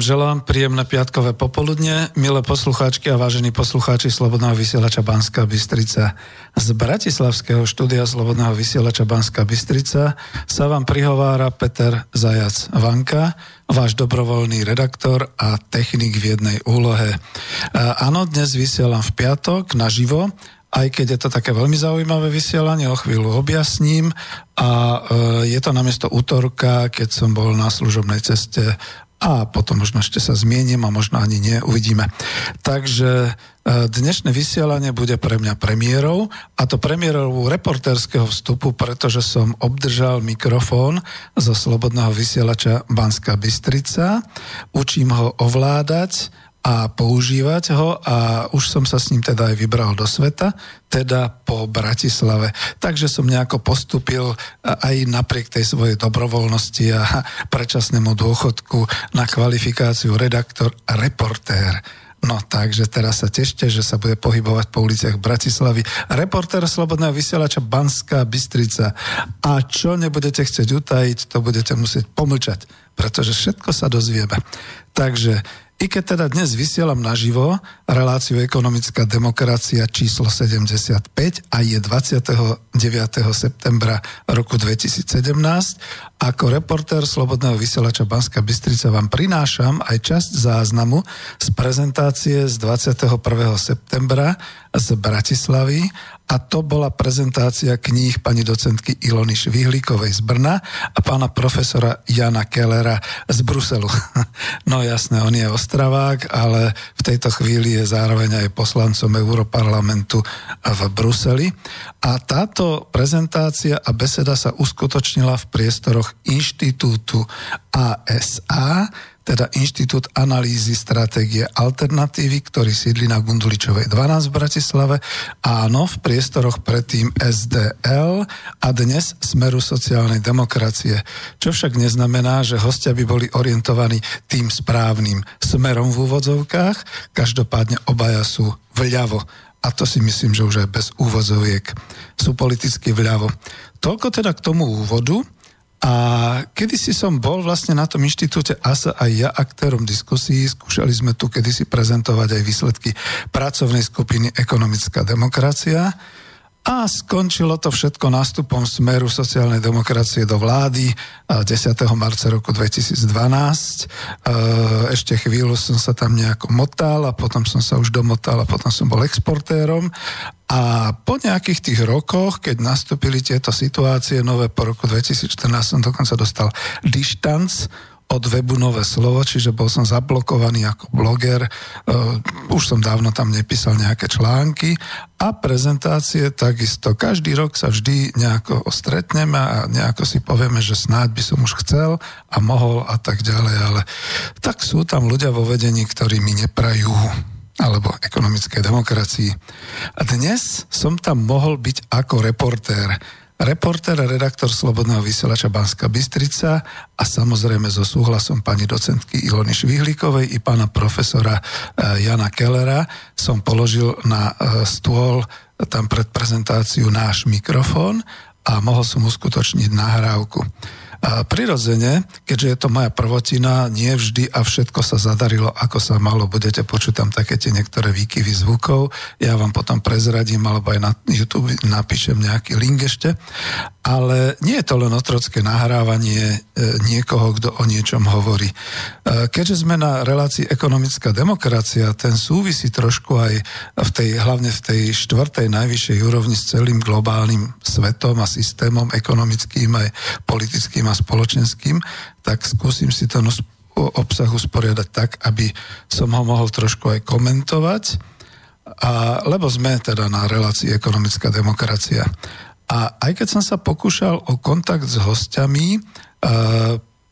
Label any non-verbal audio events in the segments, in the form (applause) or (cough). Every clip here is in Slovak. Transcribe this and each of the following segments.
Vám želám príjemné piatkové popoludne, milé poslucháčky a vážení poslucháči Slobodného vysielača Banská Bystrica. Z Bratislavského štúdia Slobodného vysielača Banská Bystrica sa vám prihovára Peter Zajac Vanka, váš dobrovoľný redaktor a technik v jednej úlohe. Áno, dnes vysielam v piatok naživo, aj keď je to také veľmi zaujímavé vysielanie, o chvíľu objasním. A e, je to namiesto útorka, keď som bol na služobnej ceste a potom možno ešte sa zmienim a možno ani nie, uvidíme. Takže e, dnešné vysielanie bude pre mňa premiérou a to premiérou reportérskeho vstupu, pretože som obdržal mikrofón zo Slobodného vysielača Banska Bystrica. Učím ho ovládať a používať ho a už som sa s ním teda aj vybral do sveta, teda po Bratislave. Takže som nejako postupil aj napriek tej svojej dobrovoľnosti a (laughs) predčasnému dôchodku na kvalifikáciu redaktor a reportér. No takže teraz sa tešte, že sa bude pohybovať po uliciach Bratislavy. Reportér Slobodného vysielača Banská Bystrica. A čo nebudete chcieť utajiť, to budete musieť pomlčať, pretože všetko sa dozvieme. Takže i keď teda dnes vysielam naživo reláciu Ekonomická demokracia číslo 75 a je 29. septembra roku 2017, ako reportér Slobodného vysielača Banska Bystrica vám prinášam aj časť záznamu z prezentácie z 21. septembra z Bratislavy a to bola prezentácia kníh pani docentky Ilony Švihlíkovej z Brna a pána profesora Jana Kellera z Bruselu. (laughs) No jasné, on je ostravák, ale v tejto chvíli je zároveň aj poslancom Europarlamentu v Bruseli. A táto prezentácia a beseda sa uskutočnila v priestoroch Inštitútu ASA, teda Inštitút analýzy stratégie alternatívy, ktorý sídli na Gunduličovej 12 v Bratislave, áno, v priestoroch predtým SDL a dnes Smeru sociálnej demokracie. Čo však neznamená, že hostia by boli orientovaní tým správnym smerom v úvodzovkách, každopádne obaja sú vľavo. A to si myslím, že už aj bez úvozoviek sú politicky vľavo. Toľko teda k tomu úvodu. A kedysi som bol vlastne na tom inštitúte ASA aj ja aktérom diskusí. Skúšali sme tu kedysi prezentovať aj výsledky pracovnej skupiny Ekonomická demokracia. A skončilo to všetko nástupom smeru sociálnej demokracie do vlády 10. marca roku 2012. Ešte chvíľu som sa tam nejako motal a potom som sa už domotal a potom som bol exportérom. A po nejakých tých rokoch, keď nastúpili tieto situácie nové po roku 2014, som dokonca dostal dištanc od webu Nové slovo, čiže bol som zablokovaný ako bloger, uh, už som dávno tam nepísal nejaké články a prezentácie takisto. Každý rok sa vždy nejako stretneme a nejako si povieme, že snáď by som už chcel a mohol a tak ďalej, ale tak sú tam ľudia vo vedení, ktorí mi neprajú alebo ekonomické demokracii. A dnes som tam mohol byť ako reportér reporter a redaktor Slobodného vysielača Banska Bystrica a samozrejme so súhlasom pani docentky Ilony Švihlíkovej i pána profesora eh, Jana Kellera som položil na eh, stôl tam pred prezentáciu náš mikrofón a mohol som uskutočniť nahrávku. A prirodzene, keďže je to moja prvotina, nie vždy a všetko sa zadarilo, ako sa malo. Budete počuť tam také tie niektoré výkyvy zvukov. Ja vám potom prezradím, alebo aj na YouTube napíšem nejaký link ešte. Ale nie je to len otrocké nahrávanie e, niekoho, kto o niečom hovorí. E, keďže sme na relácii ekonomická demokracia, ten súvisí trošku aj v tej, hlavne v tej štvrtej najvyššej úrovni s celým globálnym svetom a systémom ekonomickým aj politickým a spoločenským, tak skúsim si ten obsah usporiadať tak, aby som ho mohol trošku aj komentovať, a, lebo sme teda na relácii ekonomická demokracia. A aj keď som sa pokúšal o kontakt s hostiami, e,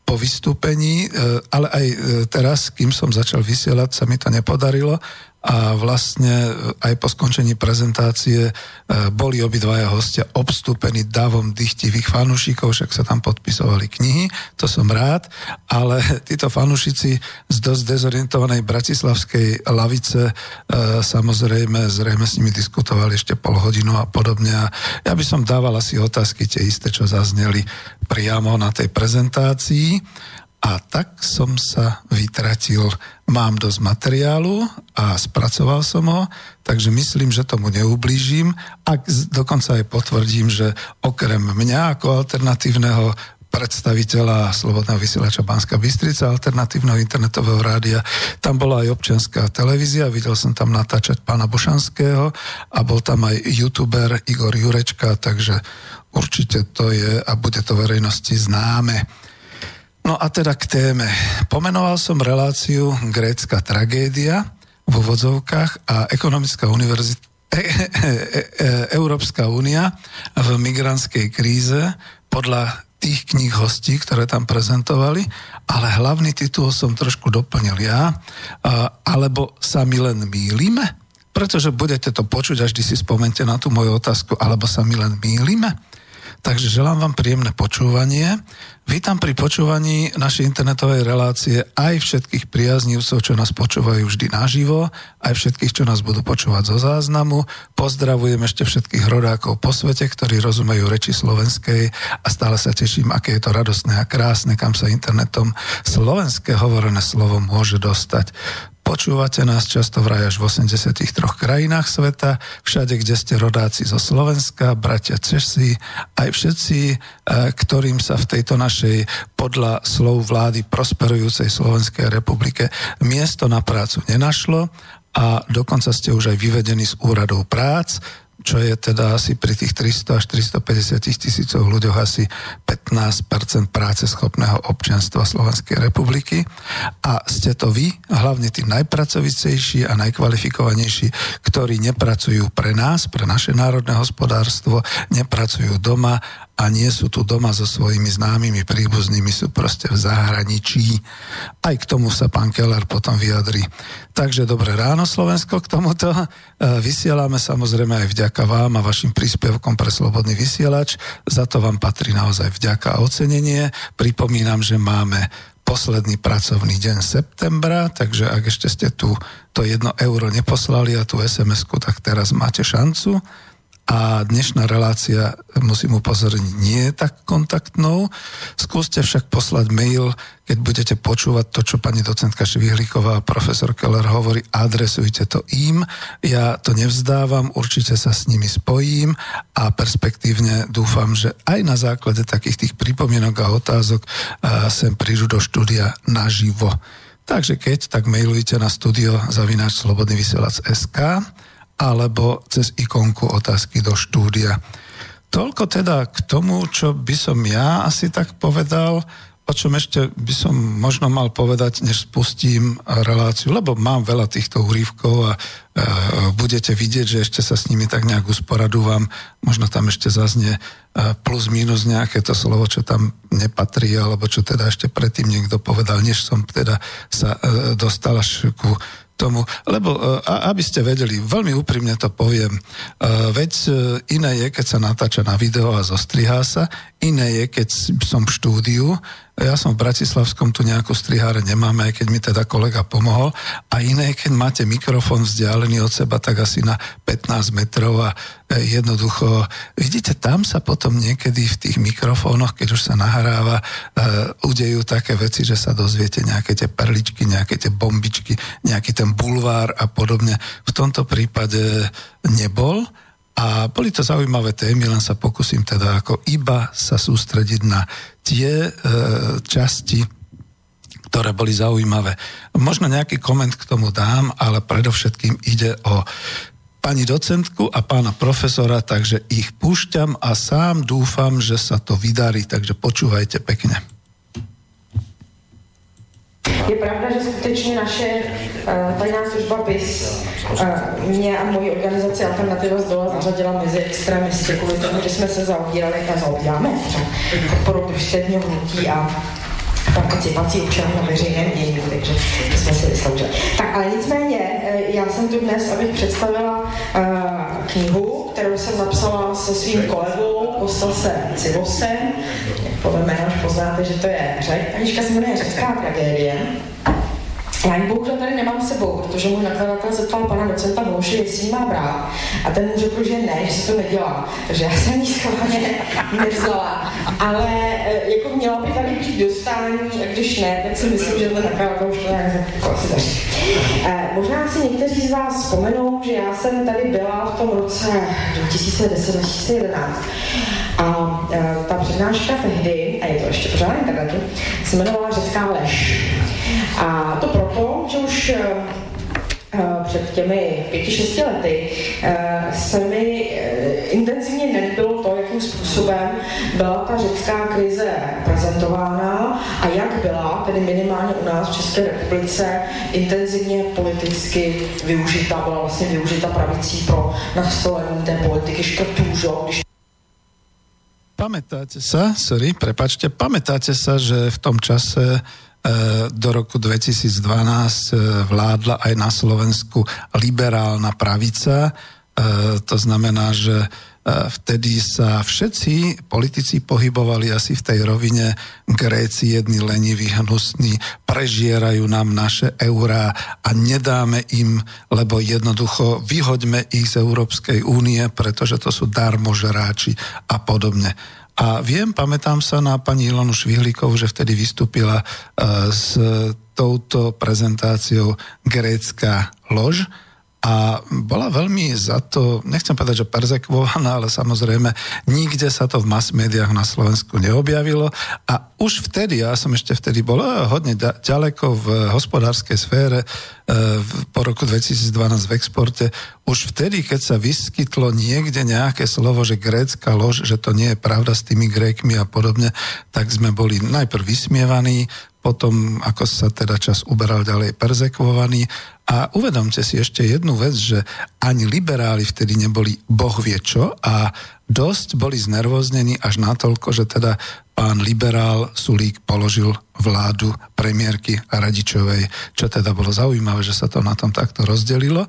po vystúpení, e, ale aj e, teraz, kým som začal vysielať, sa mi to nepodarilo a vlastne e, aj po skončení prezentácie e, boli obidvaja hostia obstúpení davom dychtivých fanúšikov, však sa tam podpisovali knihy, to som rád, ale (laughs) títo fanúšici z dosť dezorientovanej bratislavskej lavice e, samozrejme zrejme s nimi diskutovali ešte pol hodinu a podobne. A ja by som dával asi otázky tie isté, čo zazneli priamo na tej prezentácii a tak som sa vytratil. Mám dosť materiálu a spracoval som ho, takže myslím, že tomu neublížim a dokonca aj potvrdím, že okrem mňa ako alternatívneho predstaviteľa Slobodného vysielača Banska Bystrica, alternatívneho internetového rádia. Tam bola aj občianská televízia, videl som tam natáčať pána Bošanského a bol tam aj youtuber Igor Jurečka, takže určite to je a bude to verejnosti známe. No a teda k téme. Pomenoval som reláciu Grécka tragédia v úvodzovkách a Ekonomická univerzita e, e, e, e, Európska únia v migrantskej kríze podľa tých kníh hostí, ktoré tam prezentovali, ale hlavný titul som trošku doplnil ja, alebo sa mi len mýlime, pretože budete to počuť, až si spomente na tú moju otázku, alebo sa mi len mýlime. Takže želám vám príjemné počúvanie. Vítam pri počúvaní našej internetovej relácie aj všetkých priaznívcov, čo nás počúvajú vždy naživo, aj všetkých, čo nás budú počúvať zo záznamu. Pozdravujem ešte všetkých rodákov po svete, ktorí rozumejú reči slovenskej a stále sa teším, aké je to radostné a krásne, kam sa internetom slovenské hovorené slovo môže dostať. Počúvate nás často vraj až v 83 krajinách sveta, všade, kde ste rodáci zo Slovenska, bratia Česi, aj všetci, e, ktorým sa v tejto našej podľa slov vlády prosperujúcej Slovenskej republike miesto na prácu nenašlo. A dokonca ste už aj vyvedení z úradov prác, čo je teda asi pri tých 300 až 350 tisícoch ľuďoch asi 15% práce schopného občianstva Slovenskej republiky. A ste to vy, hlavne tí najpracovitejší a najkvalifikovanejší, ktorí nepracujú pre nás, pre naše národné hospodárstvo, nepracujú doma a nie sú tu doma so svojimi známymi príbuznými, sú proste v zahraničí. Aj k tomu sa pán Keller potom vyjadrí. Takže dobré ráno Slovensko k tomuto. E, vysielame samozrejme aj vďaka vám a vašim príspevkom pre Slobodný vysielač. Za to vám patrí naozaj vďaka a ocenenie. Pripomínam, že máme posledný pracovný deň septembra, takže ak ešte ste tu to jedno euro neposlali a tú SMS-ku, tak teraz máte šancu a dnešná relácia, musím upozorniť, nie je tak kontaktnou. Skúste však poslať mail, keď budete počúvať to, čo pani docentka Švihlíková a profesor Keller hovorí, adresujte to im. Ja to nevzdávam, určite sa s nimi spojím a perspektívne dúfam, že aj na základe takých tých pripomienok a otázok sem prídu do štúdia naživo. Takže keď, tak mailujte na studio zavináč slobodný vysielač SK alebo cez ikonku otázky do štúdia. Toľko teda k tomu, čo by som ja asi tak povedal, o čom ešte by som možno mal povedať, než spustím reláciu, lebo mám veľa týchto úrivkov a e, budete vidieť, že ešte sa s nimi tak nejak usporadúvam. Možno tam ešte zaznie e, plus minus nejaké to slovo, čo tam nepatrí, alebo čo teda ešte predtým niekto povedal, než som teda sa e, dostal až ku tomu, lebo e, aby ste vedeli, veľmi úprimne to poviem, e, veď e, iné je, keď sa natáča na video a zostrihá sa, iné je, keď som v štúdiu, ja som v Bratislavskom, tu nejakú striháre nemáme, aj keď mi teda kolega pomohol. A iné, keď máte mikrofón vzdialený od seba, tak asi na 15 metrov a jednoducho, vidíte, tam sa potom niekedy v tých mikrofónoch, keď už sa nahráva, udejú také veci, že sa dozviete nejaké tie perličky, nejaké tie bombičky, nejaký ten bulvár a podobne. V tomto prípade nebol. A boli to zaujímavé témy, len sa pokúsim teda ako iba sa sústrediť na tie e, časti, ktoré boli zaujímavé. Možno nejaký koment k tomu dám, ale predovšetkým ide o pani docentku a pána profesora, takže ich púšťam a sám dúfam, že sa to vydarí, takže počúvajte pekne. Je pravda, že skutečně naše uh, tajná služba PIS uh, mě a moji organizaci Alternativa z dola zařadila mezi extremisty kvůli tomu, že jsme se zaobírali a zaobíráme podporu družstevního hnutí a participací občanů na veřejném dění, takže jsme si vysloužili. Tak ale nicméně, eh, já jsem tu dnes, abych představila uh, knihu, kterou jsem napsala se svým kolegou Kostasem Civosem. Podle jména už poznáte, že to je řek. Knižka se jmenuje Řecká tragédie. Já ji bohužel tady nemám sebou, protože můj nakladatel zeptal pana docenta Volši, jestli ji má brát. A ten mu řekl, že ne, že se to nedělá. Takže já jsem ji schválně (laughs) nevzala. Ale e, jako měla by tady být dostání, a když ne, tak si myslím, že ten nakladatel už to nějak asi zaří. E, možná si někteří z vás vzpomenou, že já jsem tady byla v tom roce 2010-2011. A e, ta přednáška tehdy, a je to ještě pořád na internetu, se jmenovala Řecká lež. A to proto, že už eh, eh, před těmi pěti, šesti lety eh, se mi intenzivně nelíbilo to, jakým způsobem byla ta řecká krize prezentována a jak byla, tedy minimálně u nás v České republice, intenzivně politicky využita, byla vlastně využita pravicí pro nastolení té politiky škrtů, když Pamätáte sa, sorry, prepačte, pamätáte sa, že v tom čase do roku 2012 e, vládla aj na Slovensku liberálna pravica. E, to znamená, že vtedy sa všetci politici pohybovali asi v tej rovine Gréci jedni leniví, hnusní, prežierajú nám naše eurá a nedáme im, lebo jednoducho vyhoďme ich z Európskej únie, pretože to sú darmožeráči a podobne. A viem, pamätám sa na pani Ilonu Švihlíkov, že vtedy vystúpila uh, s touto prezentáciou grécka lož a bola veľmi za to, nechcem povedať, že perzekvovaná, ale samozrejme nikde sa to v mass médiách na Slovensku neobjavilo. A už vtedy, ja som ešte vtedy bol eh, hodne ďaleko v hospodárskej sfére eh, po roku 2012 v exporte, už vtedy, keď sa vyskytlo niekde nejaké slovo, že grécka lož, že to nie je pravda s tými grékmi a podobne, tak sme boli najprv vysmievaní, potom ako sa teda čas uberal ďalej perzekvovaný. A uvedomte si ešte jednu vec, že ani liberáli vtedy neboli boh vie čo a dosť boli znervoznení až natoľko, že teda pán liberál Sulík položil vládu premiérky Radičovej, čo teda bolo zaujímavé, že sa to na tom takto rozdelilo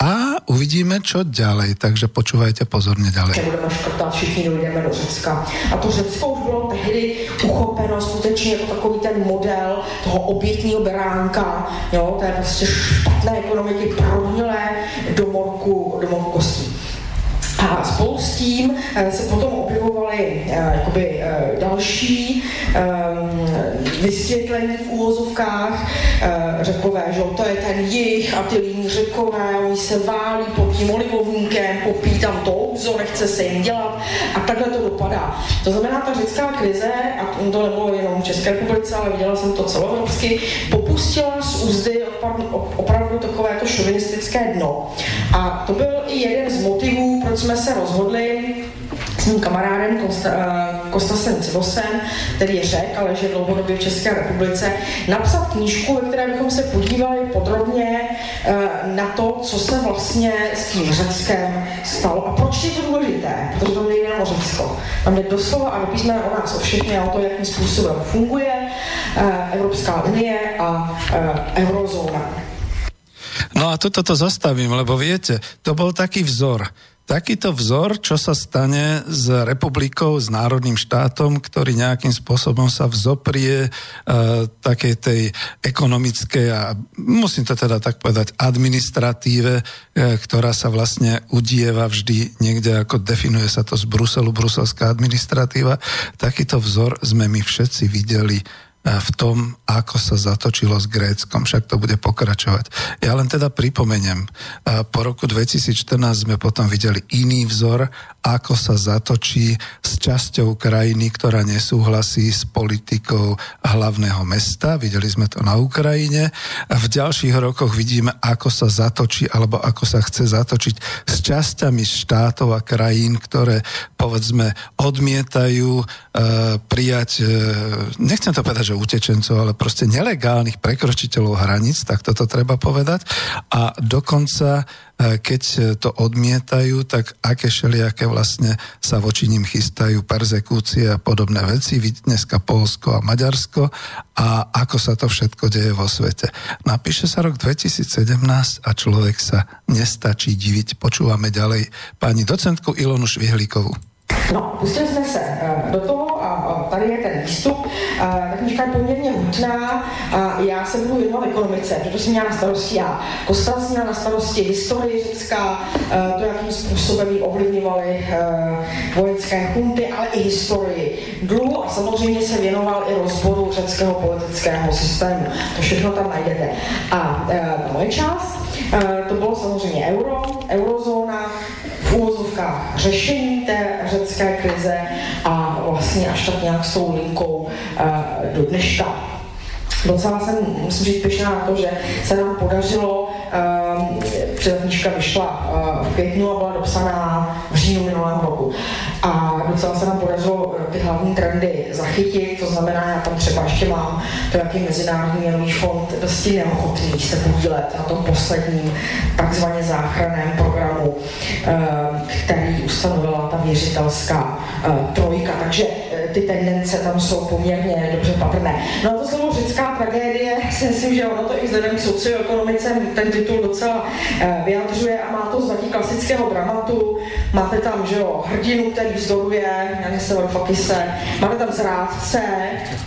a uvidíme, čo ďalej, takže počúvajte pozorne ďalej. Budeme škrtat, všichni dojdeme do Řecka. A to Řecko už bylo tehdy uchopeno skutečně jako takový ten model toho obětního beránka, jo, té prostě špatné ekonomiky prohnilé do morku, do morku kostí. A spolu s tím eh, se potom objevovaly eh, jakoby eh, další vysvětlení v úvozovkách řekové, že to je ten jich a ty líní řekové, oni se válí pod tím olivovníkem, popí tam to ouzo, nechce se jim dělat a takhle to dopadá. To znamená, ta řecká krize, a to nebylo jenom v České republice, ale viděla jsem to celoevropsky, popustila z úzdy opravdu takové to šovinistické dno. A to byl i jeden z motivů, proč jsme se rozhodli s mým kamarádem Kosta, Kostasem Civosem, který je řek, ale žije dlouhodobě v České republice, napsat knížku, ve které bychom se podívali podrobně uh, na to, co se vlastně s tím Řeckem stalo a proč je to důležité, protože to nejde o Řecko. Tam jde doslova a do o nás, o všechny a o to, jakým způsobem funguje uh, Evropská unie a eurozóna. No a toto to zastavím, lebo viete, to bol taký vzor takýto vzor, čo sa stane s republikou, s národným štátom, ktorý nejakým spôsobom sa vzoprie uh, takej tej ekonomickej a musím to teda tak povedať administratíve, uh, ktorá sa vlastne udieva vždy niekde, ako definuje sa to z Bruselu, bruselská administratíva. Takýto vzor sme my všetci videli v tom, ako sa zatočilo s Gréckom, však to bude pokračovať. Ja len teda pripomeniem, po roku 2014 sme potom videli iný vzor, ako sa zatočí s časťou krajiny, ktorá nesúhlasí s politikou hlavného mesta. Videli sme to na Ukrajine. V ďalších rokoch vidíme, ako sa zatočí, alebo ako sa chce zatočiť s časťami štátov a krajín, ktoré povedzme odmietajú e, prijať, e, nechcem to povedať, že utečencov, ale proste nelegálnych prekročiteľov hraníc, tak toto treba povedať. A dokonca, e, keď to odmietajú, tak aké šeliaké vlastne sa voči ním chystajú persekúcie a podobné veci. Dneska Polsko a Maďarsko a ako sa to všetko deje vo svete. Napíše sa rok 2017 a človek sa nestačí diviť. Počúvame ďalej pani docentku Ilonu Švihlíkovú. No, pustili jsme se uh, do toho a tady je ten výstup. Uh, ta knižka je poměrně hutná já se budu věnovat ekonomice, protože jsem měla na starosti já. Kostel měla na starosti historii Řecka, uh, to, jakým způsobem ji ovlivňovaly vojenské chunty, ale i historii dluhu a samozřejmě se věnoval i rozboru řeckého politického systému. To všechno tam najdete. A ta moje část, to bylo samozřejmě euro, eurozóna, v úvozovkách řešení té řecké krize a vlastně až tak nějak s tou linkou uh, do dneška. Docela jsem, musím říct, pyšná na to, že se nám podařilo, že knížka vyšla uh, v květnu a byla dopsaná v říjnu minulého roku. A docela se nám podařilo ty hlavní trendy zachytit, to znamená, já tam třeba ještě mám to, jaký Mezinárodní měnový fond dosti neochotný se podílet na tom posledním takzvaně záchranném programu, který ustanovila ta věřitelská trojka. Takže ty tendence tam jsou poměrně dobře patrné. No a to slovo řecká tragédie, si myslím, že ono to i vzhledem k socioekonomice ten titul docela vyjadřuje a má to znatí klasického dramatu. Máte tam, že jo, hrdinu, který vzdoruje, já se Fakise, máte tam zrádce,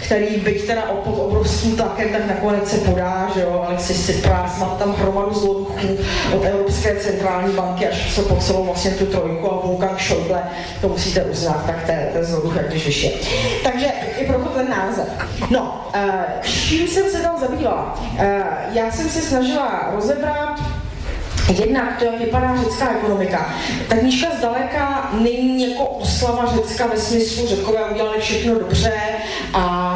který byť teda pod obrovským tlakem, tak nakonec se podá, že jo, Alexis Tsipras, máte tam hromadu zloduchů od Evropské centrální banky až po celou vlastně tu trojku a Wolfgang Schäuble, to musíte uznat, tak to je zloduch, jak když vyšší. Takže i proto ten název. No, uh, čím jsem se tam zabývala? Uh, já jsem se snažila rozebrat Jednak to, jak vypadá řecká ekonomika. Ta knížka zdaleka není jako oslava Řecka ve smyslu, Řekové udělali všechno dobře a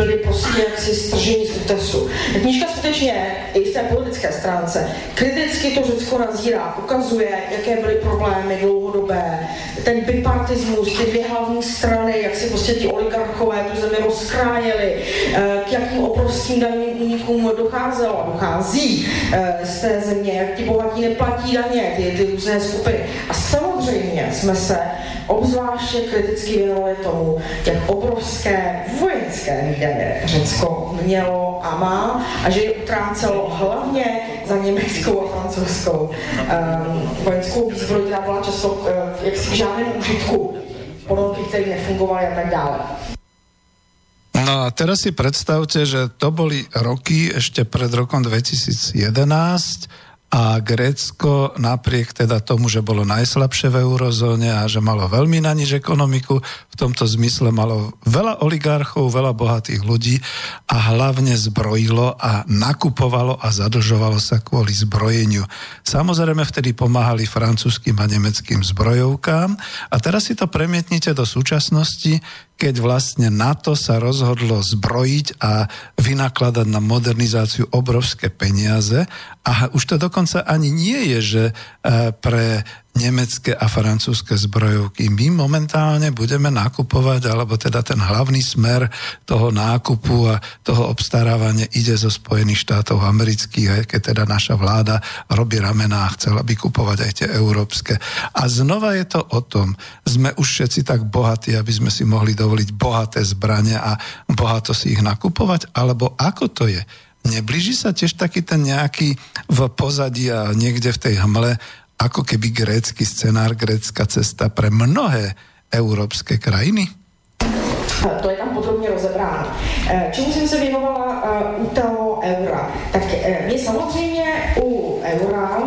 byli jaksi stržení z útesu. Ta knížka skutečně i v té politické stránce kriticky to Řecko nazírá, ukazuje, jaké byly problémy dlouhodobé, ten bipartismus, ty dvě hlavní strany, jak si prostě ti oligarchové tu zemi rozkrájeli, e, k jakým obrovským daním únikům docházelo a dochází e, z té země, jak ti bohatí neplatí daně, ty, ty různé skupiny. A samozřejmě jsme se obzvláště kriticky věnovali tomu, jak obrovské vojenské výdaje Řecko mělo a má a že je utrácelo hlavně za německou a francouzskou um, vojenskou výzbroj, která byla často uh, jaksi k žádnému užitku, ponorky, které nefungovaly a tak dále. No a teraz si predstavte, že to boli roky ešte pred rokom 2011 a Grécko napriek teda tomu, že bolo najslabšie v eurozóne a že malo veľmi na niž ekonomiku, v tomto zmysle malo veľa oligarchov, veľa bohatých ľudí a hlavne zbrojilo a nakupovalo a zadlžovalo sa kvôli zbrojeniu. Samozrejme vtedy pomáhali francúzským a nemeckým zbrojovkám a teraz si to premietnite do súčasnosti, keď vlastne NATO sa rozhodlo zbrojiť a vynakladať na modernizáciu obrovské peniaze. A už to dokonca ani nie je, že e, pre nemecké a francúzske zbrojovky. My momentálne budeme nakupovať, alebo teda ten hlavný smer toho nákupu a toho obstarávania ide zo Spojených štátov amerických, aj keď teda naša vláda robí ramená a chcela by kupovať aj tie európske. A znova je to o tom, sme už všetci tak bohatí, aby sme si mohli dovoliť bohaté zbranie a bohato si ich nakupovať, alebo ako to je? Neblíži sa tiež taký ten nejaký v pozadí a niekde v tej hmle ako keby grécky scenár, grécka cesta pre mnohé európske krajiny? To je tam podrobně rozebráno. Eh, čemu jsem se věnovala eh, u toho eura? Tak eh, mě samozřejmě u eura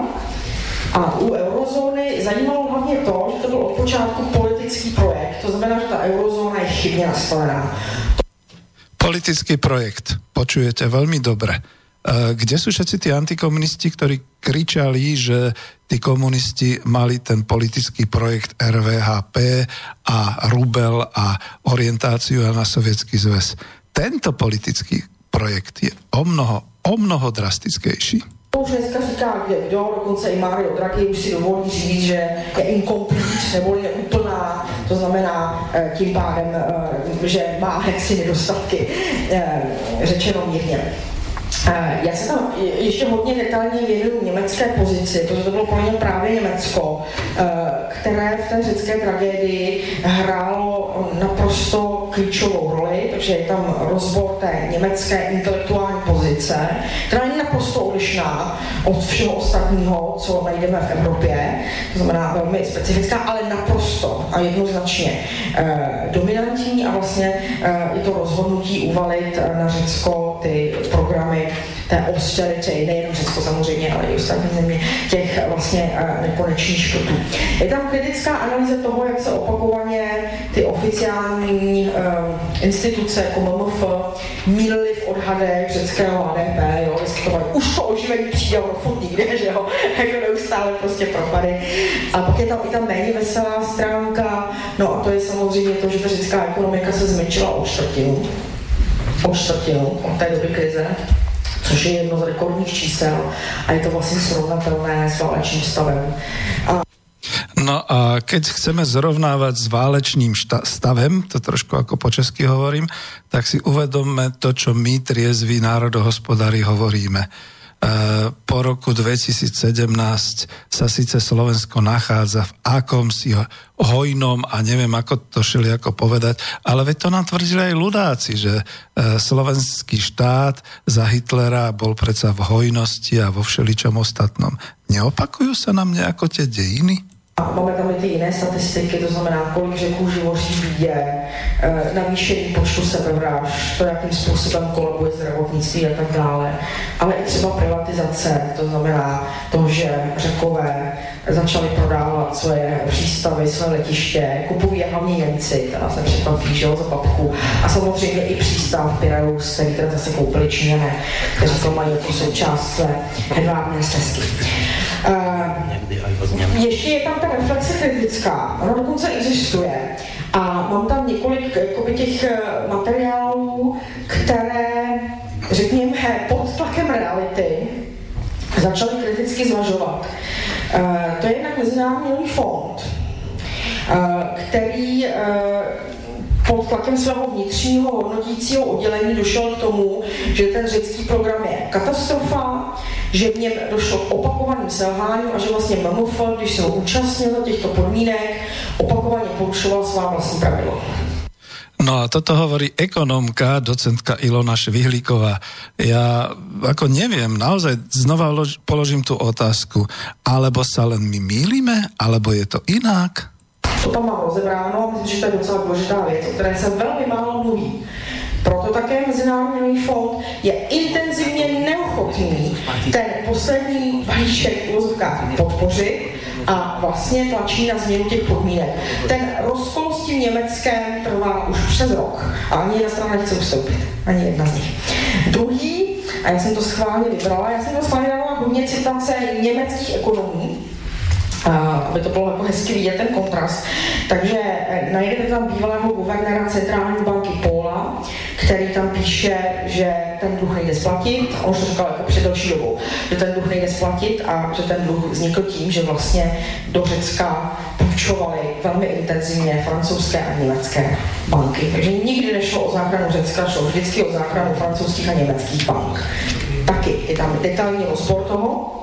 a u eurozóny zajímalo hlavně to, že to byl od počátku politický projekt. To znamená, že ta eurozóna je chybně nastavená. Politický projekt. Počujete veľmi dobre. Kde sú všetci tí antikomunisti, ktorí kričali, že tí komunisti mali ten politický projekt RVHP a Rubel a orientáciu na sovietský zväz. Tento politický projekt je o mnoho, o mnoho drastickejší. Už dneska říká kdo, dokonce i Mario Draghi už si dovolí říct, že je incomplete, neboli je úplná, to znamená eh, tím pádem, eh, že má hexy nedostatky, řečeno mírně. Já se tam ještě hodně detailně věnuju německé pozici, protože to bylo pro mě právě Německo, které v té řecké tragédii hrálo naprosto klíčovou roli, takže je tam rozbor té německé intelektuální pozice, která je naprosto odlišná od všeho ostatního, co najdeme v Evropě, to znamená velmi specifická, ale naprosto a jednoznačně eh, dominantní a vlastně eh, je to rozhodnutí uvalit na Řecko ty programy té austerity, nejen Řecko samozřejmě, ale i ostatní země, těch vlastně eh, nekonečných škrtů. Je tam kritická analýza toho, jak se opakovaně ty oficiální uh, instituce jako MMF mílily v odhadech řeckého HDP, jo, vyskytovali, už to oživení přijde, ono furt nikde, že jo, (laughs) jako neustále prostě propady. A pak je tam i ta méně veselá stránka, no a to je samozřejmě to, že ta řecká ekonomika se zmenšila o čtvrtinu, o čtvrtinu od té doby krize což je jedno z rekordních čísel a je to vlastně srovnatelné s válečným stavem. A No a keď chceme zrovnávať s válečným šta- stavem, to trošku ako po česky hovorím, tak si uvedomme to, čo my, triezví národohospodári, hovoríme po roku 2017 sa síce Slovensko nachádza v akomsi hojnom a neviem, ako to šili ako povedať, ale veď to nám tvrdili aj ľudáci, že eh, slovenský štát za Hitlera bol predsa v hojnosti a vo všeličom ostatnom. Neopakujú sa nám nejako tie dejiny? A máme tam i ty jiné statistiky, to znamená, kolik řeků živoří bídě, eh, navýšení počtu sebevražd, to, jakým způsobem kolabuje zdravotnictví a tak dále. Ale i třeba privatizace, to znamená to, že řekové začali prodávat svoje přístavy, své letiště, kupují je hlavně Němci, teda se překvapí, že za papku. A samozřejmě i přístav Piraeus, který teda zase koupili Číňané, kteří to mají jako součást své hedvábné stezky. Ještě je tam ta reflexe kritická, ona dokonce existuje. A mám tam několik jakoby, těch eh, materiálů, které, řekněme, pod tlakem reality začaly kriticky zvažovat. Uh, to je jednak Mezinárodní fond, uh, který uh, pod tlakem svého vnitřního hodnotícího oddělení došel k tomu, že ten řecký program je katastrofa, že v něm došlo k opakovaným selháním a že vlastně MMF, když se ho účastnil těchto podmínek, opakovaně porušoval svá vlastní pravidla. No a toto hovorí ekonomka, docentka Ilona Švihlíková. Ja ako neviem, naozaj znova položím tú otázku. Alebo sa len my mýlime, alebo je to inak? To mám rozebráno a myslím, že to je docela důležitá věc, o které se velmi málo mluví. Proto také Mezinárodní fond je intenzivně neochotný ten poslední balíček podpořit a vlastně tlačí na změnu těch podmínek. Ten rozkol s tím Německem trvá už přes rok a ani jedna strana nechce ustoupit. Ani jedna z nich. Druhý, a já jsem to schválně vybrala, já jsem to schválně dala hodně citace německých ekonomů, aby to bylo jako hezky vidět ten kontrast. Takže eh, najdete tam bývalého guvernéra centrální banky Póla, který tam píše, že ten dluh nejde splatit, on to říkal jako před další dobou, že ten dluh nejde splatit a že ten dluh vznikl tím, že vlastně do Řecka půjčovaly velmi intenzivně francouzské a německé banky. Takže nikdy nešlo o záchranu Řecka, šlo vždycky o záchranu francouzských a německých bank. Taky je tam detailní rozbor toho,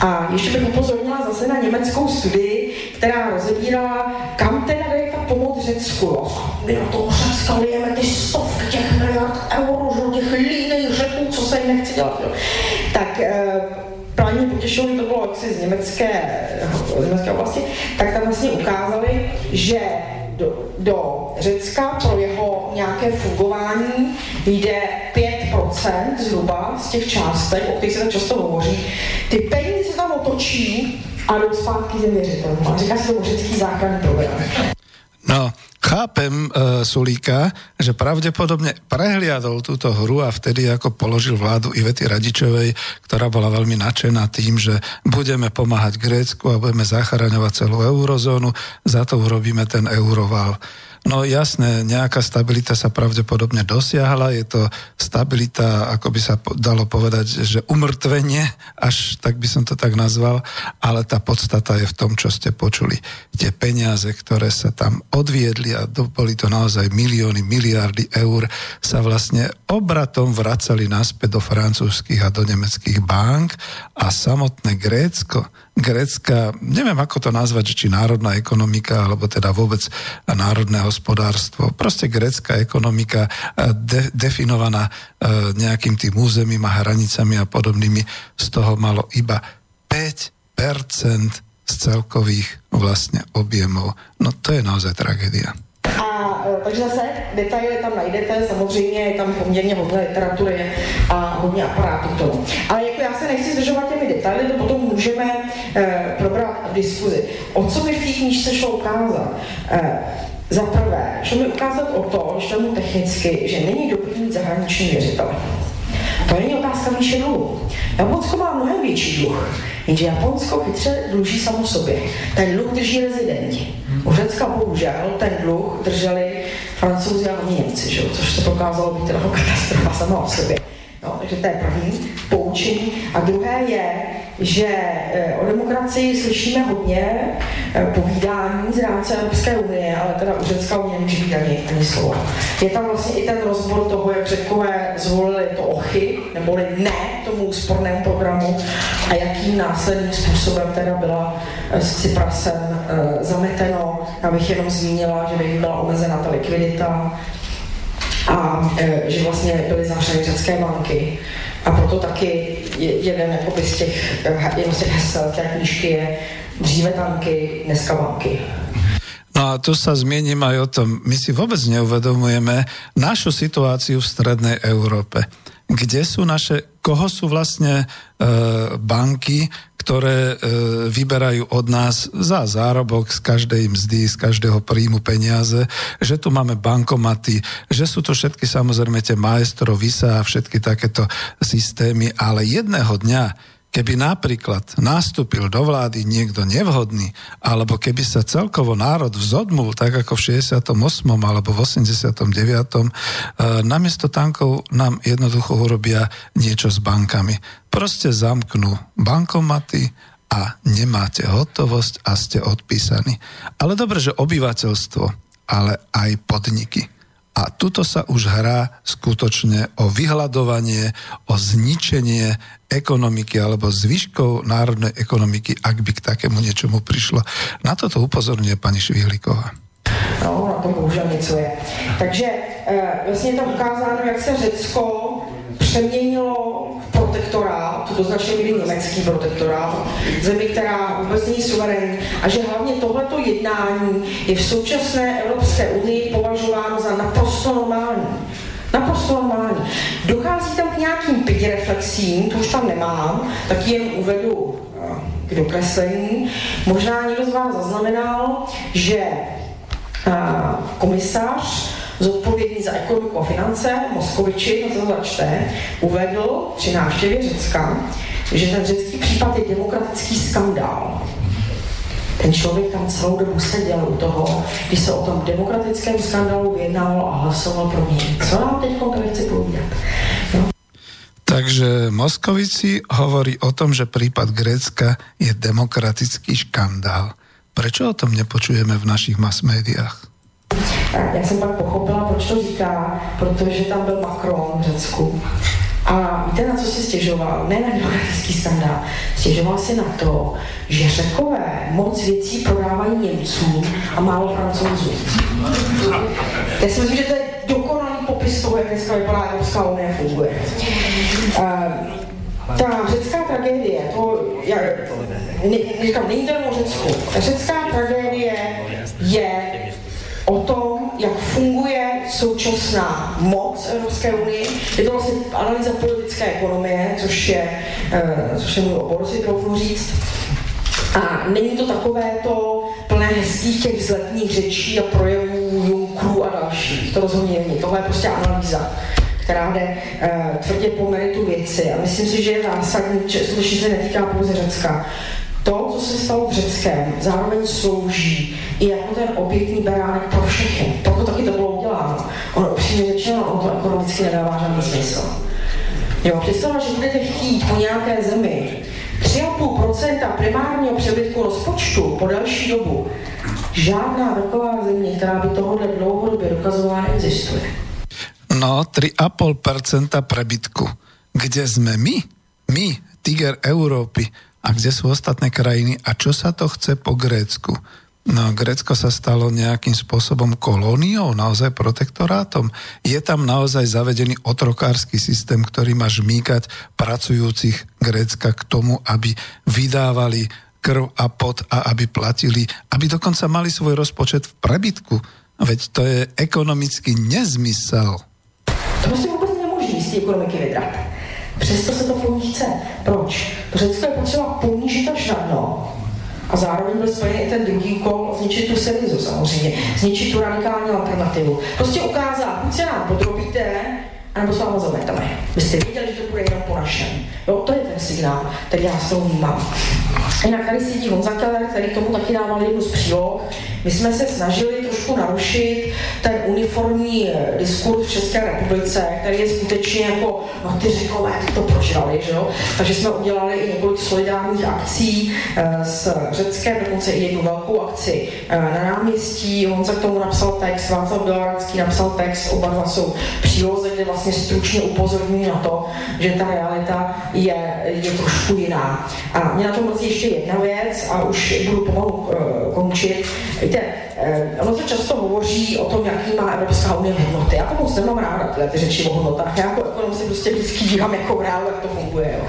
a ještě bych upozornila zase na německou studii, která rozebírala, kam teda jde ta pomoc Řecku. My na toho Řecka lijeme ty stovky těch miliard euro, že těch líných řeků, co se jim nechce dělat. Jo. Tak e, právě potěšilo, to bylo jaksi z německé, z německé oblasti, tak tam vlastně ukázali, že do, do Řecka pro jeho nějaké fungování jde 5% zhruba z těch částek, o kterých se tak často hovoří. Ty peníze tam otočí a jdou zpátky těm věřitelům. A říká se to řecký záchranný program. No, chápem uh, Sulíka, že pravdepodobne prehliadol túto hru a vtedy ako položil vládu Ivety Radičovej, ktorá bola veľmi nadšená tým, že budeme pomáhať Grécku a budeme zachraňovať celú eurozónu, za to urobíme ten euroval. No jasné, nejaká stabilita sa pravdepodobne dosiahla, je to stabilita, ako by sa dalo povedať, že umrtvenie, až tak by som to tak nazval, ale tá podstata je v tom, čo ste počuli. Tie peniaze, ktoré sa tam odviedli a boli to naozaj milióny, miliardy eur, sa vlastne obratom vracali naspäť do francúzskych a do nemeckých bank. A samotné Grécko grécka, neviem ako to nazvať, či národná ekonomika, alebo teda vôbec národné hospodárstvo, proste grécka ekonomika eh, de, definovaná eh, nejakým tým územím a hranicami a podobnými, z toho malo iba 5% z celkových vlastne objemov. No to je naozaj tragédia. A e, takže zase detaily tam najdete, samozřejmě je tam poměrně hodně literatury a hodně aparátů k tomu. Ale jako já se nechci zdržovat těmi detaily, to potom můžeme eh, probrat v diskuzi. O co mi v té knížce šlo ukázat? Eh, za prvé, šlo mi ukázat o to, když tomu technicky, že není dobrý mít zahraniční věřitele. To není otázka výše dluhu. Japonsko má mnohem větší dluh, jenže Japonsko chytře dluží samo sobě. Ten dluh drží rezidenti. U Řecka bohužel ten dluh drželi francouzi a Němci, že? což se prokázalo být jako katastrofa sama o sobě. No, takže to je první poučení. A druhé je, že eh, o demokracii slyšíme hodně eh, povídání z rámce Evropské unie, ale teda u Řecka unie nemůže být ani, ani slovo. Je tam vlastně i ten rozbor toho, jak Řekové zvolili to ochy, neboli ne tomu úspornému programu a jakým následným způsobem teda byla eh, s Ciprasem zameteno. Já bych jenom zmínila, že by byla omezena ta likvidita, a že vlastně byly zavřeny řecké banky a proto taky jeden z těch, jeden z těch hesel té knížky je dříve tanky, dneska banky. No a tu sa zmiením aj o tom, my si vôbec neuvedomujeme našu situáciu v strednej Európe. Kde sú naše, koho sú vlastne e, banky, ktoré e, vyberajú od nás za zárobok z každej mzdy, z každého príjmu peniaze, že tu máme bankomaty, že sú to všetky samozrejme tie maestro, visa a všetky takéto systémy, ale jedného dňa Keby napríklad nastúpil do vlády niekto nevhodný, alebo keby sa celkovo národ vzodmul, tak ako v 68. alebo v 89. E, namiesto tankov nám jednoducho urobia niečo s bankami. Proste zamknú bankomaty a nemáte hotovosť a ste odpísaní. Ale dobre, že obyvateľstvo, ale aj podniky a tuto sa už hrá skutočne o vyhľadovanie, o zničenie ekonomiky alebo zvyškov národnej ekonomiky, ak by k takému niečomu prišlo. Na toto upozorňuje pani Švihliková. No, na to bohužel něco je. Takže e, vlastně tam ukázáno, jak se Řecko přeměnilo protektorát, do značné míry německý protektorát, zemi, která vůbec není suverénní a že hlavně tohleto jednání je v současné Evropské unii považováno za naprosto normální. Naprosto normální. Dochází tam k nějakým reflexím, to už tam nemám, tak jen uvedu eh, k dokreslení. Možná někdo z vás zaznamenal, že eh, komisař zodpovědný za ekonomiku a finance, Moskoviči, no to začte, uvedl při návštěvě Řecka, že ten řecký případ je demokratický skandál. Ten člověk tam celou dobu seděl u toho, když se o tom demokratickém skandálu vyjednával a hlasoval pro něj. Co nám teď konkrétně chci povídat? No. Takže Moskovici hovorí o tom, že prípad Grécka je demokratický škandál. Prečo o tom nepočujeme v našich mass médiách? Já jsem pak pochopila, proč to říká, protože tam byl Macron v Řecku. A víte, na co si stěžoval? Ne na demokratický skandál. Stěžoval si na to, že Řekové moc věcí prodávají Němcům a málo Francouzům. Já si myslím, že to je dokonalý popis toho, jak dneska vypadá Evropská unie funguje. Uh, ta řecká tragédie, to, já, ne, říkám, není to jenom Řecku. Ta řecká tragédie je o tom, jak funguje současná moc Evropské unie. Je to vlastně analýza politické ekonomie, což je, uh, což je můj obor, si trochu říct. A není to takové to plné hezkých těch vzletních řečí a projevů Junkrů a dalších. To rozhodně není. Tohle je prostě analýza která jde uh, tvrdě po meritu věci. A myslím si, že je zásadní, že se netýká pouze Řecka to, co se stalo v Řeckém, zároveň slouží i jako ten obětní beránek pro všechny. Proto taky to bylo uděláno. Ono upřímně řečeno, ono to ekonomicky nedává žádný smysl. Jo, představa, že budete chtít po nějaké zemi 3,5% primárního přebytku rozpočtu po další dobu. Žádná taková země, která by tohohle dlouhodobě dokazovala, neexistuje. No, 3,5% prebytku. Kde sme my? My, tiger Európy a kde sú ostatné krajiny a čo sa to chce po Grécku. No, Grécko sa stalo nejakým spôsobom kolóniou, naozaj protektorátom. Je tam naozaj zavedený otrokársky systém, ktorý má žmýkať pracujúcich Grécka k tomu, aby vydávali krv a pot a aby platili, aby dokonca mali svoj rozpočet v prebytku. Veď to je ekonomický nezmysel. To si vôbec nemôže z ekonomiky vydrať. Přesto se to po chce. Proč? Řecko je potřeba ponížit až na dno. A zároveň byl spojený i ten druhý úkol zničit tu Syrizu samozřejmě, zničit tu radikální alternativu. Prostě ukázat, buď se nám podrobíte, anebo s váma zameteme. Byste věděli, že to bude jenom po našem. Jo, to je ten signál, který já z toho vnímám. Jinak tady sedí Honza Keller, který tomu taky dával jednu z příloh. My jsme se snažili trošku narušit ten uniformní eh, diskurs v České republice, který je skutečně jako, no ty řekové, ty to prožrali, že jo? Takže jsme udělali i několik solidárních akcí e, s Řeckem, dokonce i jednu velkou akci e, na náměstí. Honza k tomu napsal text, Václav Bělaracký napsal text, oba dva jsou příloze, kde vlastně stručně upozorňují na to, že ta realita je, je trošku jiná. A mě na tom mrzí ještě jedna věc a už budu pomalu uh, končit. Víte, uh, ono se často hovoří o tom, jaký má Evropská unie hodnoty. Já to moc nemám ráda, tyhle ty řeči o hodnotách. Já jako ekonom si prostě vždycky dívám jako reál, jak to funguje. Jo.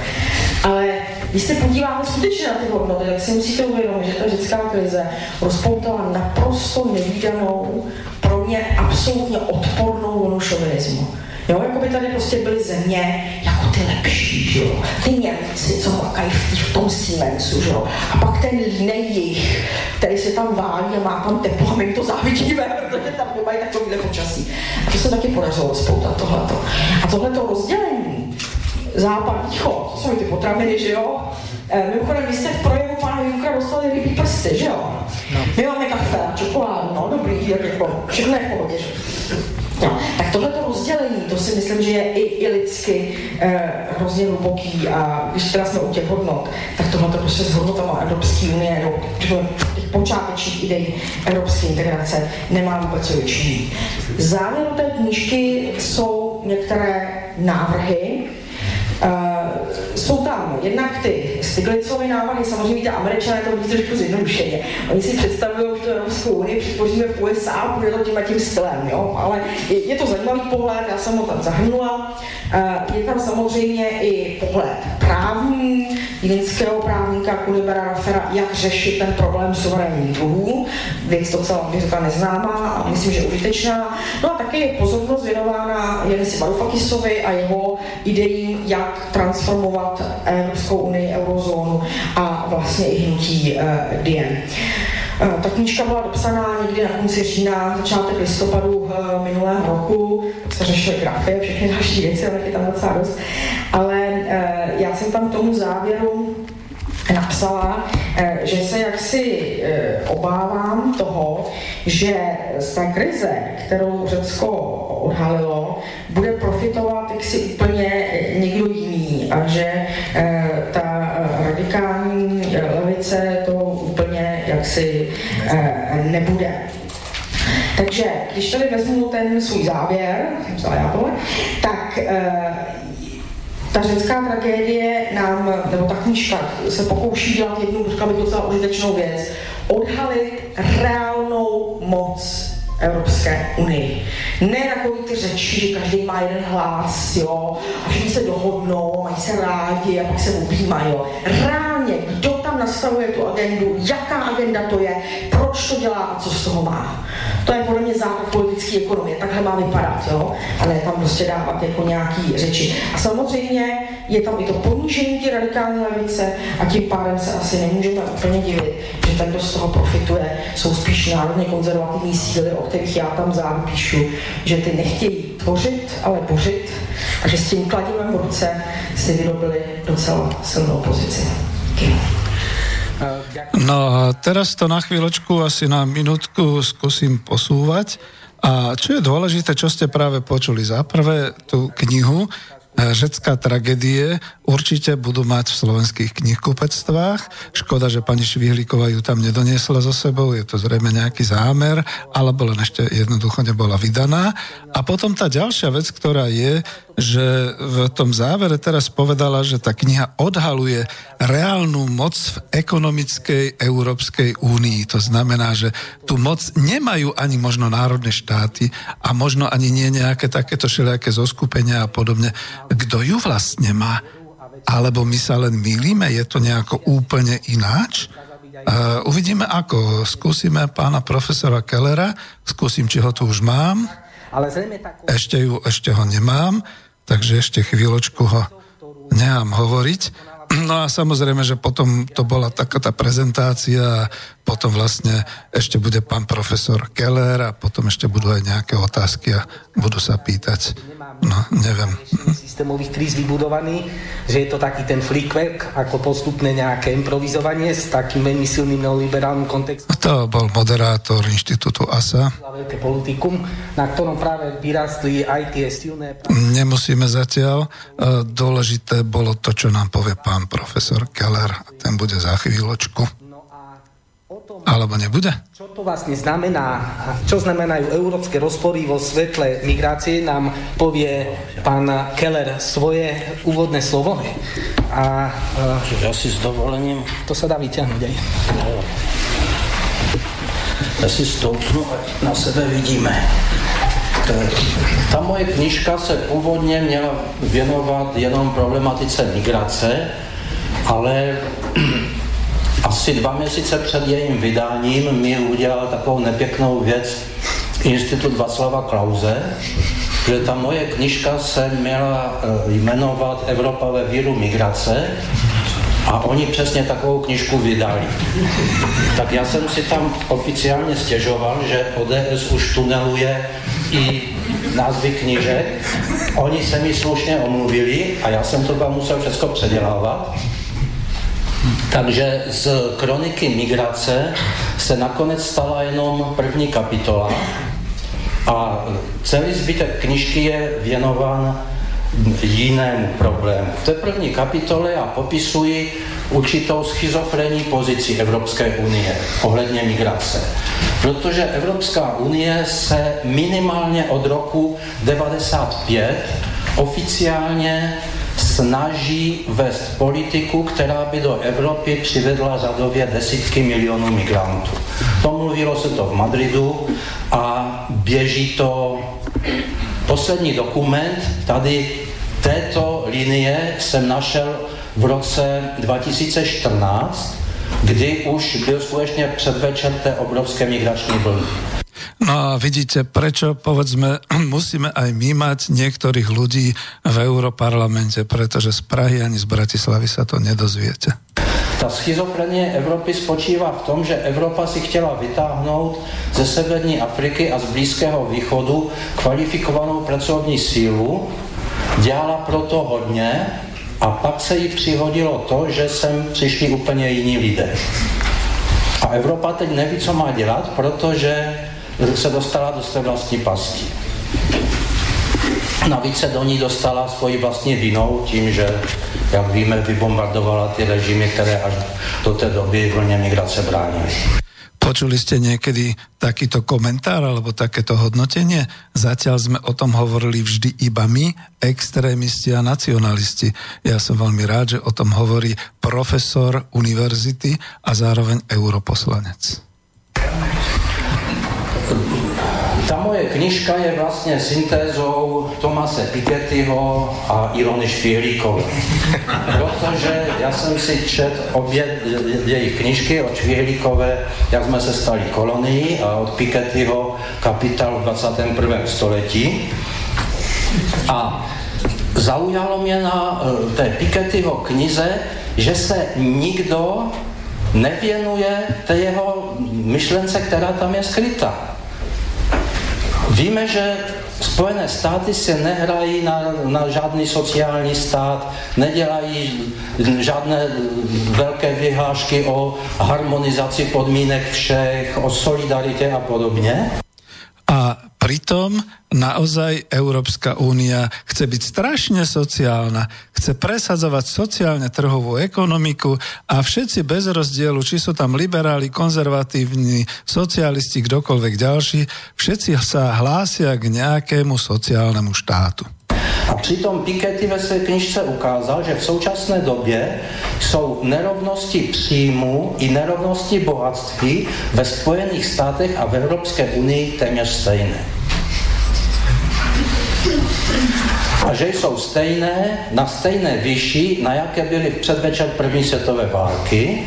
Ale když se podíváme skutečně na ty hodnoty, tak si musíte uvědomit, že ta řecká krize rozpoutala naprosto nevýdanou, pro mě absolutně odpornou vlnu šovinismu. Jo, jako by tady prostě byly země jako ty lepší, jo. Ty Němci, co makají v, v tom Siemensu, jo. A pak ten línej jich, který se tam válí a má tam teplo a my to závidíme, (laughs) protože tam nemají takovýhle počasí. A to se taky podařilo spoutat tohleto. A tohleto rozdělení západ, východ, obsahují ty potraviny, že jo. E, mimochodem, vy jste v projevu pana Junkra dostali rybí prsty, že jo? No. My máme kafe a čokoládu, no dobrý, jak jako, všechno je v pohodě. No, tak tohleto rozdělení, to si myslím, že je i, i lidsky eh, hrozně hluboký a když teda jsme u těch hodnot, tak tohle prostě s hodnotama Evropské unie, no, těch počátečních ideí evropské integrace nemá vůbec co větší. Závěru té knížky jsou některé návrhy, Uh, jsou tam jednak ty Stiglicové návrhy, samozřejmě víte, američané to vidí trošku zjednodušeně. Oni si představují, to Evropskou unii přitvoříme v USA a to tím a tím stylem, jo? ale je, je, to zajímavý pohled, já jsem ho tam zahrnula. Uh, je tam samozřejmě i pohled právní, jinského právníka Kulibera Rafera, jak řešit ten problém suverénních dluhů. Věc docela bych řekla neznámá a myslím, že užitečná. No a taky je pozornost věnována Janisi Varoufakisovi a jeho ideím, jak transformovat Evropskou unii, eurozónu a vlastně i hnutí uh, Diem. Ta knížka byla dopsaná někdy na konci října, začátek listopadu eh, minulého roku, se řešily grafy a všechny další věci, ale je tam docela dost. Ale eh, já jsem tam tomu závěru napsala, eh, že se jaksi obávám toho, že z té krize, kterou Řecko odhalilo, bude profitovat jaksi úplně někdo jiný a že ta radikální levice to úplně jaksi nebude. Takže když tady vezmu ten svůj závěr, jsem já tohle, tak ta řecká tragédie nám, nebo ta knížka se pokouší dělat jednu, řekla bych docela užitečnou věc, odhalit reálnou moc Evropské unii. Ne takový ty řeči, že každý má jeden hlas, jo, a všichni se dohodnou, mají se rádi a pak se objímají, jo. Reálně, kdo tam nastavuje tu agendu, jaká agenda to je, proč to dělá a co z toho má. To je podle mě základ politické ekonomie, takhle má vypadat, jo, a ne tam prostě dávat jako nějaký řeči. A samozřejmě je tam i to ponížení ty radikální levice a tím pádem se asi nemůžeme úplně divit, že ten, kdo z toho profituje, jsou spíš národně konzervativní síly, o kterých já tam zároveň píšu, že ty nechtějí tvořit, ale bořit a že s tím kladivem v ruce si vyrobili docela silnou pozici. Díky. No a teraz to na chvíľočku, asi na minútku skúsim posúvať. A čo je dôležité, čo ste práve počuli? Za prvé tú knihu, Řecká tragédie určite budú mať v slovenských knihkupectvách. Škoda, že pani Švihlíková ju tam nedoniesla so sebou, je to zrejme nejaký zámer, alebo len ešte jednoducho nebola vydaná. A potom tá ďalšia vec, ktorá je, že v tom závere teraz povedala, že tá kniha odhaluje reálnu moc v ekonomickej Európskej únii. To znamená, že tú moc nemajú ani možno národné štáty a možno ani nie nejaké takéto všelijaké zoskupenia a podobne. Kto ju vlastne má? Alebo my sa len mýlime? Je to nejako úplne ináč? Uh, uvidíme ako. Skúsime pána profesora Kellera, skúsim, či ho tu už mám. Ešte, ju, ešte ho nemám, takže ešte chvíľočku ho nechám hovoriť. (clears throat) No a samozrejme, že potom to bola taká tá prezentácia a potom vlastne ešte bude pán profesor Keller a potom ešte budú aj nejaké otázky a budú sa pýtať. No, neviem. Systémových kríz vybudovaný, že je to taký ten flickwerk, ako postupné nejaké improvizovanie s takým veľmi silným neoliberálnym kontextom. To bol moderátor inštitútu ASA. Veľké politikum, na ktorom práve vyrastli aj tie silné... Nemusíme zatiaľ. E, dôležité bolo to, čo nám povie pán profesor Keller. Ten bude za chvíľočku. Alebo nebude? Čo to vlastne znamená, čo znamenajú európske rozpory vo svetle migrácie, nám povie pán Keller svoje úvodné slovo. A, uh, ja si s dovolením... To sa dá vyťahnuť aj. Ja si stoupnu a na sebe vidíme. Ta moje knižka se původně měla věnovat jenom problematice migrace, ale asi dva měsíce před jejím vydáním mi udělal takovou nepěknou věc Institut Václava Klauze, že ta moje knižka se měla eh, jmenovat Evropa ve víru migrace a oni přesně takovou knižku vydali. Tak já jsem si tam oficiálně stěžoval, že ODS už tuneluje i názvy knižek Oni se mi slušně omluvili a já jsem to tam musel všechno předělávat. Takže z kroniky migrace se nakonec stala jenom první kapitola a celý zbytek knižky je věnován jinému problému. V té první kapitole já popisuji určitou schizofrenní pozici Evropské unie ohledně migrace. Protože Evropská unie se minimálně od roku 95 oficiálně snaží vést politiku, která by do Evropy přivedla řadově desítky milionů migrantů. To mluvilo se to v Madridu a běží to poslední dokument tady této linie jsem našel v roce 2014, kdy už byl skutečně předvečer té obrovské migrační vlny. No a vidíte, prečo, povedzme, (clears throat) musíme aj my mať niektorých ľudí v Europarlamente, pretože z Prahy ani z Bratislavy sa to nedozviete. Ta schizofrenie Evropy spočívá v tom, že Evropa si chtěla vytáhnout ze severní Afriky a z Blízkého východu kvalifikovanou pracovní sílu, dělala proto hodně a pak se jí přihodilo to, že sem přišli úplně jiní lidé. A Evropa teď neví, co má dělat, protože se dostala do své vlastní pasti. Navíc se do ní dostala svoji vlastní vinou tím, že, jak víme, vybombardovala ty režimy, které až do té doby vlně migrace bránily. Počuli ste niekedy takýto komentár alebo takéto hodnotenie? Zatiaľ sme o tom hovorili vždy iba my, extrémisti a nacionalisti. Ja som veľmi rád, že o tom hovorí profesor univerzity a zároveň europoslanec. Ta moje knižka je vlastně syntézou Tomase Pikettyho a Ilony Švihlíkové. Protože já jsem si čet obě jejich knižky od Švihlíkové, jak jsme se stali kolonií a od Pikettyho Kapitál v 21. století. A zaujalo mě na eh, té Pikettyho knize, že se nikdo nevěnuje té jeho myšlence, která tam je skrytá. Víme, že Spojené státy se nehrají na, na žádný sociální stát, nedělají žádné velké vyhlášky o harmonizaci podmínek všech, o solidaritě a podobně. A pritom naozaj Európska únia chce byť strašne sociálna, chce presadzovať sociálne trhovú ekonomiku a všetci bez rozdielu, či sú tam liberáli, konzervatívni, socialisti, kdokoľvek ďalší, všetci sa hlásia k nejakému sociálnemu štátu. A přitom Piketty ve své knižce ukázal, že v současné době jsou nerovnosti příjmu i nerovnosti bohatství ve Spojených státech a v Evropské unii téměř stejné. A že jsou stejné, na stejné výši, na jaké byly v předvečer první světové války.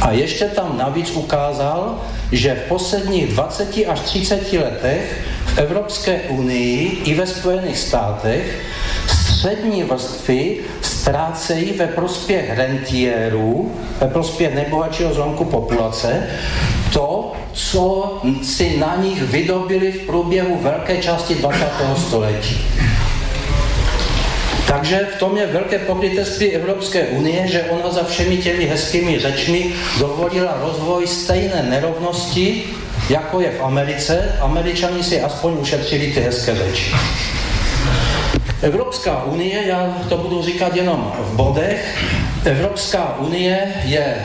A ještě tam navíc ukázal, že v posledních 20 až 30 letech v Evropské unii i ve Spojených státech střední vrstvy ztrácejí ve prospěch rentiérů, ve prospěch nejbohatšího zlomku populace, to, co si na nich vydobili v průběhu velké části 20. století. Takže v tom je velké pokrytectví Evropské unie, že ona za všemi těmi hezkými řečmi dovolila rozvoj stejné nerovnosti, jako je v Americe. Američani si aspoň ušetřili ty hezké řeči. Evropská unie, já to budu říkat jenom v bodech, Evropská unie je e,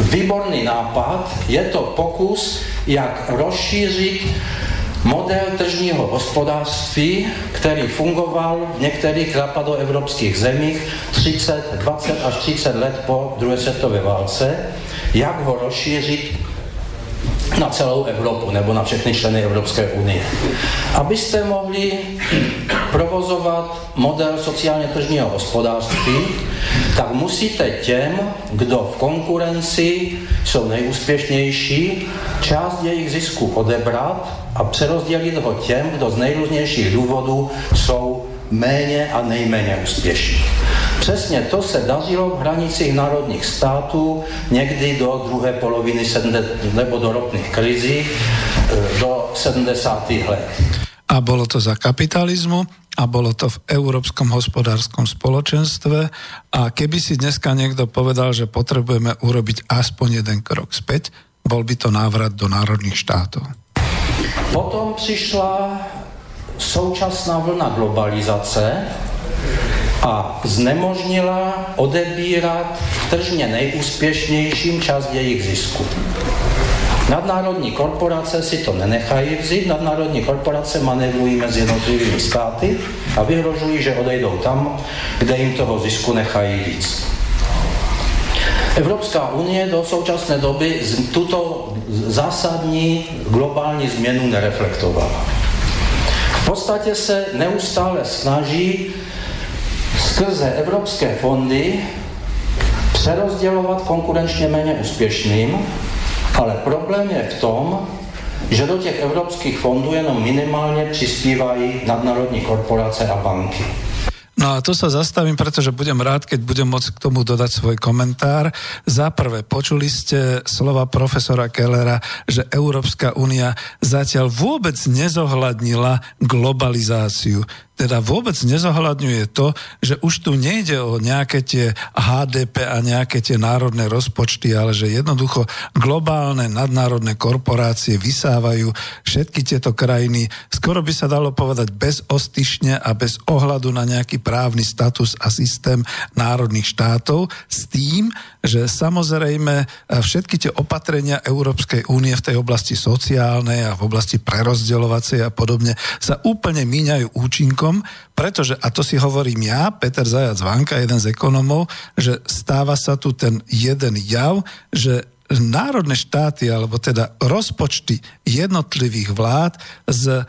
výborný nápad, je to pokus, jak rozšířit model tržního hospodářství, který fungoval v některých západoevropských zemích 30, 20 až 30 let po druhé světové válce, jak ho rozšířit na celou Evropu nebo na všechny členy Evropské unie. Abyste mohli provozovat model sociálně tržního hospodářství, tak musíte těm, kdo v konkurenci jsou nejúspěšnější, část jejich zisku odebrat a přerozdělit ho těm, kdo z nejrůznějších důvodů jsou méně a nejméně úspěšní. Přesně to se dařilo v hranicích národních států někdy do druhé poloviny 70, nebo do ropných krizí, e, do 70. let. a bolo to za kapitalizmu a bolo to v Európskom hospodárskom spoločenstve a keby si dneska niekto povedal, že potrebujeme urobiť aspoň jeden krok späť, bol by to návrat do národných štátov. Potom přišla současná vlna globalizace a znemožnila odebírat tržně nejúspěšnějším část jejich zisku. Nadnárodní korporace si to nenechají vzít, nadnárodní korporace manévrují mezi jednotlivými státy a vyhrožují, že odejdou tam, kde jim toho zisku nechají víc. Evropská unie do současné doby tuto zásadní globální změnu nereflektovala. V podstatě se neustále snaží skrze evropské fondy přerozdělovat konkurenčně méně úspěšným, ale problém je v tom, že do těch evropských fondů jenom minimálně přispívají nadnárodní korporace a banky. No a tu sa zastavím, pretože budem rád, keď budem môcť k tomu dodať svoj komentár. Za prvé, počuli ste slova profesora Kellera, že Európska únia zatiaľ vôbec nezohľadnila globalizáciu teda vôbec nezohľadňuje to, že už tu nejde o nejaké tie HDP a nejaké tie národné rozpočty, ale že jednoducho globálne nadnárodné korporácie vysávajú všetky tieto krajiny, skoro by sa dalo povedať bezostyšne a bez ohľadu na nejaký právny status a systém národných štátov s tým, že samozrejme všetky tie opatrenia Európskej únie v tej oblasti sociálnej a v oblasti prerozdeľovacej a podobne sa úplne míňajú účinkom ekonom, pretože, a to si hovorím ja, Peter Zajac Vanka, jeden z ekonomov, že stáva sa tu ten jeden jav, že národné štáty, alebo teda rozpočty jednotlivých vlád z e,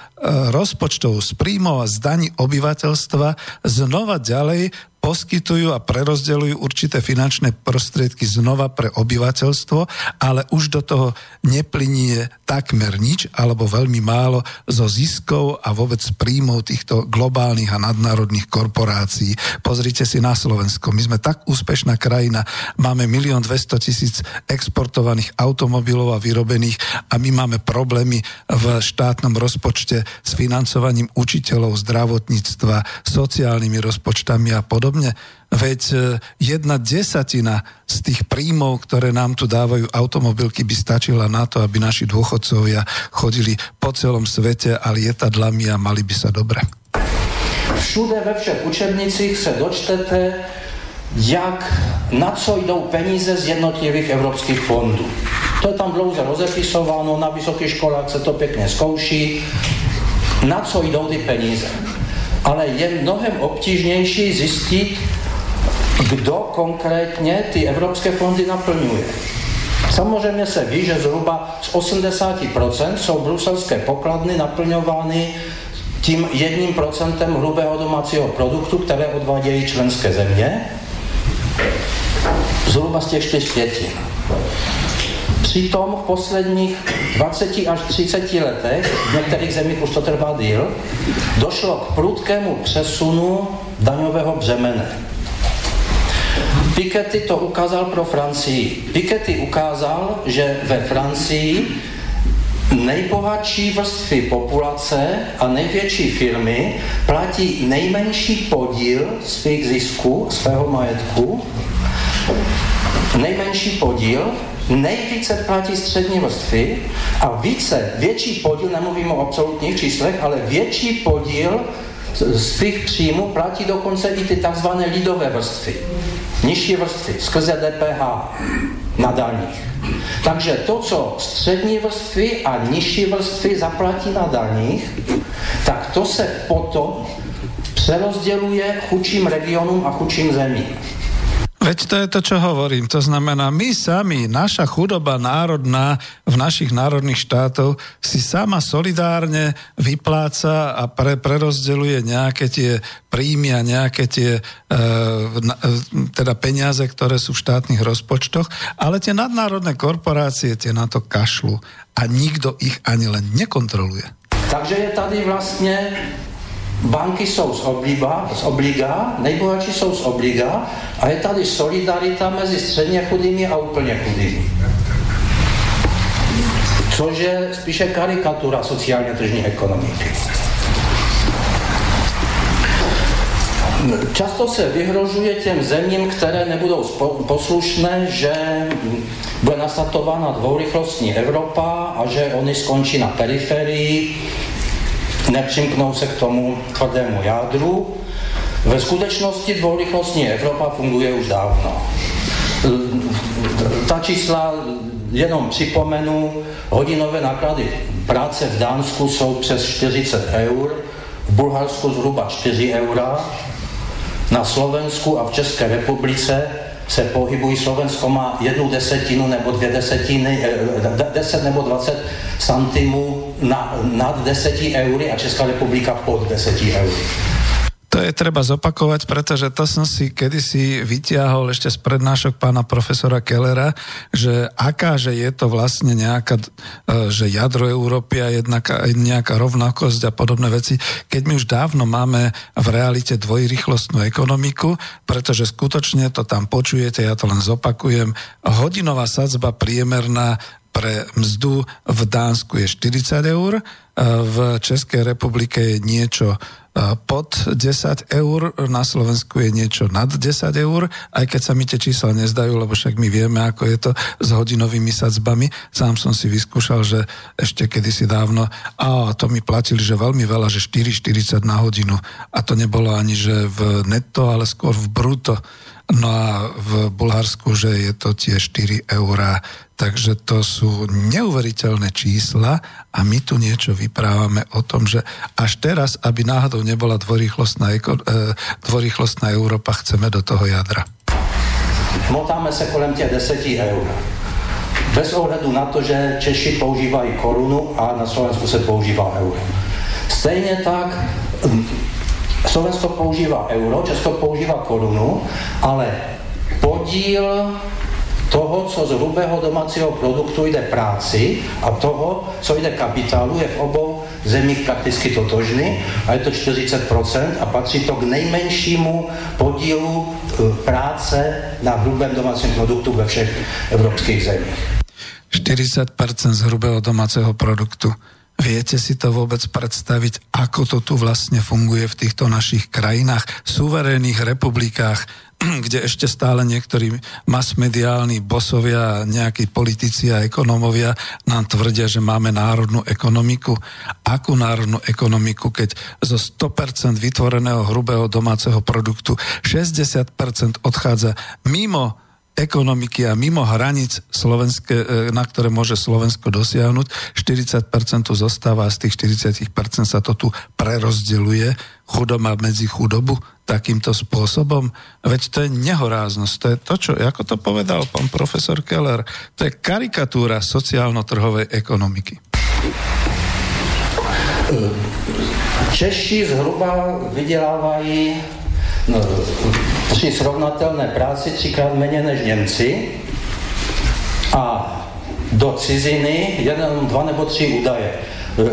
rozpočtov z príjmov a z daní obyvateľstva znova ďalej poskytujú a prerozdeľujú určité finančné prostriedky znova pre obyvateľstvo, ale už do toho neplinie takmer nič alebo veľmi málo zo ziskov a vôbec príjmov týchto globálnych a nadnárodných korporácií. Pozrite si na Slovensko. My sme tak úspešná krajina. Máme 1 200 tisíc exportovaných automobilov a vyrobených a my máme problémy v štátnom rozpočte s financovaním učiteľov, zdravotníctva, sociálnymi rozpočtami a podobne podobne. Veď e, jedna desatina z tých príjmov, ktoré nám tu dávajú automobilky, by stačila na to, aby naši dôchodcovia chodili po celom svete a lietadlami a mali by sa dobre. Všude ve všech učebnicích se dočtete, jak, na co jdou peníze z jednotlivých evropských fondů. To je tam dlouze rozepisováno, na vysokých školách se to pěkně zkouší, na co jdou ty peníze ale je mnohem obtížnější zjistit, kdo konkrétně ty evropské fondy naplňuje. Samozřejmě se ví, že zhruba z 80% jsou bruselské pokladny naplňovány tím jedním procentem hrubého domácího produktu, které odvádějí členské země, zhruba z těch čtyř pětin. Přitom v posledních 20 až 30 letech, v některých zemích už to trvá díl, došlo k prudkému přesunu daňového břemene. Piketty to ukázal pro Francii. Piketty ukázal, že ve Francii nejbohatší vrstvy populace a největší firmy platí nejmenší podíl svých zisků, svého majetku, nejmenší podíl nejvíce platí střední vrstvy a více, větší podíl, nemluvím o absolutních číslech, ale větší podíl svých příjmů platí dokonce i ty takzvané lidové vrstvy, nižší vrstvy, skrze DPH na daních. Takže to, co střední vrstvy a nižší vrstvy zaplatí na daních, tak to se potom přerozděluje chudším regionům a chudším zemím. Veď to je to, čo hovorím. To znamená, my sami, naša chudoba národná v našich národných štátov si sama solidárne vypláca a pre, prerozdeluje nejaké tie príjmy a nejaké tie e, e, teda peniaze, ktoré sú v štátnych rozpočtoch, ale tie nadnárodné korporácie tie na to kašľú a nikto ich ani len nekontroluje. Takže je tady vlastně banky jsou z, obliba, z obliga, nejbohatší jsou z obliga a je tady solidarita mezi středně chudými a úplně chudými. Což je spíše karikatura sociálně tržní ekonomiky. Často se vyhrožuje těm zemím, které nebudou poslušné, že bude nastartována dvourychlostní Evropa a že oni skončí na periferii nepřimknou se k tomu tvrdému jádru. Ve skutečnosti dvourychlostní Evropa funguje už dávno. Ta čísla jenom připomenu, hodinové náklady práce v Dánsku jsou přes 40 eur, v Bulharsku zhruba 4 eura, na Slovensku a v České republice se pohybují, Slovensko má jednu desetinu nebo dvě desetiny, eh, deset nebo dvacet santimů na, nad deseti eury a Česká republika pod deseti eury. To je treba zopakovať, pretože to som si kedysi vytiahol ešte z prednášok pána profesora Kellera, že aká, že je to vlastne nejaká, e, že jadro Európy a jednaká, nejaká rovnakosť a podobné veci, keď my už dávno máme v realite dvojrychlostnú ekonomiku, pretože skutočne to tam počujete, ja to len zopakujem, hodinová sadzba priemerná pre mzdu v Dánsku je 40 eur, e, v Českej republike je niečo pod 10 eur, na Slovensku je niečo nad 10 eur, aj keď sa mi tie čísla nezdajú, lebo však my vieme, ako je to s hodinovými sadzbami. Sám som si vyskúšal, že ešte kedysi dávno, a to mi platili, že veľmi veľa, že 4,40 na hodinu. A to nebolo ani, že v netto, ale skôr v bruto. No a v Bulharsku, že je to tie 4 eurá. Takže to sú neuveriteľné čísla a my tu niečo vyprávame o tom, že až teraz, aby náhodou nebola dvorýchlostná, e, dvorýchlostná Európa, chceme do toho jadra. Motáme se kolem těch 10 eur. Bez ohledu na to, že Češi používají korunu a na Slovensku se používá euro. Stejně tak Slovensko používá euro, Česko používá korunu, ale podíl toho, co z hrubého domácího produktu jde práci a toho, co jde kapitálu, je v obou zemích prakticky totožný a je to 40% a patří to k nejmenšímu podílu e, práce na hrubém domácím produktu ve všech evropských zemích. 40% z hrubého domáceho produktu. Viete si to vôbec predstaviť, ako to tu vlastne funguje v týchto našich krajinách, suverénnych republikách, (clears throat) kde ešte stále niektorí masmediálni bosovia, nejakí politici a ekonómovia nám tvrdia, že máme národnú ekonomiku. Akú národnú ekonomiku, keď zo 100% vytvoreného hrubého domáceho produktu 60% odchádza mimo ekonomiky a mimo hranic, Slovenske, e, na ktoré môže Slovensko dosiahnuť. 40% zostáva a z tých 40% sa to tu prerozdeluje chudoba medzi chudobu takýmto spôsobom. Veď to je nehoráznosť. To je to, čo, ako to povedal pán profesor Keller, to je karikatúra sociálno-trhovej ekonomiky. Češi zhruba vydelávají no, při srovnatelné práci třikrát méně než Němci a do ciziny jeden, dva nebo tři údaje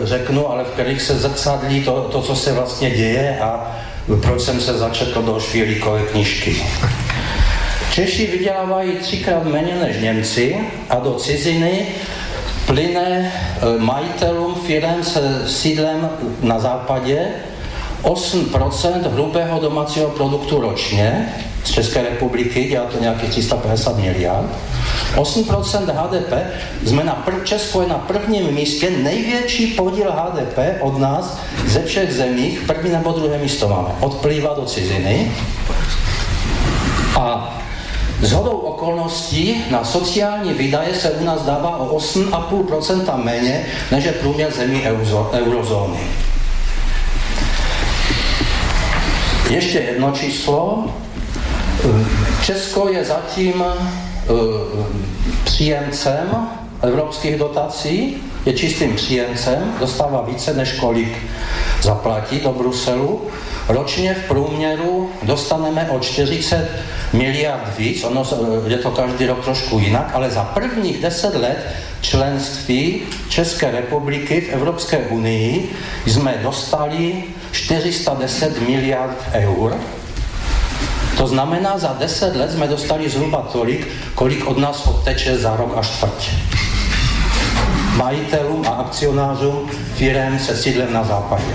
řeknu, ale v kterých se zrcadlí to, to co se vlastně děje a proč jsem se začetl do Švílíkové knižky. Češi vydělávají třikrát méně než Němci a do ciziny plyne e, majitelům firm se sídlem na západě 8% hrubého domácího produktu ročně z České republiky, dělá to nějakých 350 miliard. 8% HDP, jsme na prv, Česko je na prvním místě, největší podíl HDP od nás ze všech zemích, první nebo druhé místo máme, odplývá do ciziny. A z hodou okolností na sociální výdaje se u nás dává o 8,5% méně, než je průměr zemí eurozóny. Ještě jedno číslo. Česko je zatím eh, příjemcem evropských dotací, je čistým příjemcem, dostává více, než kolik zaplatí do Bruselu. Ročně v průměru dostaneme o 40 miliard víc, ono je to každý rok trošku jinak, ale za prvních 10 let členství České republiky v Evropské unii jsme dostali 410 miliard eur. To znamená, za 10 let jsme dostali zhruba tolik, kolik od nás odteče za rok až čtvrť. Majitelům a akcionářům firem se sídlem na západě.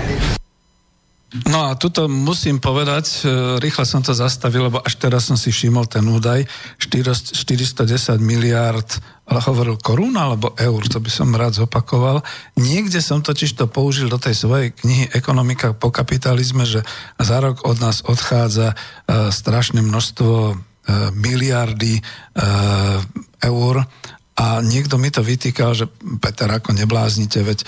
No a tuto musím povedať, e, rýchle som to zastavil, lebo až teraz som si všimol ten údaj, 410 miliárd, ale hovoril korún alebo eur, to by som rád zopakoval. Niekde som totiž to použil do tej svojej knihy Ekonomika po kapitalizme, že za rok od nás odchádza uh, strašné množstvo uh, miliardy eur a niekto mi to vytýkal, že Peter, ako nebláznite, veď e,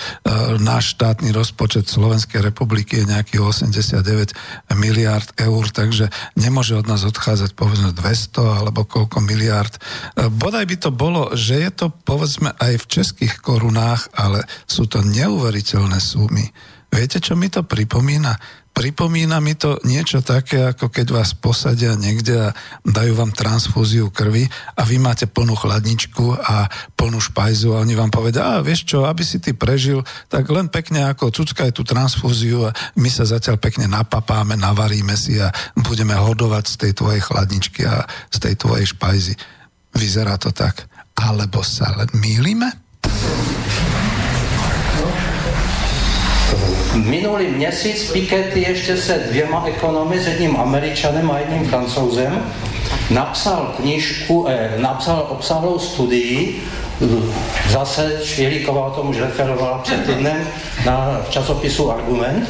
náš štátny rozpočet Slovenskej republiky je nejakých 89 miliard eur, takže nemôže od nás odchádzať povedzme 200 alebo koľko miliard. E, bodaj by to bolo, že je to povedzme aj v českých korunách, ale sú to neuveriteľné sumy. Viete, čo mi to pripomína? Pripomína mi to niečo také, ako keď vás posadia niekde a dajú vám transfúziu krvi a vy máte plnú chladničku a plnú špajzu a oni vám povedia, a vieš čo, aby si ty prežil, tak len pekne ako cuckaj tú transfúziu a my sa zatiaľ pekne napapáme, navaríme si a budeme hodovať z tej tvojej chladničky a z tej tvojej špajzy. Vyzerá to tak. Alebo sa len mýlime? Minulý měsíc Piketty ještě se dvěma ekonomy, s jedním američanem a jedním francouzem, napsal knižku, eh, napsal obsáhlou studii, zase Švělíková o tom už referovala před týdnem na, v časopisu Argument,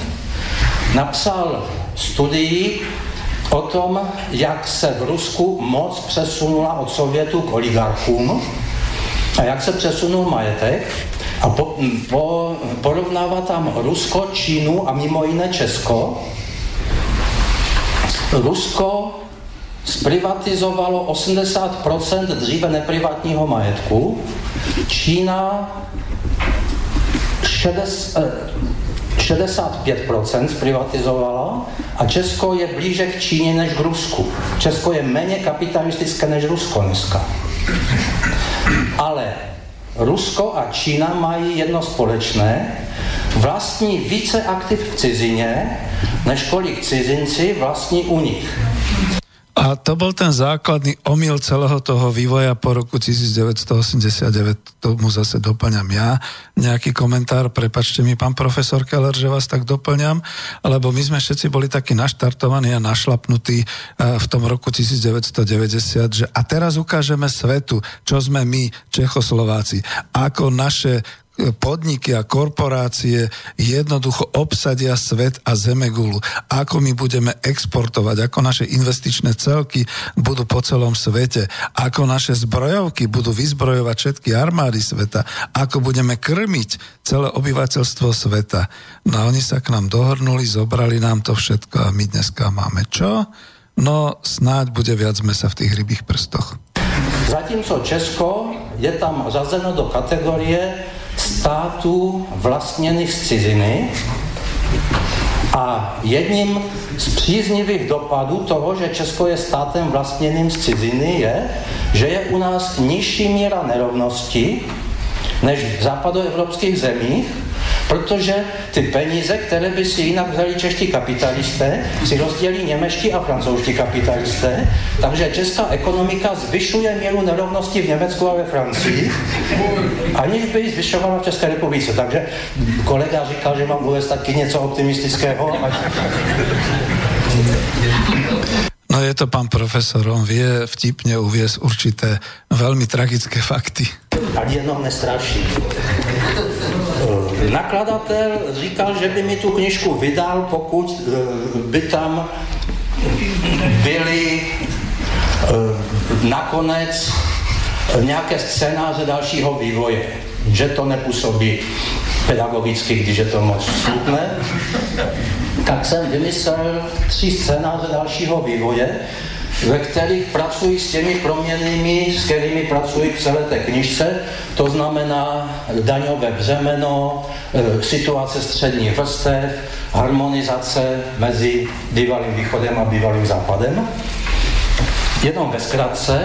napsal studii o tom, jak se v Rusku moc přesunula od Sovětu k oligarchům a jak se přesunul majetek a po, po, porovnává tam Rusko, Čínu a mimo jiné Česko. Rusko zprivatizovalo 80% dříve neprivátního majetku, Čína 60, 65% zprivatizovala a Česko je blíže k Číně než k Rusku. Česko je méně kapitalistické než Rusko dneska. Ale Rusko a Čína mají jedno společné, vlastní více aktiv v cizině, než kolik cizinci vlastní u nich. A to bol ten základný omyl celého toho vývoja po roku 1989. Tomu zase doplňam ja. Nejaký komentár, prepačte mi, pán profesor Keller, že vás tak doplňam, lebo my sme všetci boli takí naštartovaní a našlapnutí eh, v tom roku 1990, že a teraz ukážeme svetu, čo sme my, Čechoslováci, ako naše podniky a korporácie jednoducho obsadia svet a zemegulu. Ako my budeme exportovať, ako naše investičné celky budú po celom svete, ako naše zbrojovky budú vyzbrojovať všetky armády sveta, ako budeme krmiť celé obyvateľstvo sveta. No a oni sa k nám dohrnuli, zobrali nám to všetko a my dneska máme čo? No snáď bude viac mesa v tých rybých prstoch. Zatímco Česko je tam řazeno do kategorie států vlastněných z ciziny a jedním z příznivých dopadů toho, že Česko je státem vlastněným z ciziny, je, že je u nás nižší míra nerovnosti než v západoevropských zemích, Protože ty peníze, které by si jinak vzali čeští kapitalisté, si rozdělí němečtí a francouzští kapitalisté, takže česká ekonomika zvyšuje míru nerovnosti v Německu a ve Francii, aniž by ji zvyšovala v České republice. Takže kolega říkal, že mám uvést taky něco optimistického. No je to pán profesor, on vie vtipne uviesť určité veľmi tragické fakty. Ani jenom nestraší. Nakladatel říkal, že by mi tu knižku vydal, pokud eh, by tam byly eh, nakonec nějaké scénáře dalšího vývoje. Že to nepůsobí pedagogicky, když je to moc smutné. Tak jsem vymyslel tři scénáře dalšího vývoje, ve kterých pracuji s těmi proměnými, s kterými pracuji v celé té knižce, to znamená daňové břemeno, e, situace střední vrstev, harmonizace mezi bývalým východem a bývalým západem. Jenom ve zkratce,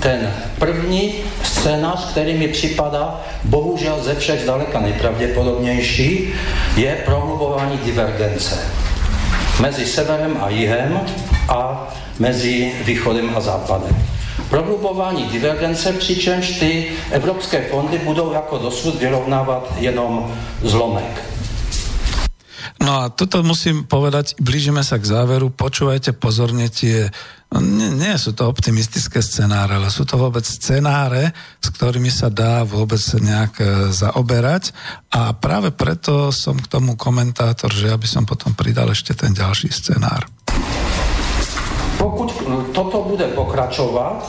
ten první scénář, který mi připadá bohužel ze všech zdaleka nejpravděpodobnější, je prohlubování divergence mezi severem a jihem a mezi východem a západem. Prohlubování divergence, přičemž ty evropské fondy budou jako dosud vyrovnávat jenom zlomek. No a toto musím povedať, blížime sa k záveru, počúvajte pozorne tie, nie, nie sú to optimistické scenáre, ale sú to vôbec scenáre, s ktorými sa dá vôbec nejak e, zaoberať a práve preto som k tomu komentátor, že ja by som potom pridal ešte ten ďalší scenár. Pokud toto bude pokračovať,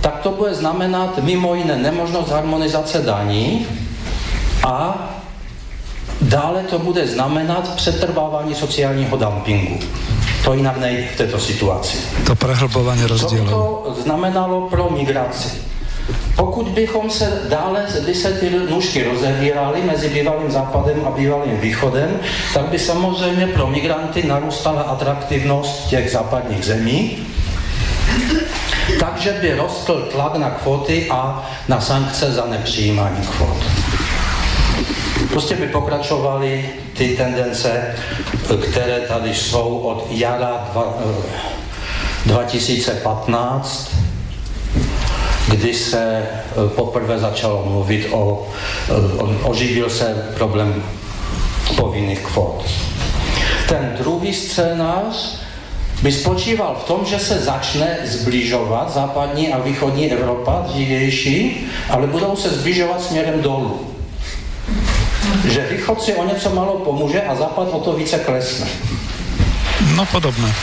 tak to bude znamenať mimo iné nemožnosť harmonizace daní a Dále to bude znamenat přetrvávání sociálního dumpingu. To jinak nejde v této situaci. To prehlbování rozdílů. Co to znamenalo pro migraci? Pokud bychom se dále, by se ty nůžky rozevíraly mezi bývalým západem a bývalým východem, tak by samozřejmě pro migranty narůstala atraktivnost těch západních zemí, takže by rostl tlak na kvóty a na sankce za nepřijímání kvót. Prostě by pokračovaly ty tendence, které tady jsou od jara 2015, kdy se e, poprvé začalo mluvit o, e, oživil se problém povinných kvot. Ten druhý scénář by spočíval v tom, že se začne zbližovat západní a východní Evropa, dřívější, ale budou se zbližovat směrem dolů že východ si o něco malo pomůže a západ o to více klesne. No podobné.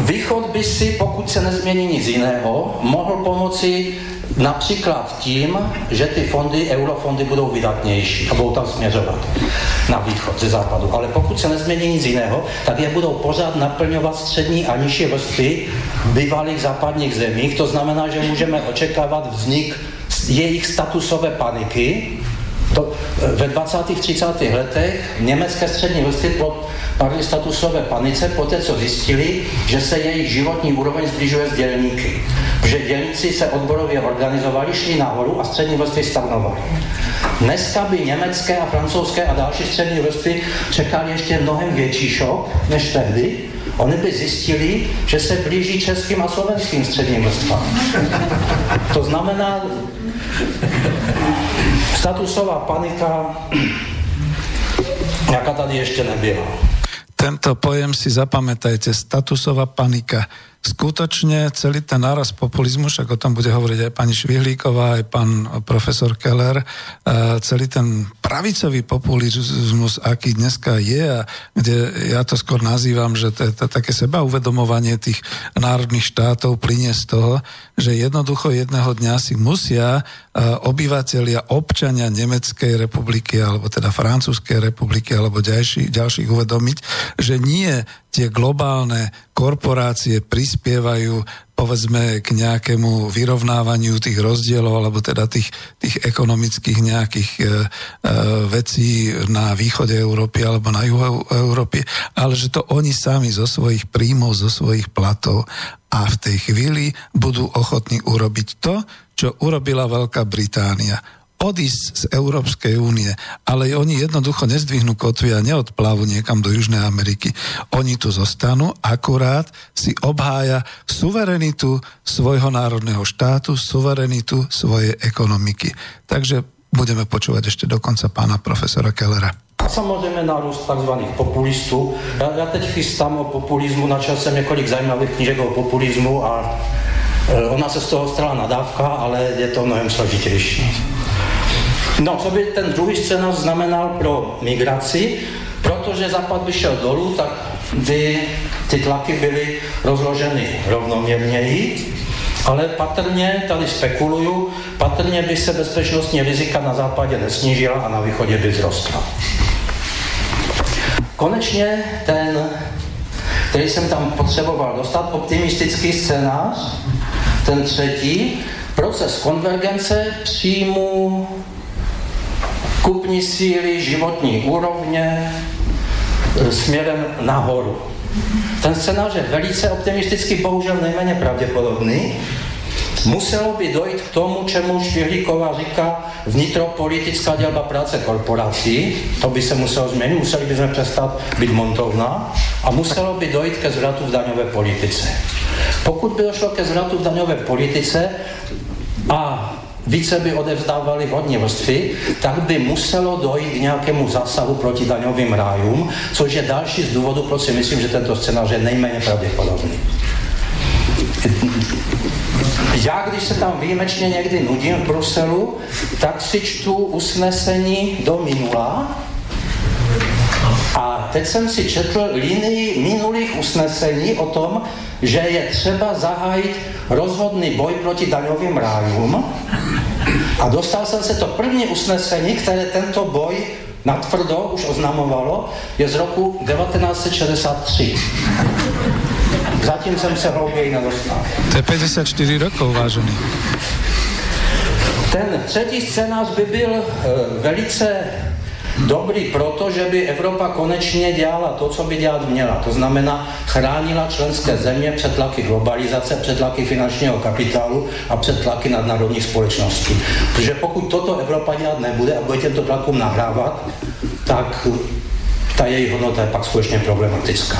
Východ by si, pokud se nezmění nic jiného, mohl pomoci například tím, že ty fondy, eurofondy budou vydatnější a budou tam směřovat na východ ze západu. Ale pokud se nezmění nic jiného, tak je budou pořád naplňovat střední a nižší vrstvy bývalých západních zemích. To znamená, že můžeme očekávat vznik jejich statusové paniky, to, ve 20. 30. letech německé střední vrstvy padly statusové panice poté, co zjistili, že se jejich životní úroveň zbližuje s dělníky. Protože dělníci se odborově organizovali, šli nahoru a střední vrstvy stagnovaly. Dneska by německé a francouzské a další střední vrstvy čekali ještě mnohem větší šok než tehdy, Oni by zjistili, že se blíží českým a slovenským středním vrstvám. To znamená, statusová panika, jaká tady ještě nebyla. Tento pojem si zapamätajte, statusová panika skutočne celý ten náraz populizmu, však o tom bude hovoriť aj pani Švihlíková, aj pán profesor Keller, celý ten pravicový populizmus, aký dneska je a kde ja to skôr nazývam, že to je to také seba uvedomovanie tých národných štátov plinie z toho, že jednoducho jedného dňa si musia obyvateľia, občania Nemeckej republiky alebo teda Francúzskej republiky alebo ďalší, ďalších uvedomiť, že nie tie globálne korporácie prispievajú povedzme k nejakému vyrovnávaniu tých rozdielov alebo teda tých, tých ekonomických nejakých e, e, vecí na východe Európy alebo na juhu Európy, ale že to oni sami zo svojich príjmov, zo svojich platov a v tej chvíli budú ochotní urobiť to, čo urobila Veľká Británia odísť z Európskej únie, ale oni jednoducho nezdvihnú kotvy a neodplávu niekam do Južnej Ameriky. Oni tu zostanú, akurát si obhája suverenitu svojho národného štátu, suverenitu svojej ekonomiky. Takže budeme počúvať ešte dokonca pána profesora Kellera. Samozrejme nárůst tzv. populistů. Já, já teď chystám o populizmu, načal jsem několik zajímavých knížek o populizmu a e, ona se z toho stala nadávka, ale je to mnohem složitější. No, co by ten druhý scénář znamenal pro migraci, protože Západ by šel dolů, tak by ty tlaky byly rozloženy rovnoměrněji, ale patrně, tady spekuluju, patrně by se bezpečnostní rizika na západě nesnížila a na východě by vzrostla. Konečně ten, který jsem tam potřeboval dostat, optimistický scénář, ten třetí, proces konvergence příjmu kupní síly, životní úrovně e, směrem nahoru. Ten scénář je velice optimistický, bohužel nejméně pravděpodobný. Muselo by dojít k tomu, čemu Švihlíková říká vnitropolitická dělba práce korporací, to by se muselo změnit, museli bychom přestat být montovna a muselo by dojít ke zvratu v daňové politice. Pokud by došlo ke zvratu v daňové politice a více by odevzdávali hodně vrstvy, tak by muselo dojít k nějakému zásahu proti daňovým rájům, což je další z důvodu, proč si myslím, že tento scénář je nejméně pravděpodobný. Já, když se tam výjimečně někdy nudím v Bruselu, tak si čtu usnesení do minula, a teď jsem si četl linii minulých usnesení o tom, že je třeba zahájit rozhodný boj proti daňovým rájům. A dostal jsem se to první usnesení, které tento boj natvrdo už oznamovalo, je z roku 1963. Zatím jsem se hlouběji nedostal. To je 54 rokov, vážený. Ten třetí scénář by byl e, velice dobrý proto, že by Evropa konečně dělala to, co by dělat měla. To znamená, chránila členské země před tlaky globalizace, před tlaky finančního kapitálu a před tlaky nadnárodních společností. Protože pokud toto Evropa dělat nebude a bude těmto tlakům nahrávat, tak ta její hodnota je pak skutečně problematická.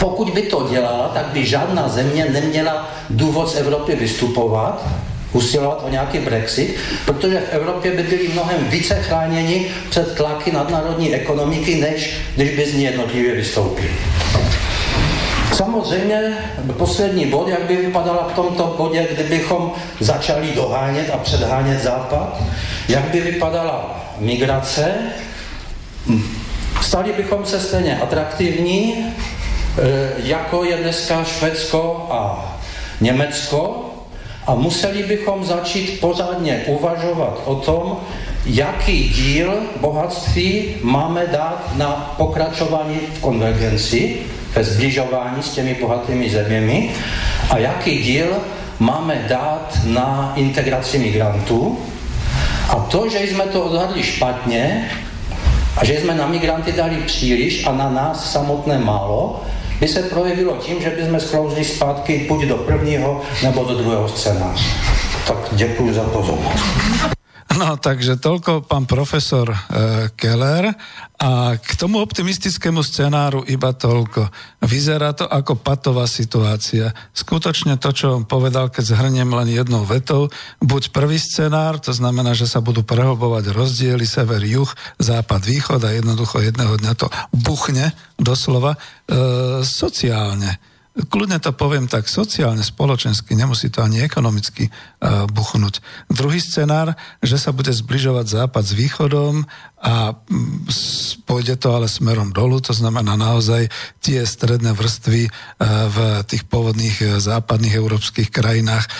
Pokud by to dělala, tak by žádná země neměla důvod z Evropy vystupovat, usilovat o nějaký Brexit, protože v Evropě by byli mnohem více chráněni před tlaky nadnárodní ekonomiky, než když by z ní jednotlivě vystoupili. Samozřejmě poslední bod, jak by vypadala v tomto bodě, kdybychom začali dohánět a předhánět západ, jak by vypadala migrace, stali bychom se stejně atraktivní, e, jako je dneska Švédsko a Německo, a museli bychom začít pořádně uvažovat o tom, jaký díl bohatství máme dát na pokračování v konvergenci, ve zbližování s těmi bohatými zeměmi a jaký díl máme dát na integraci migrantů. A to, že jsme to odhadli špatně a že jsme na migranty dali příliš a na nás samotné málo, by se projevilo tím, že bychom sklouzli zpátky buď do prvního nebo do druhého scénáře. Tak děkuji za pozornost. No, takže toľko pán profesor e, Keller a k tomu optimistickému scenáru iba toľko. Vyzerá to ako patová situácia. Skutočne to, čo on povedal, keď zhrniem len jednou vetou, buď prvý scenár, to znamená, že sa budú prehlbovať rozdiely sever, juh, západ, východ a jednoducho jedného dňa to buchne, doslova, e, sociálne kľudne to poviem tak sociálne, spoločensky, nemusí to ani ekonomicky uh, buchnúť. Druhý scenár, že sa bude zbližovať západ s východom a mm, pôjde to ale smerom dolu, to znamená naozaj tie stredné vrstvy uh, v tých pôvodných uh, západných európskych krajinách,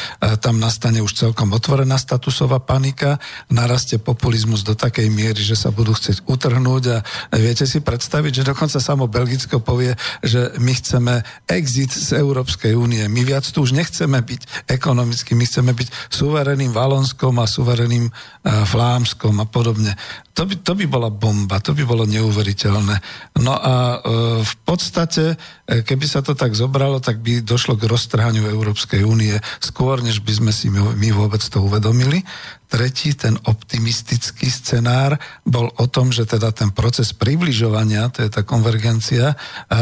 tam nastane už celkom otvorená statusová panika, narastie populizmus do takej miery, že sa budú chcieť utrhnúť a viete si predstaviť, že dokonca samo Belgicko povie, že my chceme exit byť z Európskej únie. My viac tu už nechceme byť ekonomicky, my chceme byť suverénnym Valonskom a suverénnym uh, Flámskom a podobne. To by, to by bola bomba, to by bolo neuveriteľné. No a uh, v podstate, e, keby sa to tak zobralo, tak by došlo k roztrhaniu Európskej únie skôr, než by sme si my vôbec to uvedomili. Tretí, ten optimistický scenár, bol o tom, že teda ten proces približovania, to je tá konvergencia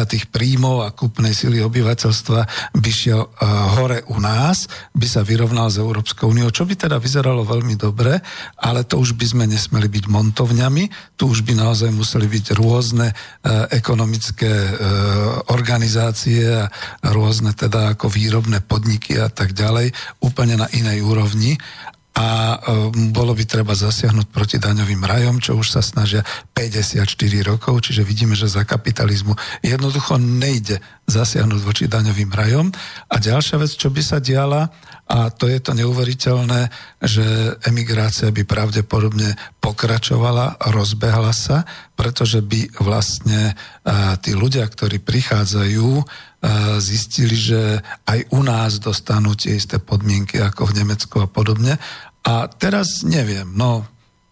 tých príjmov a kúpnej sily obyvateľstva by šiel hore u nás, by sa vyrovnal s Európskou úniou, čo by teda vyzeralo veľmi dobre, ale to už by sme nesmeli byť montovňami, tu už by naozaj museli byť rôzne ekonomické organizácie a rôzne teda ako výrobné podniky a tak ďalej, úplne na inej úrovni a um, bolo by treba zasiahnuť proti daňovým rajom, čo už sa snažia 54 rokov, čiže vidíme, že za kapitalizmu jednoducho nejde zasiahnuť voči daňovým rajom. A ďalšia vec, čo by sa diala, a to je to neuveriteľné, že emigrácia by pravdepodobne pokračovala, rozbehla sa, pretože by vlastne tí ľudia, ktorí prichádzajú, zistili, že aj u nás dostanú tie isté podmienky ako v Nemecku a podobne. A teraz neviem, no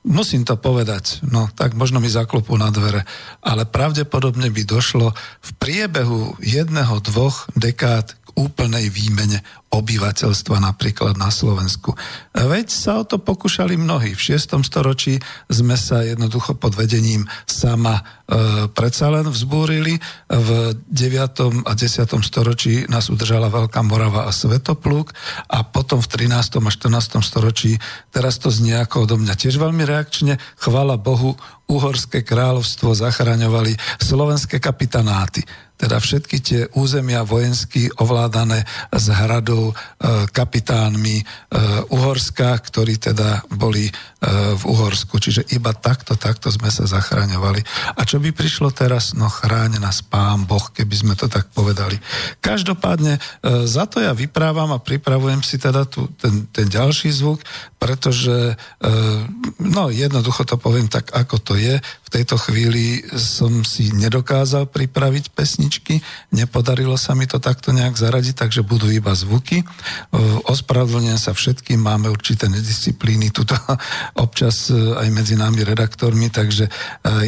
musím to povedať, no tak možno mi zaklopú na dvere, ale pravdepodobne by došlo v priebehu jedného, dvoch dekád úplnej výmene obyvateľstva napríklad na Slovensku. Veď sa o to pokúšali mnohí. V 6. storočí sme sa jednoducho pod vedením sama e, predsa len vzbúrili. V 9. a 10. storočí nás udržala Veľká Morava a Svetopluk a potom v 13. a 14. storočí, teraz to znie ako odo mňa tiež veľmi reakčne, chvála Bohu, Uhorské kráľovstvo zachraňovali slovenské kapitanáty teda všetky tie územia vojensky ovládané z hradov e, kapitánmi e, Uhorska, ktorí teda boli e, v Uhorsku. Čiže iba takto, takto sme sa zachraňovali. A čo by prišlo teraz? No chráň nás pán Boh, keby sme to tak povedali. Každopádne za to ja vyprávam a pripravujem si teda tu, ten, ten ďalší zvuk, pretože no jednoducho to poviem tak, ako to je. Tejto chvíli som si nedokázal pripraviť pesničky, nepodarilo sa mi to takto nejak zaradiť, takže budú iba zvuky. Ospravedlňujem sa všetkým, máme určité nedisciplíny tuto (laughs) občas e, aj medzi nami redaktormi, takže e,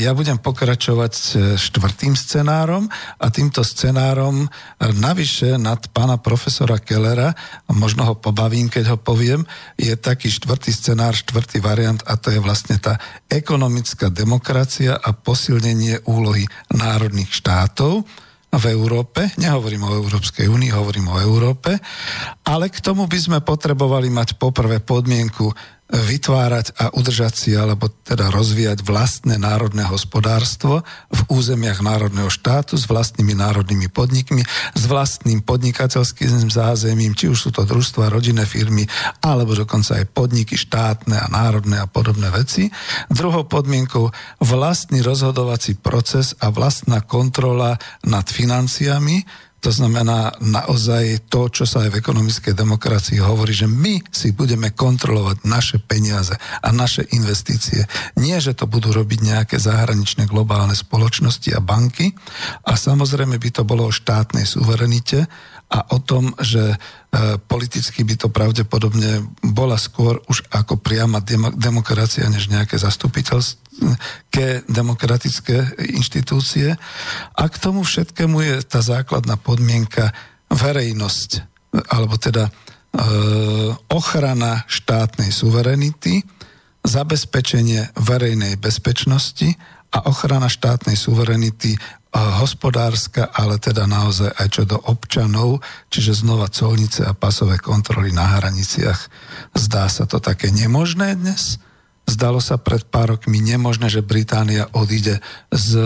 ja budem pokračovať štvrtým scenárom a týmto scenárom e, navyše nad pána profesora Kellera, možno ho pobavím, keď ho poviem, je taký štvrtý scenár, štvrtý variant a to je vlastne tá ekonomická demokracia integrácia a posilnenie úlohy národných štátov v Európe, nehovorím o Európskej únii, hovorím o Európe, ale k tomu by sme potrebovali mať poprvé podmienku vytvárať a udržať si, alebo teda rozvíjať vlastné národné hospodárstvo v územiach národného štátu s vlastnými národnými podnikmi, s vlastným podnikateľským zázemím, či už sú to družstva, rodinné firmy, alebo dokonca aj podniky štátne a národné a podobné veci. Druhou podmienkou vlastný rozhodovací proces a vlastná kontrola nad financiami, to znamená naozaj to, čo sa aj v ekonomickej demokracii hovorí, že my si budeme kontrolovať naše peniaze a naše investície. Nie, že to budú robiť nejaké zahraničné globálne spoločnosti a banky. A samozrejme by to bolo o štátnej suverenite a o tom, že e, politicky by to pravdepodobne bola skôr už ako priama demokracia, než nejaké zastupiteľské demokratické inštitúcie. A k tomu všetkému je tá základná podmienka verejnosť, alebo teda e, ochrana štátnej suverenity, zabezpečenie verejnej bezpečnosti a ochrana štátnej suverenity hospodárska, ale teda naozaj aj čo do občanov, čiže znova colnice a pasové kontroly na hraniciach. Zdá sa to také nemožné dnes? Zdalo sa pred pár rokmi nemožné, že Británia odíde z e,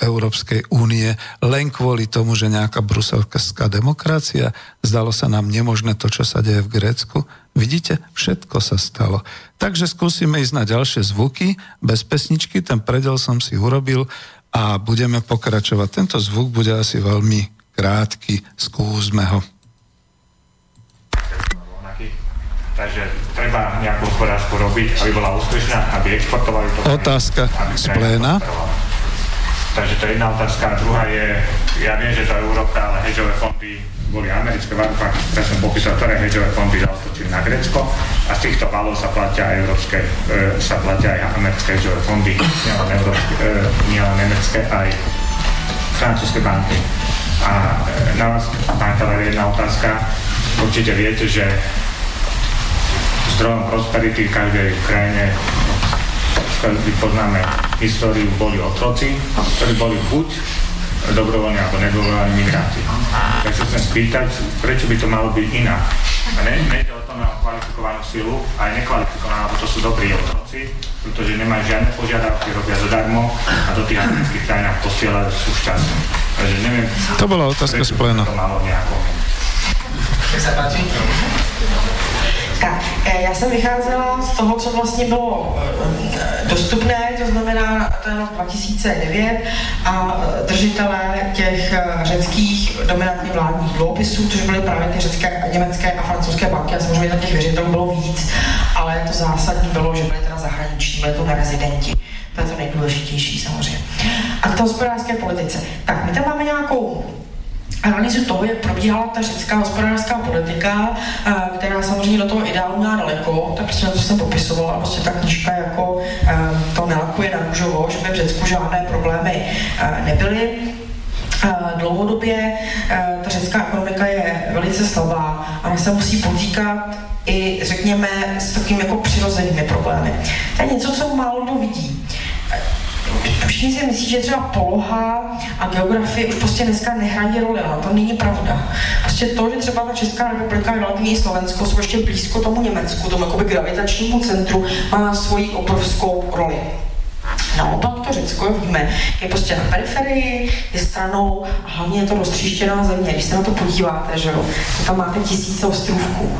Európskej únie len kvôli tomu, že nejaká bruselská demokracia. Zdalo sa nám nemožné to, čo sa deje v Grécku. Vidíte, všetko sa stalo. Takže skúsime ísť na ďalšie zvuky. Bez pesničky, ten predel som si urobil a budeme pokračovať. Tento zvuk bude asi veľmi krátky, skúsme ho. Takže treba nejakú hospodárstvu robiť, aby bola úspešná, aby exportovali to. Otázka z pléna. Takže to je jedna otázka. Druhá je, ja viem, že to je Európa, ale hedžové fondy boli americké valúky, ktoré som popísal, ktoré hedžové fondy zautočili na Grécko a z týchto valov sa platia aj európske, e, sa platia aj americké hedžové fondy, nielen, európske, e, nielen nemecké, aj francúzske banky. A e, na vás, pán Keller, jedna otázka. Určite viete, že zdrojom prosperity v každej krajine každý poznáme históriu, boli otroci, ktorí boli buď dobrovoľní alebo nedobrovoľní migranti. Tak sa chcem spýtať, prečo by to malo byť inak? A ne, nejde o to na kvalifikovanú silu, aj nekvalifikovanú, lebo to sú dobrí otroci, pretože nemajú žiadne požiadavky, robia zadarmo a do tých amerických krajinách posielajú sú šťastní. Takže neviem... To bola otázka z pléna. To malo nejako. Nech sa páči. Tak, e, já jsem vycházela z toho, co vlastně bylo e, dostupné, to znamená ten rok 2009 a e, držitelé těch řeckých dominantních vládních dluhopisů, což byly právě ty řecké, německé a francouzské banky a samozřejmě těch věřitelů bylo víc, ale to zásadní bylo, že byly teda zahraniční, byly to nerezidenti. To je to nejdůležitější samozřejmě. A k té hospodářské politice. Tak, my tam máme nějakou analýzu toho, jak probíhala ta řecká hospodářská politika, eh, která samozřejmě do toho ideálu měla daleko, tak prostě to jsem popisovala, prostě ta knižka jako eh, to nelakuje na růžovo, že by v Řecku žádné problémy eh, nebyly. dlouhodobě ta řecká ekonomika je velice slabá. Ona se musí potýkat i, řekněme, s takovými jako přirozenými problémy. To je něco, co málo kdo vidí. Všichni si myslí, že třeba poloha a geografie už prostě dneska nehrají roli, ale to není pravda. Prostě to, že třeba ta Česká republika a relativní Slovensko jsou ještě blízko tomu Německu, tomu jakoby gravitačnímu centru, má svoji obrovskou roli. Naopak to Řecko, víme, je prostě na periferii, je stranou a hlavně je to roztříštěná země. Když se na to podíváte, že jo, tam máte tisíce ostrovků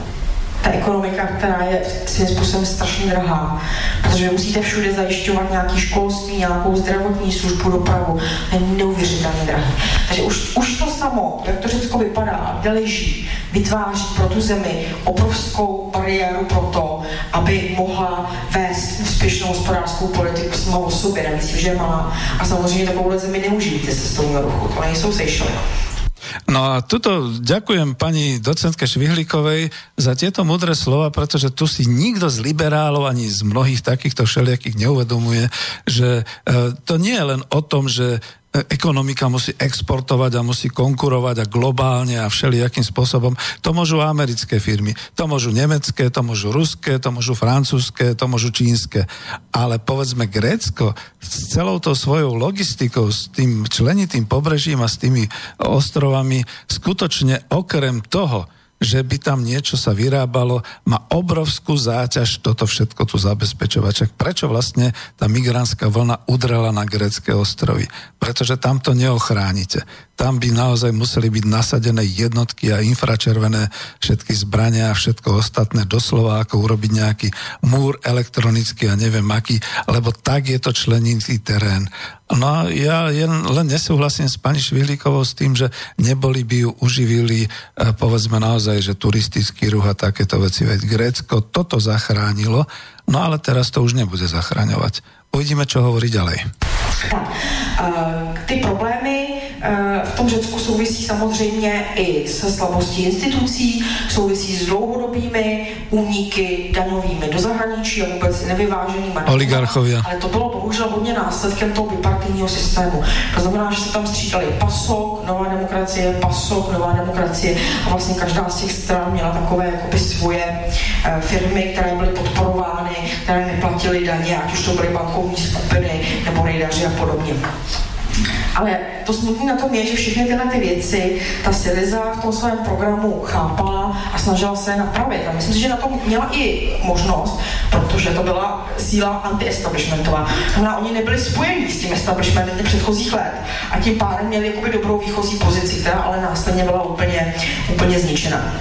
ta ekonomika, která je svým způsobem strašně drahá, protože musíte všude zajišťovat nějaký školství, nějakou zdravotní službu, dopravu, je neuvěřitelně drahý. Takže už, už to samo, jak to Řecko vypadá, kde leží, vytváří pro tu zemi obrovskou bariéru pro to, aby mohla vést úspěšnou hospodářskou politiku sama o sobě. Nemyslím, že malá. A samozřejmě takovouhle zemi nemůže se cestovního ruchu. To nejsou Seychely. No a tuto ďakujem pani docentke Švihlíkovej za tieto mudré slova, pretože tu si nikto z liberálov ani z mnohých takýchto všelijakých neuvedomuje, že e, to nie je len o tom, že ekonomika musí exportovať a musí konkurovať a globálne a všelijakým spôsobom. To môžu americké firmy, to môžu nemecké, to môžu ruské, to môžu francúzske, to môžu čínske. Ale povedzme Grécko s celou tou svojou logistikou, s tým členitým pobrežím a s tými ostrovami skutočne okrem toho, že by tam niečo sa vyrábalo, má obrovskú záťaž toto všetko tu zabezpečovať. Prečo vlastne tá migránska vlna udrela na grecké ostrovy? Pretože tam to neochránite. Tam by naozaj museli byť nasadené jednotky a infračervené všetky zbrania a všetko ostatné, doslova ako urobiť nejaký múr elektronický a neviem aký, lebo tak je to členitý terén. No ja len nesúhlasím s pani Švihlíkovou s tým, že neboli by ju uživili, e, povedzme naozaj, že turistický ruch a takéto veci. Veď Grécko toto zachránilo, no ale teraz to už nebude zachraňovať. Uvidíme, čo hovorí ďalej. Uh, ty problémy v tom Řecku souvisí samozřejmě i se slabostí institucí, souvisí s dlouhodobými úniky daňovými do zahraničí a vůbec nevyváženými. Oligarchovia. Ale to bylo bohužel hodně následkem toho bipartijního systému. To znamená, že se tam střídali PASOK, Nová demokracie, PASOK, Nová demokracie a vlastně každá z těch stran měla takové jakoby svoje uh, firmy, které byly podporovány, které neplatily daně, ať už to byly bankovní skupiny nebo rejdaři a podobně. Ale to smutné na tom je, že všechny tyhle ty věci ta Syriza v tom svém programu chápala a snažila se je napravit. A myslím si, že na to měla i možnost, protože to byla síla anti-establishmentová. Znamená, oni nebyli spojení s tím establishmentem předchozích let a tím pádem měli dobrou výchozí pozici, která ale následně byla úplně, úplně zničena.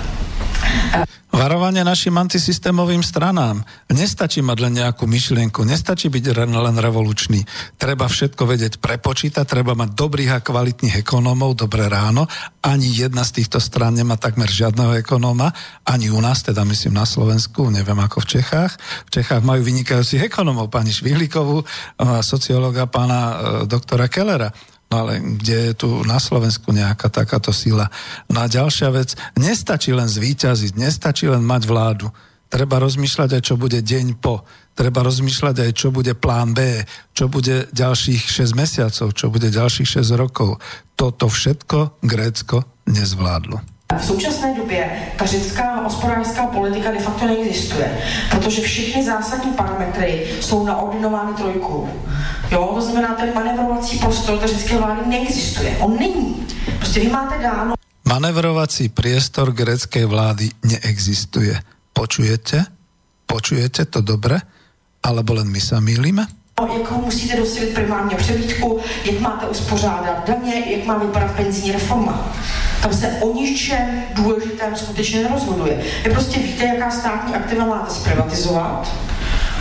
Varovanie našim antisystémovým stranám. Nestačí mať len nejakú myšlienku, nestačí byť len revolučný. Treba všetko vedieť prepočítať, treba mať dobrých a kvalitných ekonómov, dobré ráno. Ani jedna z týchto strán nemá takmer žiadneho ekonóma, ani u nás, teda myslím na Slovensku, neviem ako v Čechách. V Čechách majú vynikajúcich ekonómov, pani Švihlíkovú, sociológa pána e, doktora Kellera ale kde je tu na Slovensku nejaká takáto sila? No a ďalšia vec, nestačí len zvíťaziť, nestačí len mať vládu. Treba rozmýšľať aj, čo bude deň po. Treba rozmýšľať aj, čo bude plán B, čo bude ďalších 6 mesiacov, čo bude ďalších 6 rokov. Toto všetko Grécko nezvládlo. V současné době ta řecká hospodářská politika de facto neexistuje, protože všechny zásadní parametry jsou naordinovány trojkou. Jo, to znamená, ten manevrovací prostor té řecké vlády neexistuje. On není. Prostě vy máte dáno... Manevrovací priestor greckej vlády neexistuje. Počujete? Počujete to dobre? Alebo len my sa mýlime? Jak ho musíte docílit primárně převídku, jak máte uspořádat daně, jak má vypadat penzijní reforma. Tam se o ničem důležitém skutečně nerozhoduje. Vy prostě víte, jaká státní aktiva máte zprivatizovat,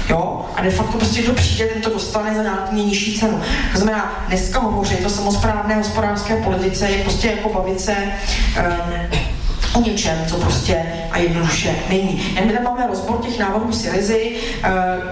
Jo? A de facto prostě kdo přijde, ten to dostane za nějakou nižší cenu. To znamená, dneska hovoří to samozprávné hospodářské politice je prostě jako bavit se um, o něčem, co prostě a jednoduše není. My tam máme rozbor těch návrhů Syrizy,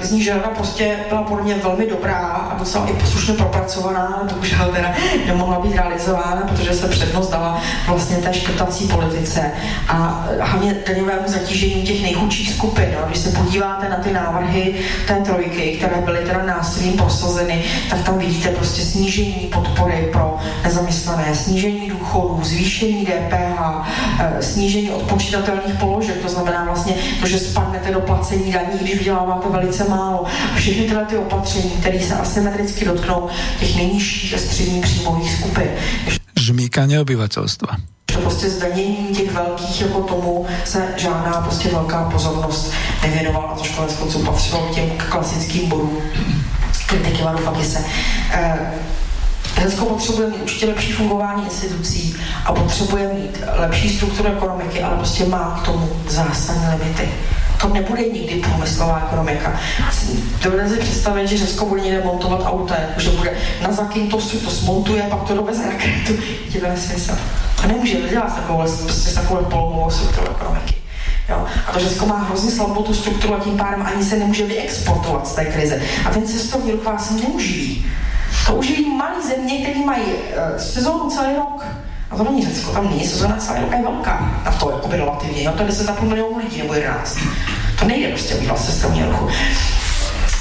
z ní žena prostě byla podle mě velmi dobrá a docela i poslušně propracovaná, ale bohužel teda nemohla být realizována, protože se přednost dala vlastně té škrtací politice a hlavně daňovému zatížení těch nejchudších skupin. Když se podíváte na ty návrhy té trojky, které byly teda násilím prosazeny, tak tam vidíte prostě snížení podpory pro nezaměstnané, snížení důchodů, zvýšení DPH, eh, snížení odpočítatelných položek, to znamená vlastně to, že spadnete do placení daní, když vyděláváte velice málo. A všechny tyhle ty opatření, které se asymetricky dotknou těch nejnižších a středních příjmových skupin. Žmíkanie obyvatelstva že prostě zdanění těch velkých jako tomu se žádná prostě velká pozornost nevěnovala, což konec konců patřilo těm klasickým bodům kritiky Varoufakise. Eh, Řecko potřebuje mít určitě lepší fungování institucí a potřebuje mít lepší strukturu ekonomiky, ale prostě má k tomu zásadní limity. To nebude nikdy průmyslová ekonomika. Dovedete si představit, že Řecko bude někde montovat auta, že bude na Zakintosu to smontuje, pak to doveze na Kretu. Dělá smysl. To nemůže dělat takovou, prostě takovou polovou strukturu ekonomiky. Jo? A to Řecko má hrozně slabou tu strukturu a tím pádem ani se nemůže vyexportovat z té krize. A ten cestovní ruch vás neuživí. To uživí malé země, které mají uh, sezónu celý rok. A to není Řecko, tam není sezóna celý rok, je velká. Na to jako relativně, jo? to je 10,5 milionů lidí nebo 11. To nejde prostě udělat cestovní ruchu.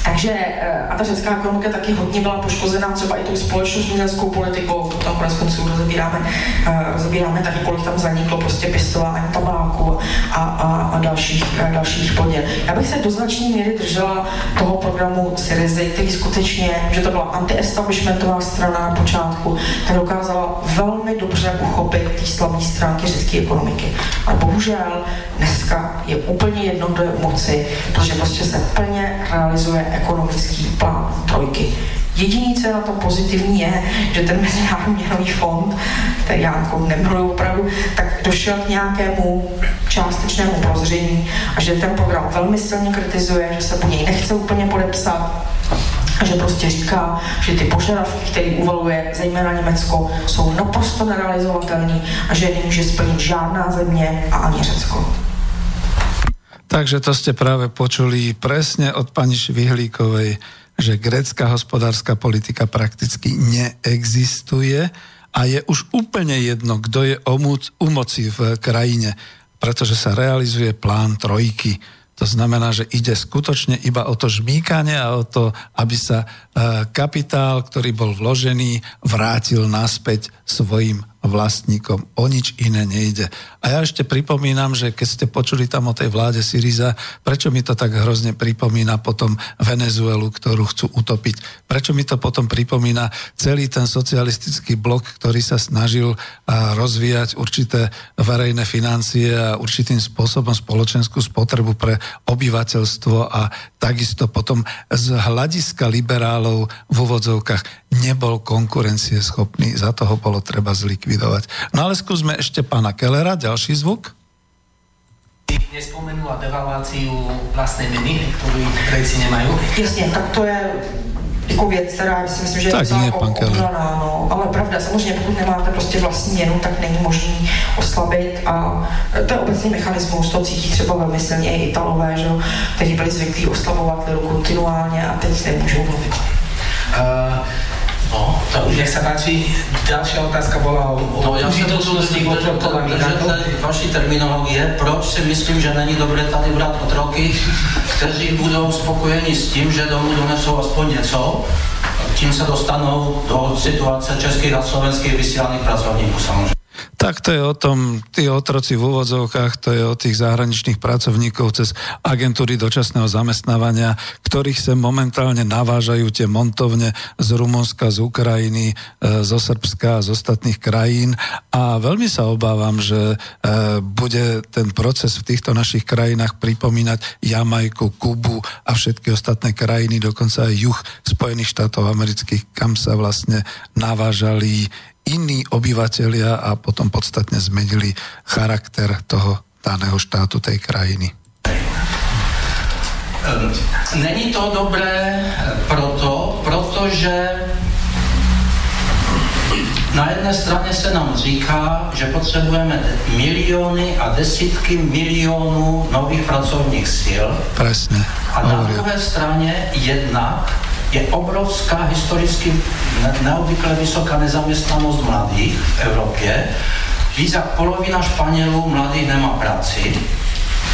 Takže eh, a ta řecká ekonomika taky hodně byla poškozená třeba i tou společnou zemědělskou politikou, to tam konec konců rozebíráme, eh, rozebíráme taky, kolik tam zaniklo prostě pěstování tabáku a, a, a dalších, a eh, dalších plodin. Já bych se do značné míry držela toho programu Syrizy, který skutečně, že to byla anti-establishmentová strana na počátku, která dokázala velmi dobře uchopit ty slabé stránky řecké ekonomiky. A bohužel dneska je úplně jedno, kdo je u moci, protože prostě se plně realizuje ekonomický plán trojky. Jediný, co je na to pozitivní, je, že ten Mezinárodní měnový fond, který já jako nemiluji opravdu, tak došel k nějakému částečnému prozření a že ten program velmi silně kritizuje, že se po něj nechce úplně podepsat, a že prostě říká, že ty požadavky, které uvaluje zejména Německo, jsou naprosto nerealizovatelné a že je nemůže splnit žádná země a ani Řecko. Takže to ste práve počuli presne od pani Švihlíkovej, že grécka hospodárska politika prakticky neexistuje a je už úplne jedno, kto je u moci v krajine, pretože sa realizuje plán trojky. To znamená, že ide skutočne iba o to žmýkanie a o to, aby sa e, kapitál, ktorý bol vložený, vrátil naspäť svojim vlastníkom. O nič iné nejde. A ja ešte pripomínam, že keď ste počuli tam o tej vláde Syriza, prečo mi to tak hrozne pripomína potom Venezuelu, ktorú chcú utopiť? Prečo mi to potom pripomína celý ten socialistický blok, ktorý sa snažil rozvíjať určité verejné financie a určitým spôsobom spoločenskú spotrebu pre obyvateľstvo a takisto potom z hľadiska liberálov v úvodzovkách nebol konkurencieschopný. Za toho bolo treba zlikvidovať likvidovať. No ale skúsme ešte pána Kellera, ďalší zvuk. Nespomenula devalváciu vlastnej meny, ktorú Gréci nemajú. Jasne, tak to je jako věc, která si myslím, že je docela obraná, no. ale pravda, samozřejmě pokud nemáte prostě vlastní měnu, tak není možný oslabit a to je obecný mechanismus, to cítí třeba velmi silně i Italové, že, kteří byli zvyklí oslabovat liru kontinuálně a teď nemůžou mluvit. Uh, No, to už nech sa páči. Ďalšia otázka bola o, no, ja užitočnosti vaší terminológie. Proč si myslím, že není dobré tady brát otroky, kteří budou spokojeni s tím, že domů donesou aspoň něco, tím se dostanou do situace českých a slovenských vysílaných pracovníků samozřejmě. Tak to je o tom, tí otroci v úvodzovkách, to je o tých zahraničných pracovníkov cez agentúry dočasného zamestnávania, ktorých sa momentálne navážajú tie montovne z Rumunska, z Ukrajiny, e, zo Srbska z ostatných krajín. A veľmi sa obávam, že e, bude ten proces v týchto našich krajinách pripomínať Jamajku, Kubu a všetky ostatné krajiny, dokonca aj juh Spojených štátov amerických, kam sa vlastne navážali iní obyvateľia a potom podstatne zmenili charakter toho daného štátu, tej krajiny. Ehm, není to dobré proto, protože na jedné straně se nám říká, že potřebujeme miliony a desítky milionů nových pracovních sil. Presne. A na druhé straně jednak je obrovská historicky neobvykle vysoká nezaměstnanost mladých v Evropě. Víc jak polovina Španělů mladých nemá práci,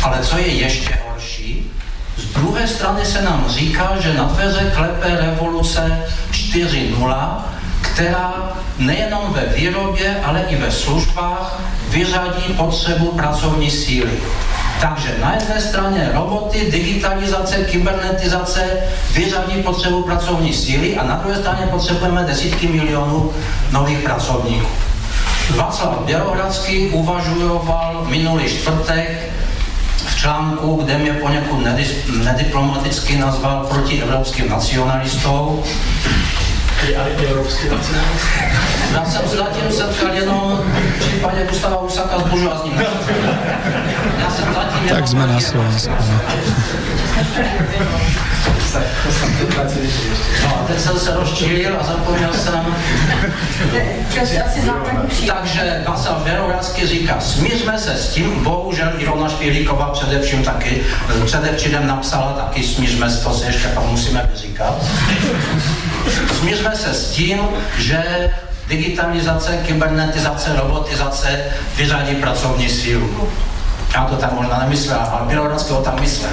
ale co je ještě horší, z druhé strany se nám říká, že na dveře klepe revoluce 4.0, která nejenom ve výrobě, ale i ve službách vyřadí potřebu pracovní síly. Takže na jedné straně roboty, digitalizace, kybernetizace vyřadí potřebu pracovní síly a na druhé straně potřebujeme desítky milionů nových pracovníků. Václav Bělohradský uvažoval minulý čtvrtek v článku, kde mě poněkud nediplomaticky nazval nacionalistou, európsky nacionalista. Ja som s zatím setkal jenom prípade Gustava Usaka s buržoázním Ja som zatím tak sme na Slovensku. No. No a teď jsem se rozčílil a zapomněl jsem. Takže Václav Bělohradský říká, smířme se s tím, bohužel Ilona Špělíková především taky, předevčírem napsala taky smířme se, to se ještě pak musíme vyříkat. Smířme se s tím, že digitalizace, kybernetizace, robotizace vyřadí pracovní sílu já to tak možná nemyslel, ale Bělohradský ho tak myslel.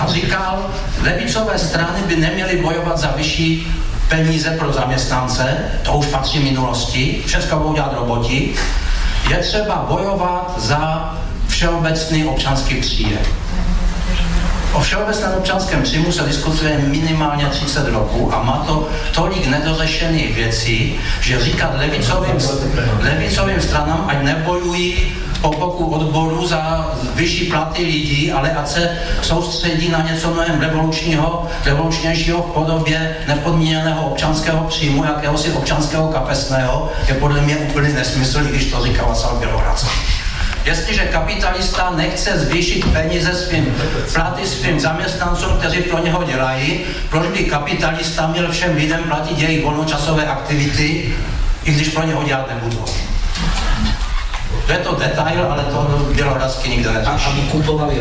A říkal, levicové strany by neměly bojovat za vyšší peníze pro zaměstnance, to už patří minulosti, všechno budou dělat roboti, je třeba bojovat za všeobecný občanský příjem. O všeobecném občanském příjmu se diskutuje minimálně 30 roků a má to tolik nedořešených věcí, že říkat levicovým, levicovým stranám, ať nebojují po boku odboru za vyšší platy lidí, ale ať se soustředí na něco mnohem revolučního, revolučnějšího v podobě nepodmíněného občanského příjmu, jakéhosi občanského kapesného, je podle mě úplný nesmysl, i když to říkal Václav Bělohradský. Jestliže kapitalista nechce zvýšit peníze svým platy svým zaměstnancům, kteří pro něho dělají, proč by kapitalista měl všem lidem platit jejich volnočasové aktivity, i když pro něho dělat nebudou? Je to detail, ale to Bielohradský nikto netuší. Aby kupovali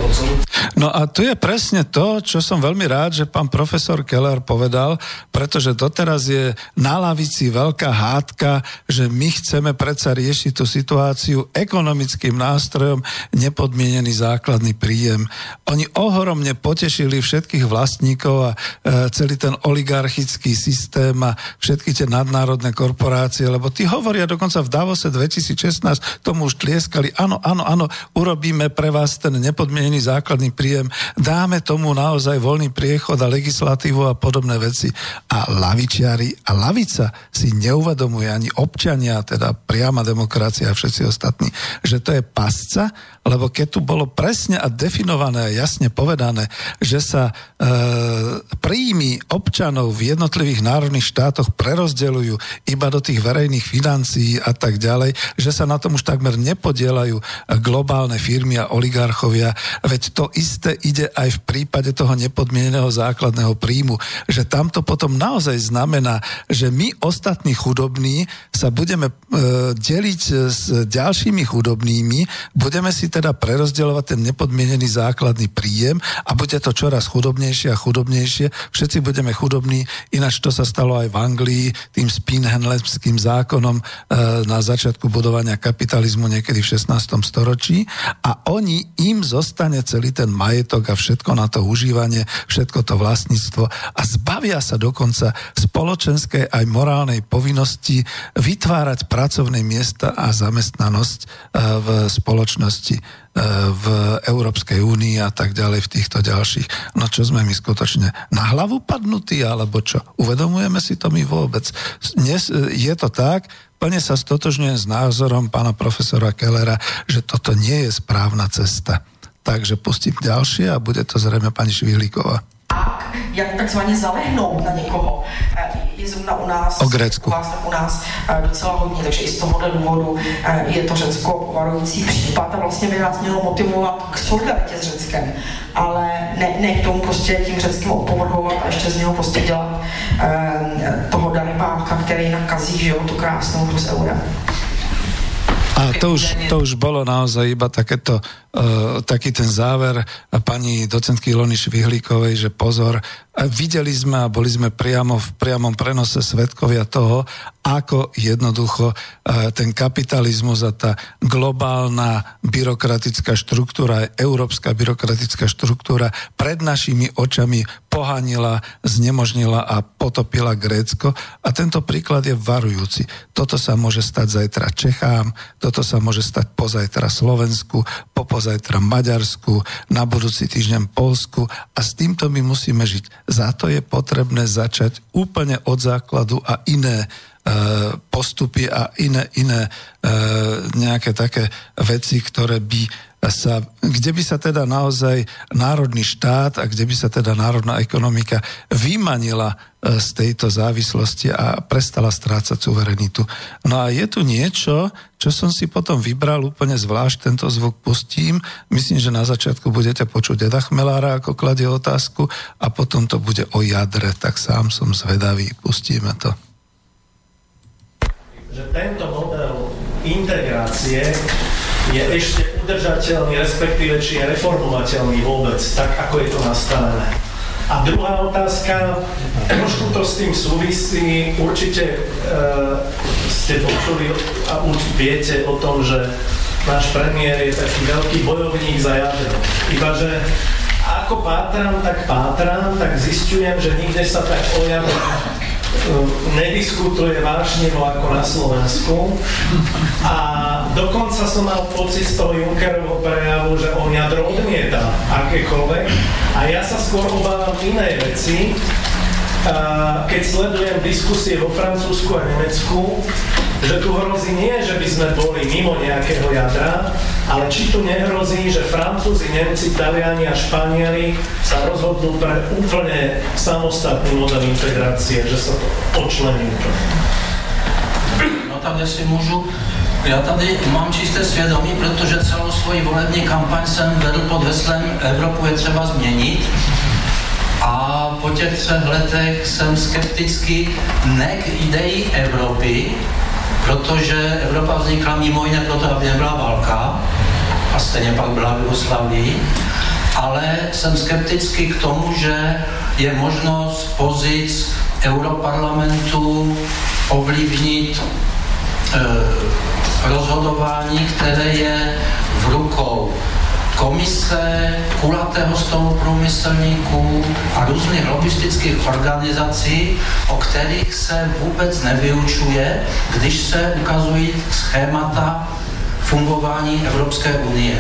No a tu je presne to, čo som veľmi rád, že pán profesor Keller povedal, pretože doteraz je na lavici veľká hádka, že my chceme predsa riešiť tú situáciu ekonomickým nástrojom nepodmienený základný príjem. Oni ohromne potešili všetkých vlastníkov a e, celý ten oligarchický systém a všetky tie nadnárodné korporácie, lebo tí hovoria dokonca v Davose 2016 tomu už tlieskali, áno, áno, áno, urobíme pre vás ten nepodmienený základný príjem, dáme tomu naozaj voľný priechod a legislatívu a podobné veci. A lavičiari a lavica si neuvedomuje ani občania, teda priama demokracia a všetci ostatní, že to je pasca, lebo keď tu bolo presne a definované a jasne povedané, že sa e, príjmy občanov v jednotlivých národných štátoch prerozdeľujú iba do tých verejných financií a tak ďalej, že sa na tom už takmer nepodielajú globálne firmy a oligarchovia, veď to isté ide aj v prípade toho nepodmieneného základného príjmu, že tamto potom naozaj znamená, že my ostatní chudobní sa budeme e, deliť s ďalšími chudobnými, budeme si teda prerozdeľovať ten nepodmienený základný príjem a bude to čoraz chudobnejšie a chudobnejšie. Všetci budeme chudobní, ináč to sa stalo aj v Anglii tým Spinhenlemským zákonom e, na začiatku budovania kapitalizmu niekedy v 16. storočí a oni, im zostane celý ten majetok a všetko na to užívanie, všetko to vlastníctvo a zbavia sa dokonca spoločenskej aj morálnej povinnosti vytvárať pracovné miesta a zamestnanosť e, v spoločnosti v Európskej únii a tak ďalej v týchto ďalších. No čo sme my skutočne na hlavu padnutí, alebo čo? Uvedomujeme si to my vôbec? Dnes e, je to tak, plne sa stotožňujem s názorom pána profesora Kellera, že toto nie je správna cesta. Takže pustím ďalšie a bude to zrejme pani Švihlíková. Jak takzvaně zalehnout na někoho. Je zrovna u nás, o Grécku. u vás u nás docela hodně, takže i z tohohle důvodu je to Řecko varující případ a vlastně by nás mělo motivovat k solidaritě s Řeckem, ale ne, ne k tomu prostě tím Řeckem opovrhovat a ještě z něho prostě dělat eh, toho darebáka, který nakazí že jo, tu krásnou hru z eura. A to už, to už bolo naozaj iba takéto, taký ten záver pani docentky Ilony Švihlíkovej, že pozor, videli sme a boli sme priamo v priamom prenose svetkovia toho, ako jednoducho e, ten kapitalizmus a tá globálna byrokratická štruktúra, európska byrokratická štruktúra pred našimi očami pohanila, znemožnila a potopila Grécko. A tento príklad je varujúci. Toto sa môže stať zajtra Čechám, toto sa môže stať pozajtra Slovensku, popozajtra Maďarsku, na budúci týždeň Polsku a s týmto my musíme žiť. Za to je potrebné začať úplne od základu a iné E, postupy a iné, iné e, nejaké také veci, ktoré by sa, kde by sa teda naozaj národný štát a kde by sa teda národná ekonomika vymanila z tejto závislosti a prestala strácať suverenitu. No a je tu niečo, čo som si potom vybral úplne zvlášť, tento zvuk pustím. Myslím, že na začiatku budete počuť Eda Chmelára, ako kladie otázku a potom to bude o jadre, tak sám som zvedavý. Pustíme to že tento model integrácie je ešte udržateľný, respektíve či je reformovateľný vôbec, tak ako je to nastavené. A druhá otázka, trošku to s tým súvisí, určite e, ste počuli a už viete o tom, že náš premiér je taký veľký bojovník za jadro. Iba, že ako pátram, tak pátram, tak zistujem, že nikde sa tak o jadro nediskutuje vášnivo ako na Slovensku. A dokonca som mal pocit z toho Junckerovho prejavu, že on jadro odmieta akékoľvek. A ja sa skôr obávam inej veci, keď sledujem diskusie vo Francúzsku a Nemecku, že tu hrozí nie, že by sme boli mimo nejakého jadra, ale či tu nehrozí, že Francúzi, Nemci, Taliani a Španieli sa rozhodnú pre úplne samostatný model integrácie, že sa to úplne. No tak jestli můžu, já tady mám čisté svědomí, protože celou svoji volební kampaň jsem vedl pod heslem Evropu je třeba změnit. A po těch třech letech jsem skeptický ne k ideji Evropy, protože Evropa vznikla mimo jiné proto, aby nebyla válka a stejně pak byla v Jugoslávii, ale jsem skeptický k tomu, že je možnost pozic Europarlamentu ovlivnit e, rozhodování, které je v rukou komise, kulatého stolu průmyslníků a různých lobistických organizací, o kterých se vůbec nevyučuje, když se ukazují schémata fungování Evropské unie.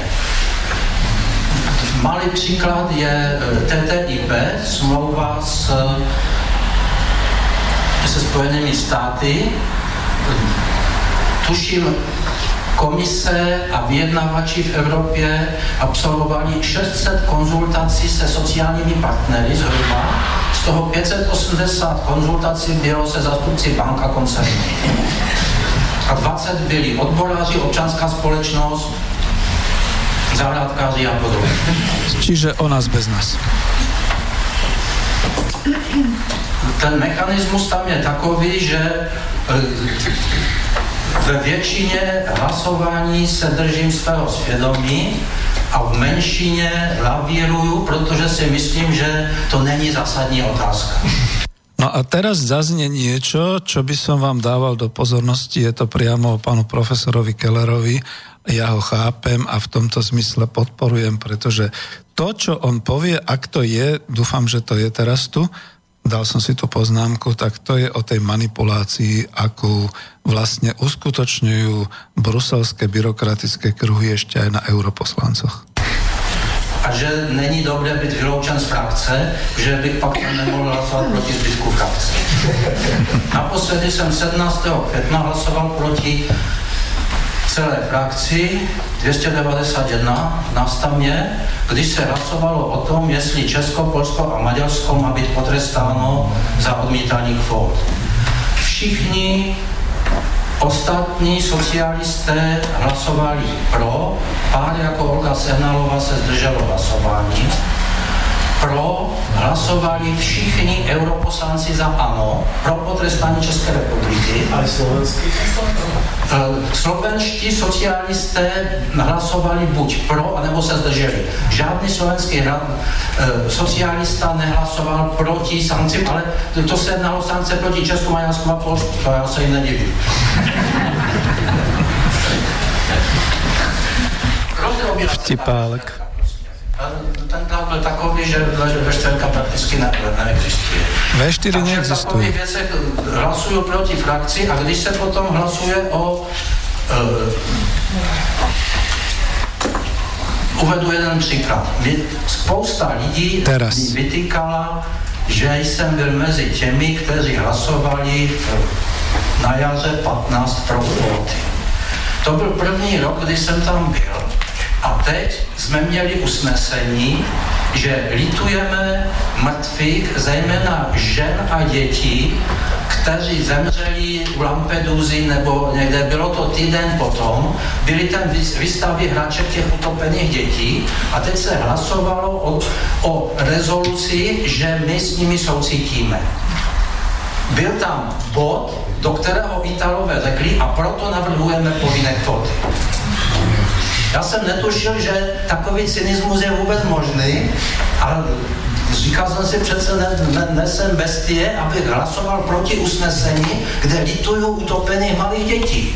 Malý příklad je eh, TTIP, smlouva s, se Spojenými státy. Tuším, Komise a vyjednavači v Evropě absolvovali 600 konzultací se sociálními partnery zhruba, z toho 580 konzultací bylo se zastupci bank a koncernů. A 20 byli odboráři, občanská společnost, zahrádkáři a podobně. Čiže o nás bez nás. Ten mechanismus tam je takový, že ve většině hlasování se držím svého svědomí a v menšině lavíruju, protože si myslím, že to není zásadní otázka. No a teraz zaznie niečo, čo by som vám dával do pozornosti, je to priamo pánu profesorovi Kellerovi, ja ho chápem a v tomto zmysle podporujem, pretože to, čo on povie, ak to je, dúfam, že to je teraz tu, dal som si tú poznámku, tak to je o tej manipulácii, akú vlastne uskutočňujú bruselské byrokratické kruhy ešte aj na europoslancoch. A že není dobré být vyloučen z frakce, že bych pak nemohl hlasovat proti zbytku frakce. Naposledy jsem 17. května hlasoval proti celé frakci 291 na stavně, když se hlasovalo o tom, jestli Česko, Polsko a Maďarsko má být potrestáno za odmítání kvót. všichni ostatní socialisté hlasovali pro, pár jako Olga Sehnalová se zdrželo hlasování pro hlasovali všichni europoslanci za ANO pro potrestání České republiky. Ale slovenský eh, Slovenští socialisté hlasovali buď pro, anebo se zdrželi. Žádný slovenský hra, eh, socialista nehlasoval proti sankcím, ale to se jednalo sankce proti Česku, Maďarsku a Polsku, to já se jim nedivím. Vtipálek ten tlak byl takový, že V4 prakticky ne, neexistuje. V4 Takže neexistuje. Takže věcech hlasují proti frakci a když se potom hlasuje o uh, uvedu jeden příklad. Spousta lidí Teraz. vytýkala, že jsem byl mezi těmi, kteří hlasovali na jaře 15 pro kvóty. To byl první rok, kdy jsem tam byl. Teď jsme měli usnesení, že litujeme mrtvých, zejména žen a dětí, kteří zemřeli u Lampedusy nebo někde, bylo to týden potom, byly tam výstavy hraček těch utopených dětí a teď se hlasovalo o, o rezoluci, že my s nimi soucítíme. Byl tam bod, do kterého Italové řekli a proto navrhujeme povinné kvóty. Já jsem netušil, že takový cynismus je vůbec možný, ale říkal jsem si přece, ne, ne, nesem bestie, abych hlasoval proti usnesení, kde litují utopených malých dětí.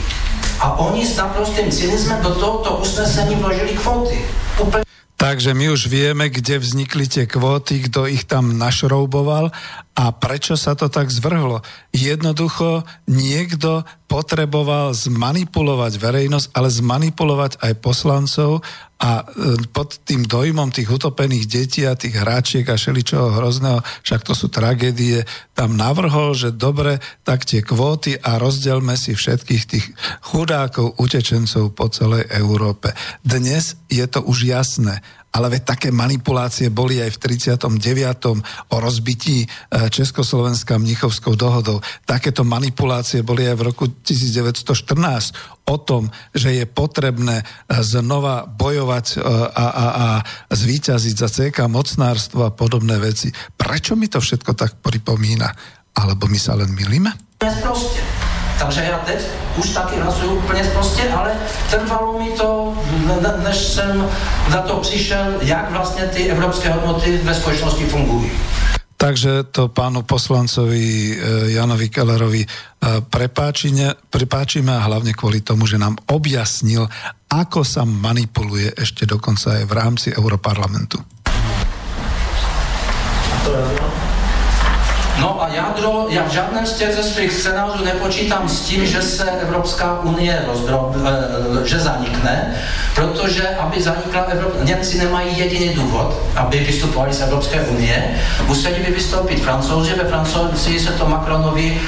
A oni s naprostým cynismem do tohoto usnesení vložili kvóty. Úplně Takže my už vieme, kde vznikli tie kvóty, kto ich tam našrouboval a prečo sa to tak zvrhlo. Jednoducho niekto potreboval zmanipulovať verejnosť, ale zmanipulovať aj poslancov a e, pod tým dojmom tých utopených detí a tých hráčiek a šeličoho hrozného, však to sú tragédie, tam navrhol, že dobre, tak tie kvóty a rozdelme si všetkých tých chudákov, utečencov po celej Európe. Dnes je to už jasné ale veď také manipulácie boli aj v 39. o rozbití e, Československa Mnichovskou dohodou. Takéto manipulácie boli aj v roku 1914 o tom, že je potrebné e, znova bojovať e, a, a, a zvíťaziť za CK mocnárstvo a podobné veci. Prečo mi to všetko tak pripomína? Alebo my sa len milíme? Takže já teď už taky hlasuju úplně prostě, ale trvalo mi to, než jsem na to přišel, jak vlastně ty evropské hodnoty ve společnosti fungují. Takže to pánu poslancovi eh, Janovi Kellerovi prepáčime, prepáčime a hlavne kvôli tomu, že nám objasnil, ako sa manipuluje ešte dokonca aj v rámci Europarlamentu. To je No a jádro, já v žádném z těch ze svých scénářů nepočítám s tím, že se Evropská unie eh, že zanikne, protože aby zanikla Evropa, Němci nemají jediný důvod, aby vystupovali z Evropské unie, museli by vystoupit francouzi, ve Francouzi se to Macronovi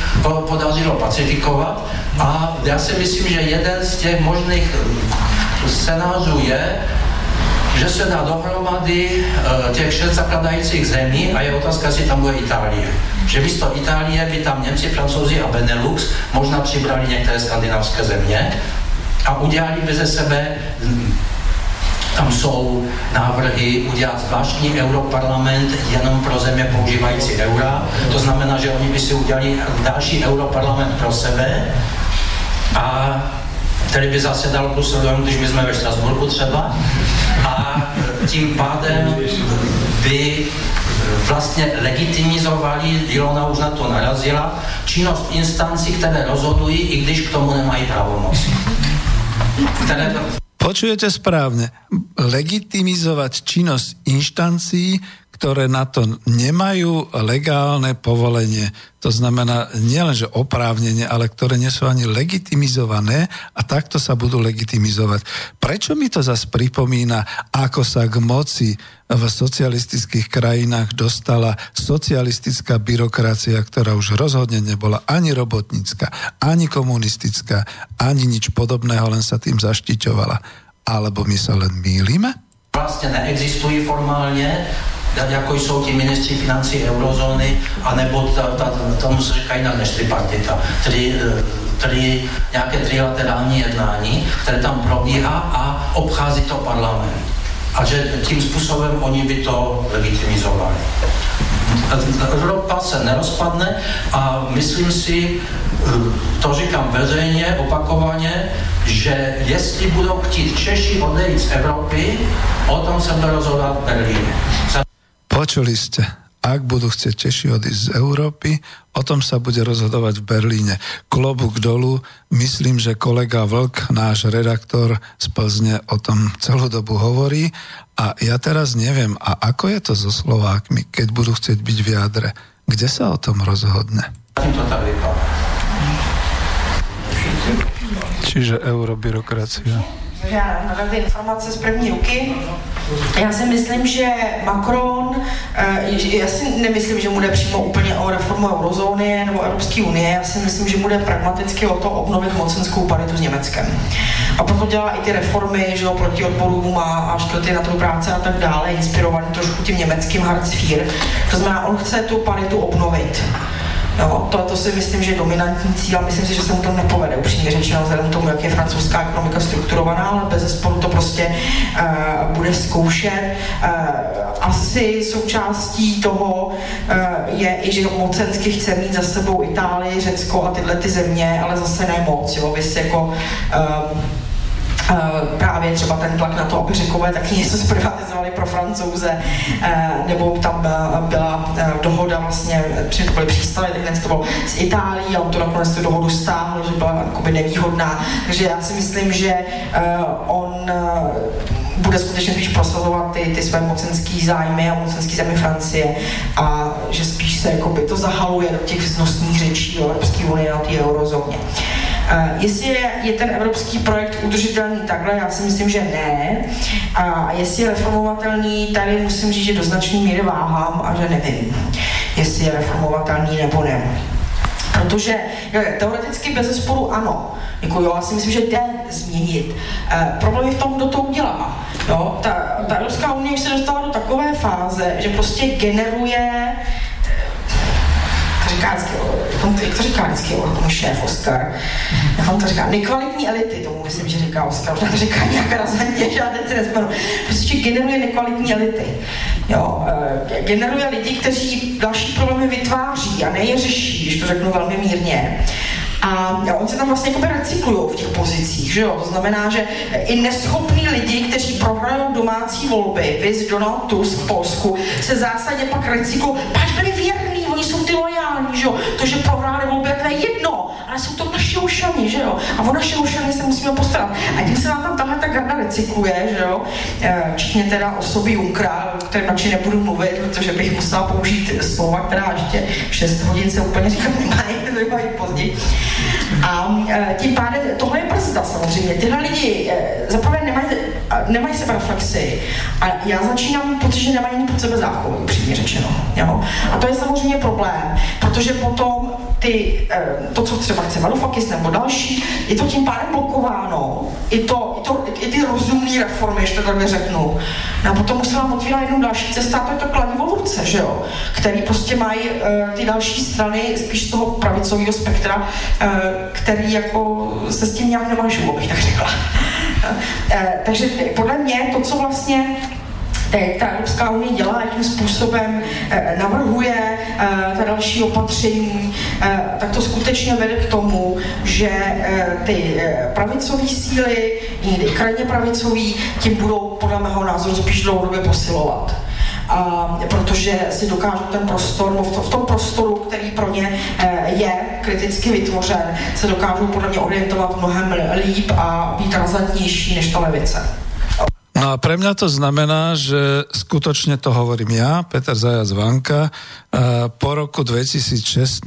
podařilo pacifikovat. A já si myslím, že jeden z těch možných scénářů je, že se dá dohromady uh, těch šest zakladajících zemí a je otázka, jestli tam bude Itálie. Že místo Itálie by tam Němci, Francouzi a Benelux možná přibrali některé skandinávské země a udělali by ze sebe tam jsou návrhy udělat zvláštní europarlament jenom pro země používající eura. To znamená, že oni by si udělali další europarlament pro sebe a který by zasedal plus když my jsme ve Štrasburku třeba a tím pádem by vlastně legitimizovali, Ilona už na to narazila, činnost instancí, které rozhodují, i když k tomu nemají pravomoci. Které... Počujete správne. Legitimizovať činnosť inštancií, ktoré na to nemajú legálne povolenie. To znamená nielenže oprávnenie, ale ktoré nie sú ani legitimizované a takto sa budú legitimizovať. Prečo mi to zase pripomína, ako sa k moci v socialistických krajinách dostala socialistická byrokracia, ktorá už rozhodne nebola ani robotnícka, ani komunistická, ani nič podobného, len sa tým zaštiťovala. Alebo my sa len mýlime? Vlastne neexistují formálne jako jsou ti ministři financí eurozóny, anebo ta, tomu se říká jinak než tripartita, tedy tedy nějaké trilaterální jednání, které tam probíhá a obchází to parlament. A že tím způsobem oni by to legitimizovali. Evropa se nerozpadne a myslím si, to říkám veřejně, opakovaně, že jestli budou chtít Češi odejít z Evropy, o tom se bude rozhodovat v Berlíně. Počuli ste, ak budú chcieť Češi odísť z Európy, o tom sa bude rozhodovať v Berlíne. Klobúk dolu, myslím, že kolega Vlk, náš redaktor z Plzne, o tom celú dobu hovorí a ja teraz neviem, a ako je to so Slovákmi, keď budú chcieť byť v jadre? Kde sa o tom rozhodne? Čiže eurobyrokracia. Já na ty informace z první ruky. Já si myslím, že Macron, eh, já si nemyslím, že mu jde přímo úplně o reformu eurozóny nebo Evropské unie, já si myslím, že mu jde pragmaticky o to obnovit mocenskou paritu s Německem. A proto dělá i ty reformy, že jo, proti odborům a, a škrty na trhu práce a tak dále, inspirovaný trošku tím německým IV. To znamená, on chce tu paritu obnovit. Jo, to, to si myslím, že je dominantní cíl a myslím si, že se mu to nepovede, upřímně řečeno, vzhledem k tomu, jak je francouzská ekonomika strukturovaná, ale bez sporu to prostě uh, bude zkoušet. Uh, asi součástí toho uh, je i, že mocensky chce mít za sebou Itálii, Řecko a tyhle ty země, ale zase ne moc, jo, jako uh, právě třeba ten tlak na to, aby řekové taky něco zprivatizovali pro francouze, eh, nebo tam eh, byla dohoda vlastně, byly přístavy, tak to bylo s Itálií a on to nakonec tu dohodu stáhl, že byla jakoby nevýhodná. Takže já si myslím, že on bude skutečně spíš prosazovat ty, ty své mocenské zájmy a mocenské zájmy Francie a že spíš se jakoby to zahaluje do těch vznosných řečí o Evropské unii a té eurozóně. Uh, jestli je, je ten evropský projekt udržitelný takhle, já si myslím, že ne. A jestli je reformovatelný, tady musím říct, že do značné míry váhám a že nevím, jestli je reformovatelný nebo ne. Protože teoreticky bez zesporu ano. Jako jo, já si myslím, že jde změnit. E, problém je v tom, kdo to udělá. Jo, ta, ta Evropská unie už se dostala do takové fáze, že prostě generuje říká jak to říká vždycky o tomu šéf Oscar, jak on to říká, nekvalitní elity, tomu myslím, že říká Oscar, možná to říká nějak razantně, teď si nespanu, prostě generuje nekvalitní elity. Jo, eh, generuje lidi, kteří další problémy vytváří a ne je řeší, když to řeknu velmi mírně. A oni se tam vlastně jako recyklují v těch pozicích, že jo? To znamená, že i neschopní lidi, kteří prohrajou domácí volby, viz Donald Tusk v Polsku, se zásadně pak recyklují, pač byli věrní, oni jsou ty lojální, že jo? To, že prohráli volby, to je jedno, ale jsou to naši ušany, že jo? A o naše ušany se musíme postarat. A tím se nám tam tahle ta garda recykluje, že jo? Eh, včetně teda osoby Junkra, o kterém radši nebudu mluvit, protože bych musela použít slova, která ještě 6 hodin se úplně říkat nemají, (laughs) to mají později. A e, tím pádem tohle je brzda samozřejmě. Tyhle lidi e, zaprvé nemají, nemají sebe reflexy a já začínám pocit, že nemají ani pod sebe záchovy, upřímně řečeno. Jo? A to je samozřejmě problém, protože potom ty, e, to, co třeba chce Varoufakis nebo další, je to tím pádem blokováno. I, to, i, to, i ty rozumné reformy, ještě to řeknu. No a potom se vám otvírá jenom další cesta, to je to kladivo v ruce, že jo? Který prostě mají ty další strany spíš z toho pravicového spektra, který jako se s tím nějak nemažu, abych tak řekla. (laughs) Eh, takže podle mě to, co vlastně ta Evropská unie dělá, jakým způsobem eh, navrhuje eh, ta další opatření, tak to skutečně vede k tomu, že ty pravicové síly, i krajně pravicový, tím budou podle mého názoru spíš dlouhodobě posilovat a, protože si dokážou ten prostor, nebo v, tom prostoru, který pro ně eh, je kriticky vytvořen, se dokážou podle mě orientovat mnohem líp a být razantnější než ta levice. No a pre mňa to znamená, že skutočne to hovorím ja, Peter Zajac Vanka, eh, po roku 2016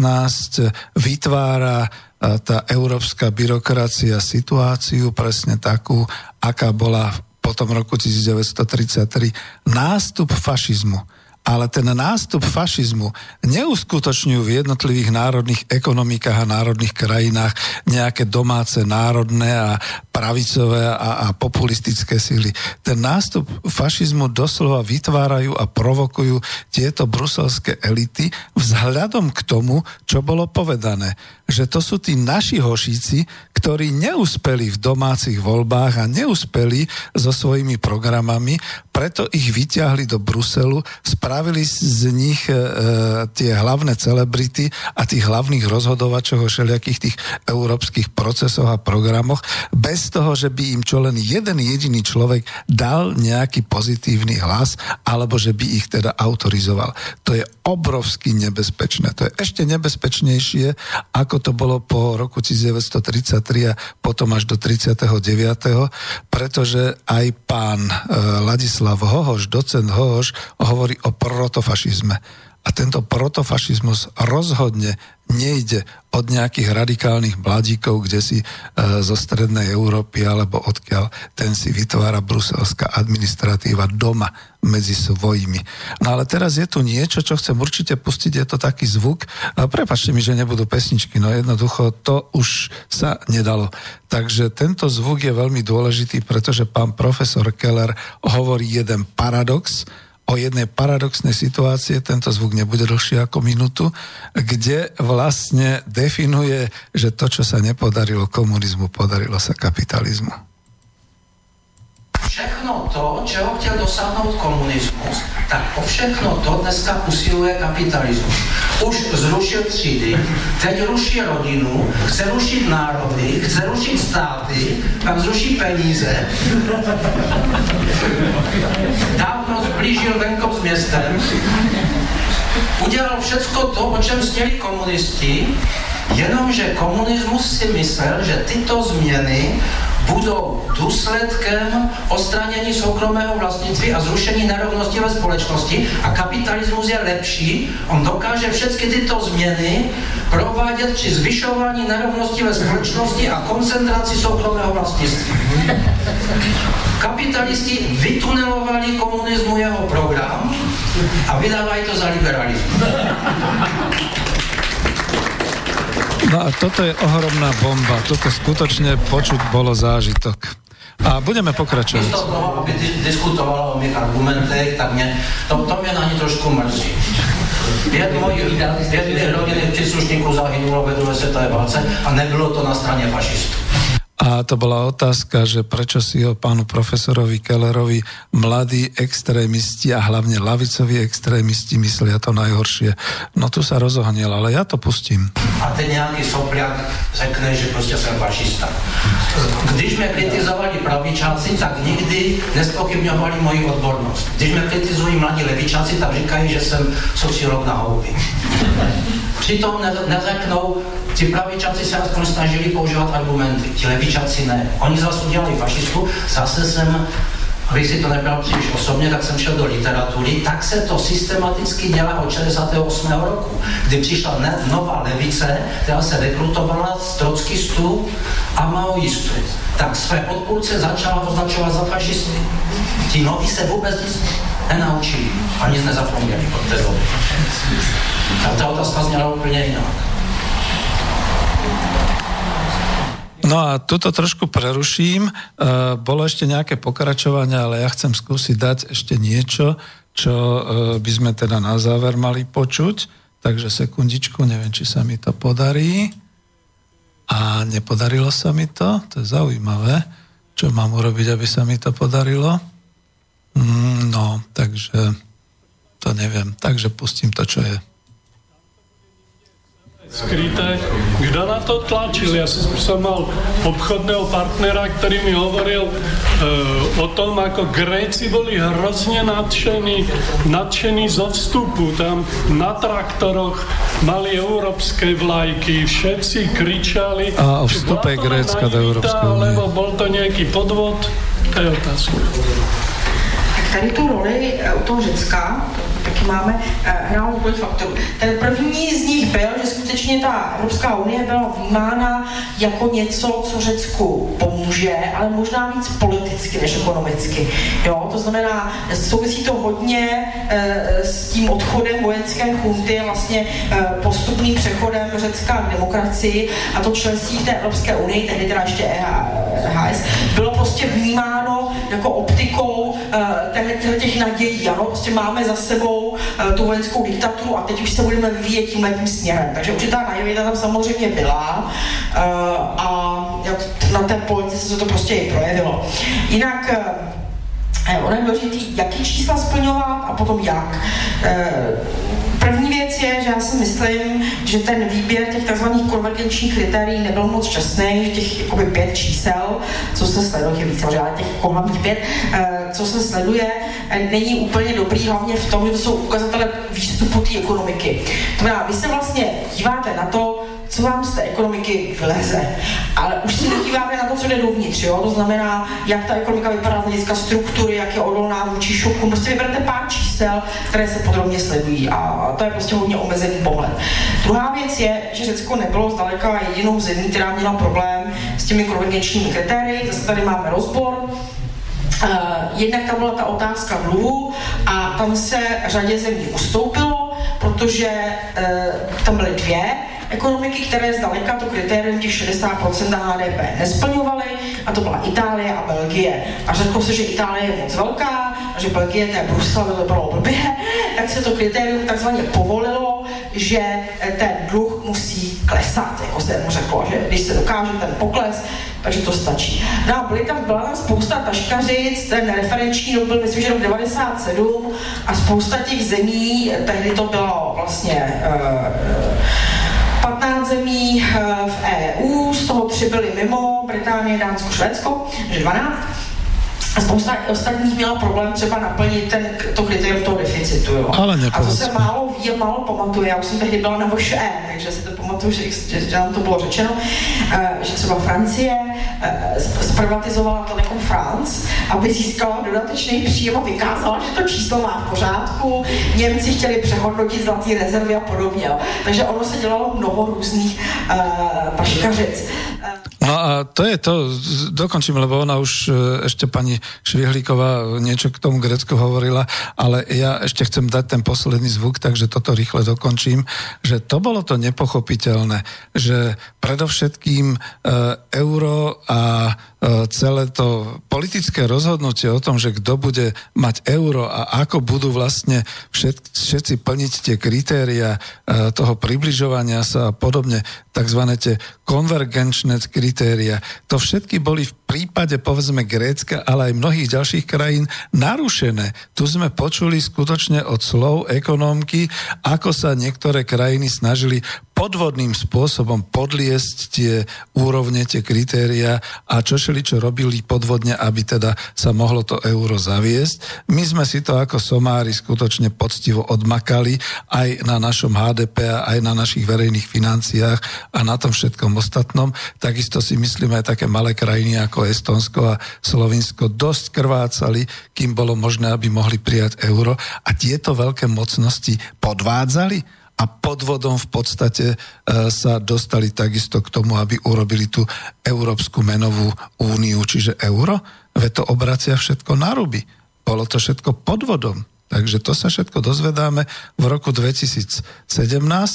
vytvára eh, tá európska byrokracia situáciu presne takú, aká bola potom roku 1933 nástup fašizmu. Ale ten nástup fašizmu neuskutočňujú v jednotlivých národných ekonomikách a národných krajinách nejaké domáce národné a pravicové a, a populistické síly. Ten nástup fašizmu doslova vytvárajú a provokujú tieto bruselské elity vzhľadom k tomu, čo bolo povedané. Že to sú tí naši hošíci, ktorí neúspeli v domácich voľbách a neúspeli so svojimi programami, preto ich vyťahli do Bruselu, spravili z nich e, e tie hlavné celebrity a tých hlavných rozhodovačov o všelijakých tých európskych procesoch a programoch, bez toho, že by im čo len jeden jediný človek dal nejaký pozitívny hlas, alebo že by ich teda autorizoval. To je obrovsky nebezpečné. To je ešte nebezpečnejšie, ako to bolo po roku 1933 a potom až do 39., pretože aj pán e, Ladislav Hohoš, docent Hohoš, hovorí o protofašizme. A tento protofašizmus rozhodne nejde od nejakých radikálnych mladíkov, kde si e, zo strednej Európy alebo odkiaľ ten si vytvára bruselská administratíva doma medzi svojimi. No ale teraz je tu niečo, čo chcem určite pustiť, je to taký zvuk. A prepačte mi, že nebudú pesničky, no jednoducho to už sa nedalo. Takže tento zvuk je veľmi dôležitý, pretože pán profesor Keller hovorí jeden paradox, o jednej paradoxnej situácie, tento zvuk nebude dlhší ako minútu, kde vlastne definuje, že to, čo sa nepodarilo komunizmu, podarilo sa kapitalizmu všechno to, čeho chtěl dosáhnout komunismus, tak o všechno to dneska usiluje kapitalismus. Už zrušil třídy, teď ruší rodinu, chce rušit národy, chce rušit státy, pak zruší peníze. Dávno zblížil venkov s městem, udělal všechno to, o čem sněli komunisti, jenomže komunismus si myslel, že tyto změny budou důsledkem odstranění soukromého vlastnictví a zrušení nerovnosti ve společnosti a kapitalismus je lepší, on dokáže všechny tyto změny provádět při zvyšování nerovnosti ve společnosti a koncentraci soukromého vlastnictví. Kapitalisti vytunelovali komunismu jeho program a vydávají to za liberalismus. No a toto je ohromná bomba. Toto skutočne počuť bolo zážitok. A budeme pokračovať. Místo toho, aby diskutovala o mých argumentech, tak mě, to, to mě na ní trošku mrzí. Pět mojich, pět rodinných příslušníků zahynulo ve druhé světové válce a nebylo to na straně fašistů. A to bola otázka, že prečo si o pánu profesorovi Kellerovi mladí extrémisti a hlavne lavicoví extrémisti myslia to najhoršie. No tu sa rozohnil, ale ja to pustím. A ten nejaký sopliak řekne, že proste som fašista. Když sme kritizovali pravičáci, tak nikdy nespochybňovali moji odbornosť. Když sme kritizují mladí levičáci, tak říkají, že som sociolog na houby. Přitom neřeknou, ti pravičáci se aspoň snažili používat argumenty, ti levičáci ne. Oni zase udělali fašistu, zase jsem abych si to nebral příliš osobně, tak jsem šel do literatury, tak se to systematicky dělá od 68. roku, kdy přišla ne, nová levice, která se rekrutovala z trockistů a maoistů. Tak své odpůrce začala označovat za fašisty. Ti noví se vůbec nic nenaučili, ani nic nezapomněli od té doby. A ta otázka zněla úplně jinak. No a tuto trošku preruším. E, bolo ešte nejaké pokračovanie, ale ja chcem skúsiť dať ešte niečo, čo e, by sme teda na záver mali počuť. Takže sekundičku, neviem, či sa mi to podarí. A nepodarilo sa mi to, to je zaujímavé. Čo mám urobiť, aby sa mi to podarilo? Mm, no, takže to neviem. Takže pustím to, čo je skryté. Kto na to tlačil? Ja som, som mal obchodného partnera, ktorý mi hovoril e, o tom, ako Gréci boli hrozne nadšení, nadšení zo vstupu. Tam na traktoroch mali európske vlajky, všetci kričali. A o vstupe Grécka do Európskej únie. Lebo bol to nejaký podvod? To je otázka. Tak tady tu roli u toho Řecka, taky máme, eh, hrál několik faktorů. Ten první z nich byl, že skutečně ta Evropská unie byla vnímána jako něco, co Řecku pomůže, ale možná víc politicky než ekonomicky. Jo? To znamená, souvisí to hodně e, s tím odchodem vojenské chunty, vlastně e, postupným přechodem Řecka k demokracii a to členství té Evropské unii, tehdy teda ještě EHS, bylo prostě vnímáno jako optikou těch nadějí. Ano? Prostě máme za sebou e, tu vojenskou diktaturu a teď už se budeme vyvíjet tím tím směrem. Takže určitá naivita tam samozřejmě byla e, a na té politice se to prostě i projevilo. Jinak ono je důležité, jaký čísla splňovat a potom jak. První věc je, že já si myslím, že ten výběr těch tzv. konvergenčních kritérií nebyl moc šťastný, že těch jakoby pět čísel, co se sleduje, je více, ale těch hlavních pět, co se sleduje, není úplně dobrý, hlavně v tom, že to jsou ukazatele výstupu té ekonomiky. To znamená, vy se vlastně díváte na to, co vám z té ekonomiky vyleze. Ale už si nedíváte na to, co jde dovnitř, jo? to znamená, jak ta ekonomika vypadá z hlediska struktury, jak je odolná vůči šokům. Prostě vyberete pár čísel, které se podrobně sledují a to je prostě hodně omezený pohled. Druhá věc je, že Řecko nebylo zdaleka jedinou zemí, která měla problém s těmi konvergenčními kritérii. Zase tady máme rozbor, Uh, jednak tam byla ta otázka dluhu a tam se řadě zemí ustoupilo, protože uh, tam byly dvě ekonomiky, které zdaleka to kritérium těch 60% HDP nesplňovaly, a to byla Itálie a Belgie. A řeklo se, že Itálie je moc velká, a že Belgie, to je Brusel, to bylo blbě, tak se to kritérium takzvaně povolilo, že ten dluh musí klesat, jako se řeklo, že když se dokáže ten pokles, takže to stačí. No a byly tam, byla tam spousta taškařic, ten referenční rok byl, myslím, že rok 97 a spousta těch zemí, tehdy to bylo vlastně uh, 15 zemí eh, v EU, z toho tři byly mimo, Británie, Dánsko, Švédsko, že 12. A spousta ostatních měla problém třeba naplnit ten, to kritérium toho deficitu. Jo. Ale a to se málo ví a málo pamatuje. Já už jsem tehdy byla na VŠE, takže si to pamatuju, že, že, že nám to bylo řečeno, uh, že třeba Francie uh, zprivatizovala Telekom France, aby získala dodatečný příjem a vykázala, že to číslo má v pořádku. Němci chtěli přehodnotit zlatý rezervy a podobně. Jo. Takže ono se dělalo mnoho různých uh, paškařic. Uh, No a to je to, dokončím, lebo ona už e, ešte pani Švihlíková niečo k tomu Grecku hovorila, ale ja ešte chcem dať ten posledný zvuk, takže toto rýchle dokončím, že to bolo to nepochopiteľné, že predovšetkým e, euro a E, celé to politické rozhodnutie o tom, že kto bude mať euro a ako budú vlastne všet, všetci plniť tie kritéria e, toho približovania sa a podobne, tzv. tie konvergenčné kritéria, to všetky boli v prípade povedzme Grécka, ale aj mnohých ďalších krajín narušené. Tu sme počuli skutočne od slov ekonómky, ako sa niektoré krajiny snažili podvodným spôsobom podliesť tie úrovne, tie kritéria a čo šeli, čo robili podvodne, aby teda sa mohlo to euro zaviesť. My sme si to ako somári skutočne poctivo odmakali aj na našom HDP, aj na našich verejných financiách a na tom všetkom ostatnom. Takisto si myslíme aj také malé krajiny ako Estonsko a Slovinsko dosť krvácali, kým bolo možné, aby mohli prijať euro a tieto veľké mocnosti podvádzali a podvodom v podstate e, sa dostali takisto k tomu, aby urobili tú Európsku menovú úniu, čiže euro, ve to obracia všetko na ruby. Bolo to všetko podvodom. Takže to sa všetko dozvedáme v roku 2017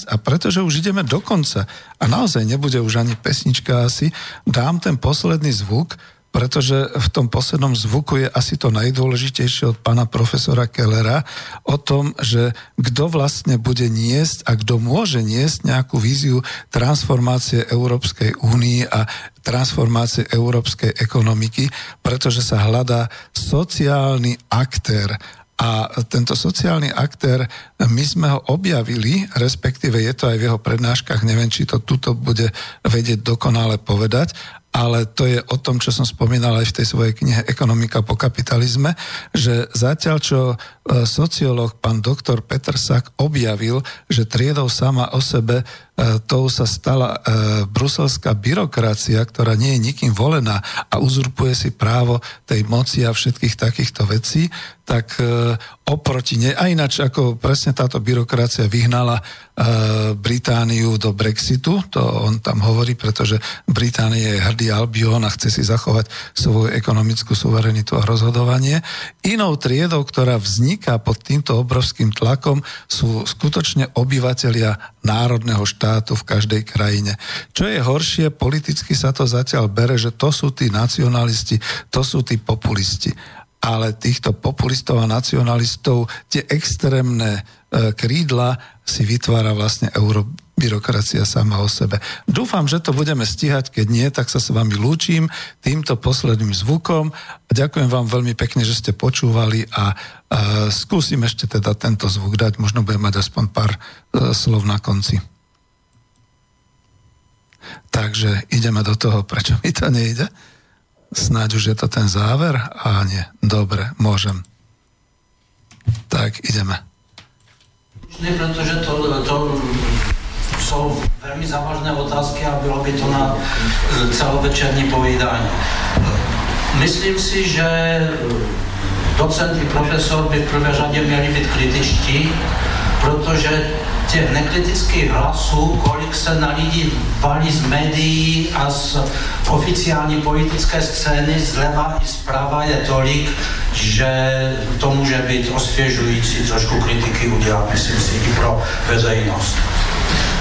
a pretože už ideme do konca a naozaj nebude už ani pesnička asi, dám ten posledný zvuk, pretože v tom poslednom zvuku je asi to najdôležitejšie od pána profesora Kellera o tom, že kto vlastne bude niesť a kto môže niesť nejakú víziu transformácie Európskej únie a transformácie európskej ekonomiky, pretože sa hľadá sociálny aktér a tento sociálny aktér, my sme ho objavili, respektíve je to aj v jeho prednáškach, neviem, či to tuto bude vedieť dokonale povedať, ale to je o tom, čo som spomínal aj v tej svojej knihe Ekonomika po kapitalizme, že zatiaľ, čo sociológ pán doktor Peter Sack objavil, že triedou sama o sebe tou sa stala bruselská byrokracia, ktorá nie je nikým volená a uzurpuje si právo tej moci a všetkých takýchto vecí, tak oproti ne, a ináč ako presne táto byrokracia vyhnala Britániu do Brexitu, to on tam hovorí, pretože Británia je hrdý Albion a chce si zachovať svoju ekonomickú suverenitu a rozhodovanie. Inou triedou, ktorá vzniká pod týmto obrovským tlakom, sú skutočne obyvateľia národného štátu v každej krajine. Čo je horšie, politicky sa to zatiaľ bere, že to sú tí nacionalisti, to sú tí populisti ale týchto populistov a nacionalistov tie extrémne e, krídla si vytvára vlastne eurobyrokracia sama o sebe. Dúfam, že to budeme stíhať, keď nie, tak sa s vami lúčim týmto posledným zvukom. Ďakujem vám veľmi pekne, že ste počúvali a, a skúsim ešte teda tento zvuk dať, možno budem mať aspoň pár e, slov na konci. Takže ideme do toho, prečo mi to nejde. Snáď už je to ten záver? A nie. Dobre, môžem. Tak, ideme. Pretože to, to jsou velmi závažné otázky a bylo by to na celovečerní povídání. Myslím si, že docent i profesor by v prvé řadě měli být kritičtí, protože těch nekritických hlasů, kolik se na lidi valí z médií a z oficiální politické scény zleva i zprava je tolik, že to může být osvěžující trošku kritiky udělat, myslím si, i pro veřejnost.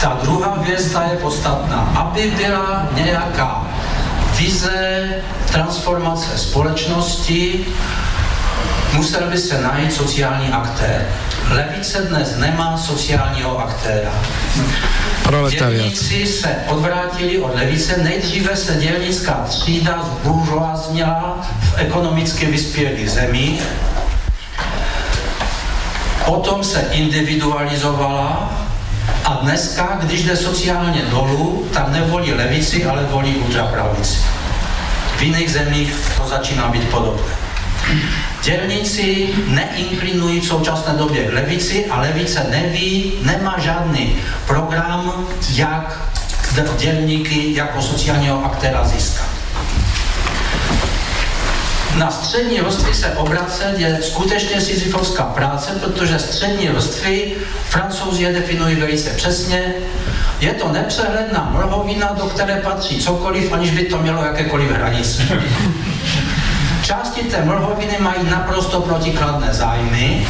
Ta druhá ta je podstatná. Aby byla nějaká vize transformace společnosti, musel by se najít sociální aktér. Levice dnes nemá sociálního aktéra. Dělníci se odvrátili od levice, nejdříve se dělnická třída zburžoázněla v ekonomicky vyspělých zemích, potom se individualizovala a dneska, když jde sociálně dolů, tak nevolí levici, ale volí ultrapravici. V jiných zemích to začíná být podobné. Dělníci neinklinují v současné době k levici a levice neví, nemá žádný program, jak dělníky jako sociálního aktéra získat. Na střední vrstvy se obracet je skutečně sisyfovská práce, protože střední vrstvy francouzi je definují velice přesně. Je to nepřehledná mrhovina, do které patří cokoliv, aniž by to mělo jakékoliv hranice. (laughs) Části té mlhoviny mají naprosto protikladné zájmy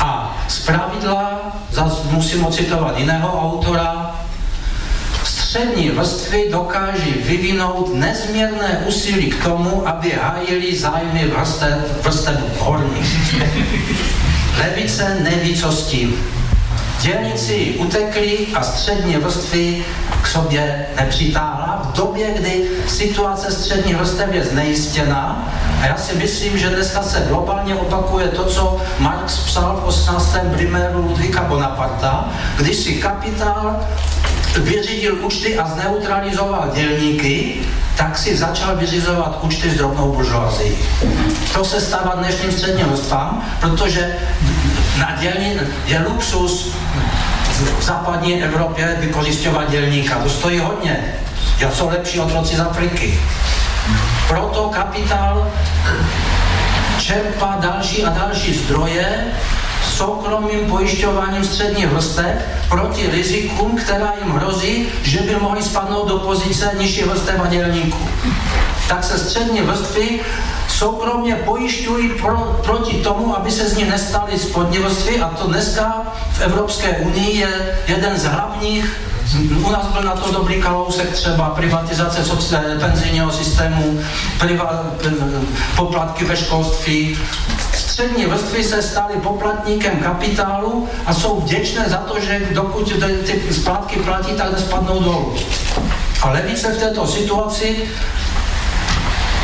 a z pravidla, zase musím ocitovat jiného autora, střední vrstvy dokáží vyvinout nezměrné úsilí k tomu, aby hájili zájmy vrstev, vrstev horních. (laughs) Levice neví, co s tím. Dělníci utekli a střední vrstvy k sobě nepřitáhla v době, kdy situace střední vrstev je znejistěná a já si myslím, že dneska se globálně opakuje to, co Marx psal v 18. priméru Ludvíka Bonaparta, když si kapitál vyřídil účty a zneutralizoval dělníky, tak si začal vyřizovat účty s drobnou buržoazí. To se stává dnešním středním vrstvám, protože na dělní je luxus v západní Evropě vykořišťovat dělníka. To stojí hodně. Já jsou lepší otroci z Afriky. Proto kapitál čerpá další a další zdroje soukromým pojišťováním střední vrstev proti rizikům, která jim hrozí, že by mohli spadnout do pozice nižší vrstev a dělníků. Tak se střední vrstvy soukromně pojišťují pro, proti tomu, aby se z nich nestaly spodní vrstvy a to dneska v Evropské unii je jeden z hlavních u nás byl na to dobrý kalousek třeba privatizace penzijního systému, priva, poplatky ve školství, střední vrstvy se staly poplatníkem kapitálu a jsou vděčné za to, že dokud ty splátky platí, tak nespadnou dolů. A levice v této situaci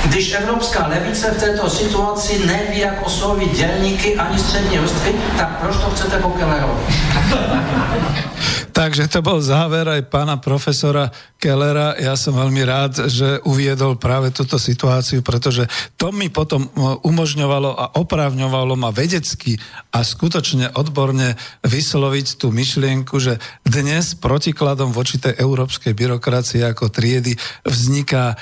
když evropská levice v této situaci neví, jak oslovit dělníky ani střední vrstvy, tak proč to chcete po? Takže to bol záver aj pána profesora Kellera. Ja som veľmi rád, že uviedol práve túto situáciu, pretože to mi potom umožňovalo a oprávňovalo ma vedecky a skutočne odborne vysloviť tú myšlienku, že dnes protikladom voči tej európskej byrokracii ako triedy vzniká e,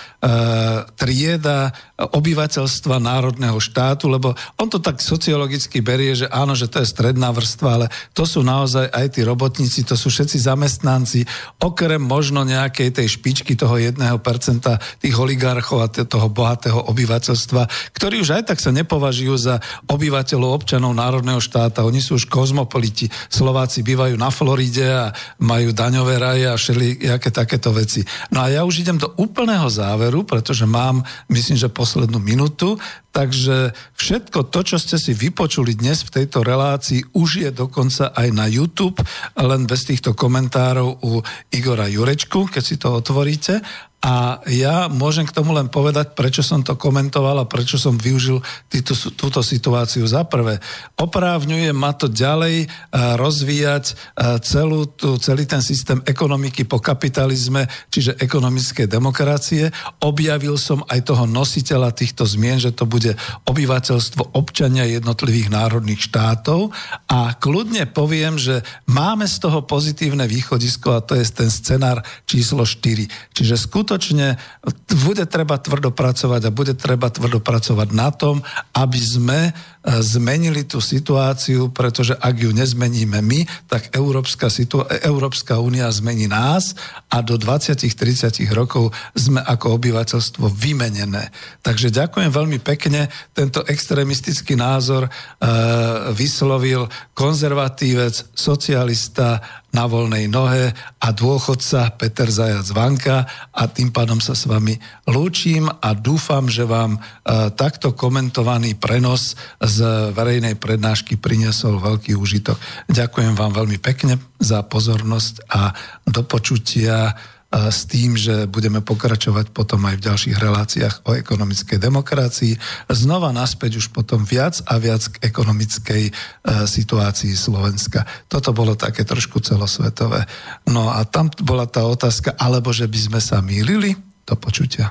trieda obyvateľstva národného štátu, lebo on to tak sociologicky berie, že áno, že to je stredná vrstva, ale to sú naozaj aj tí robotníci, to sú všetci zamestnanci, okrem možno nejakej tej špičky toho jedného percenta tých oligarchov a toho bohatého obyvateľstva, ktorí už aj tak sa nepovažujú za obyvateľov občanov národného štáta. Oni sú už kozmopoliti. Slováci bývajú na Floride a majú daňové raje a všelijaké takéto veci. No a ja už idem do úplného záveru, pretože mám, myslím, že poslednú minútu, Takže všetko to, čo ste si vypočuli dnes v tejto relácii, už je dokonca aj na YouTube, len bez týchto komentárov u Igora Jurečku, keď si to otvoríte. A ja môžem k tomu len povedať, prečo som to komentoval a prečo som využil týto, túto situáciu. Za prvé, oprávňuje ma to ďalej eh, rozvíjať eh, celú, tú, celý ten systém ekonomiky po kapitalizme, čiže ekonomické demokracie. Objavil som aj toho nositeľa týchto zmien, že to bude obyvateľstvo občania jednotlivých národných štátov a kľudne poviem, že máme z toho pozitívne východisko a to je ten scenár číslo 4. Čiže skutočne skutočne bude treba tvrdo pracovať a bude treba tvrdo pracovať na tom, aby sme zmenili tú situáciu, pretože ak ju nezmeníme my, tak Európska, situ- Európska únia zmení nás a do 20-30 rokov sme ako obyvateľstvo vymenené. Takže ďakujem veľmi pekne. Tento extrémistický názor e, vyslovil konzervatívec, socialista na voľnej nohe a dôchodca Peter Zajac Vanka a tým pádom sa s vami lúčim a dúfam, že vám e, takto komentovaný prenos z verejnej prednášky priniesol veľký úžitok. Ďakujem vám veľmi pekne za pozornosť a do počutia s tým, že budeme pokračovať potom aj v ďalších reláciách o ekonomickej demokracii. Znova naspäť už potom viac a viac k ekonomickej e, situácii Slovenska. Toto bolo také trošku celosvetové. No a tam bola tá otázka, alebo že by sme sa mýlili? Do počutia.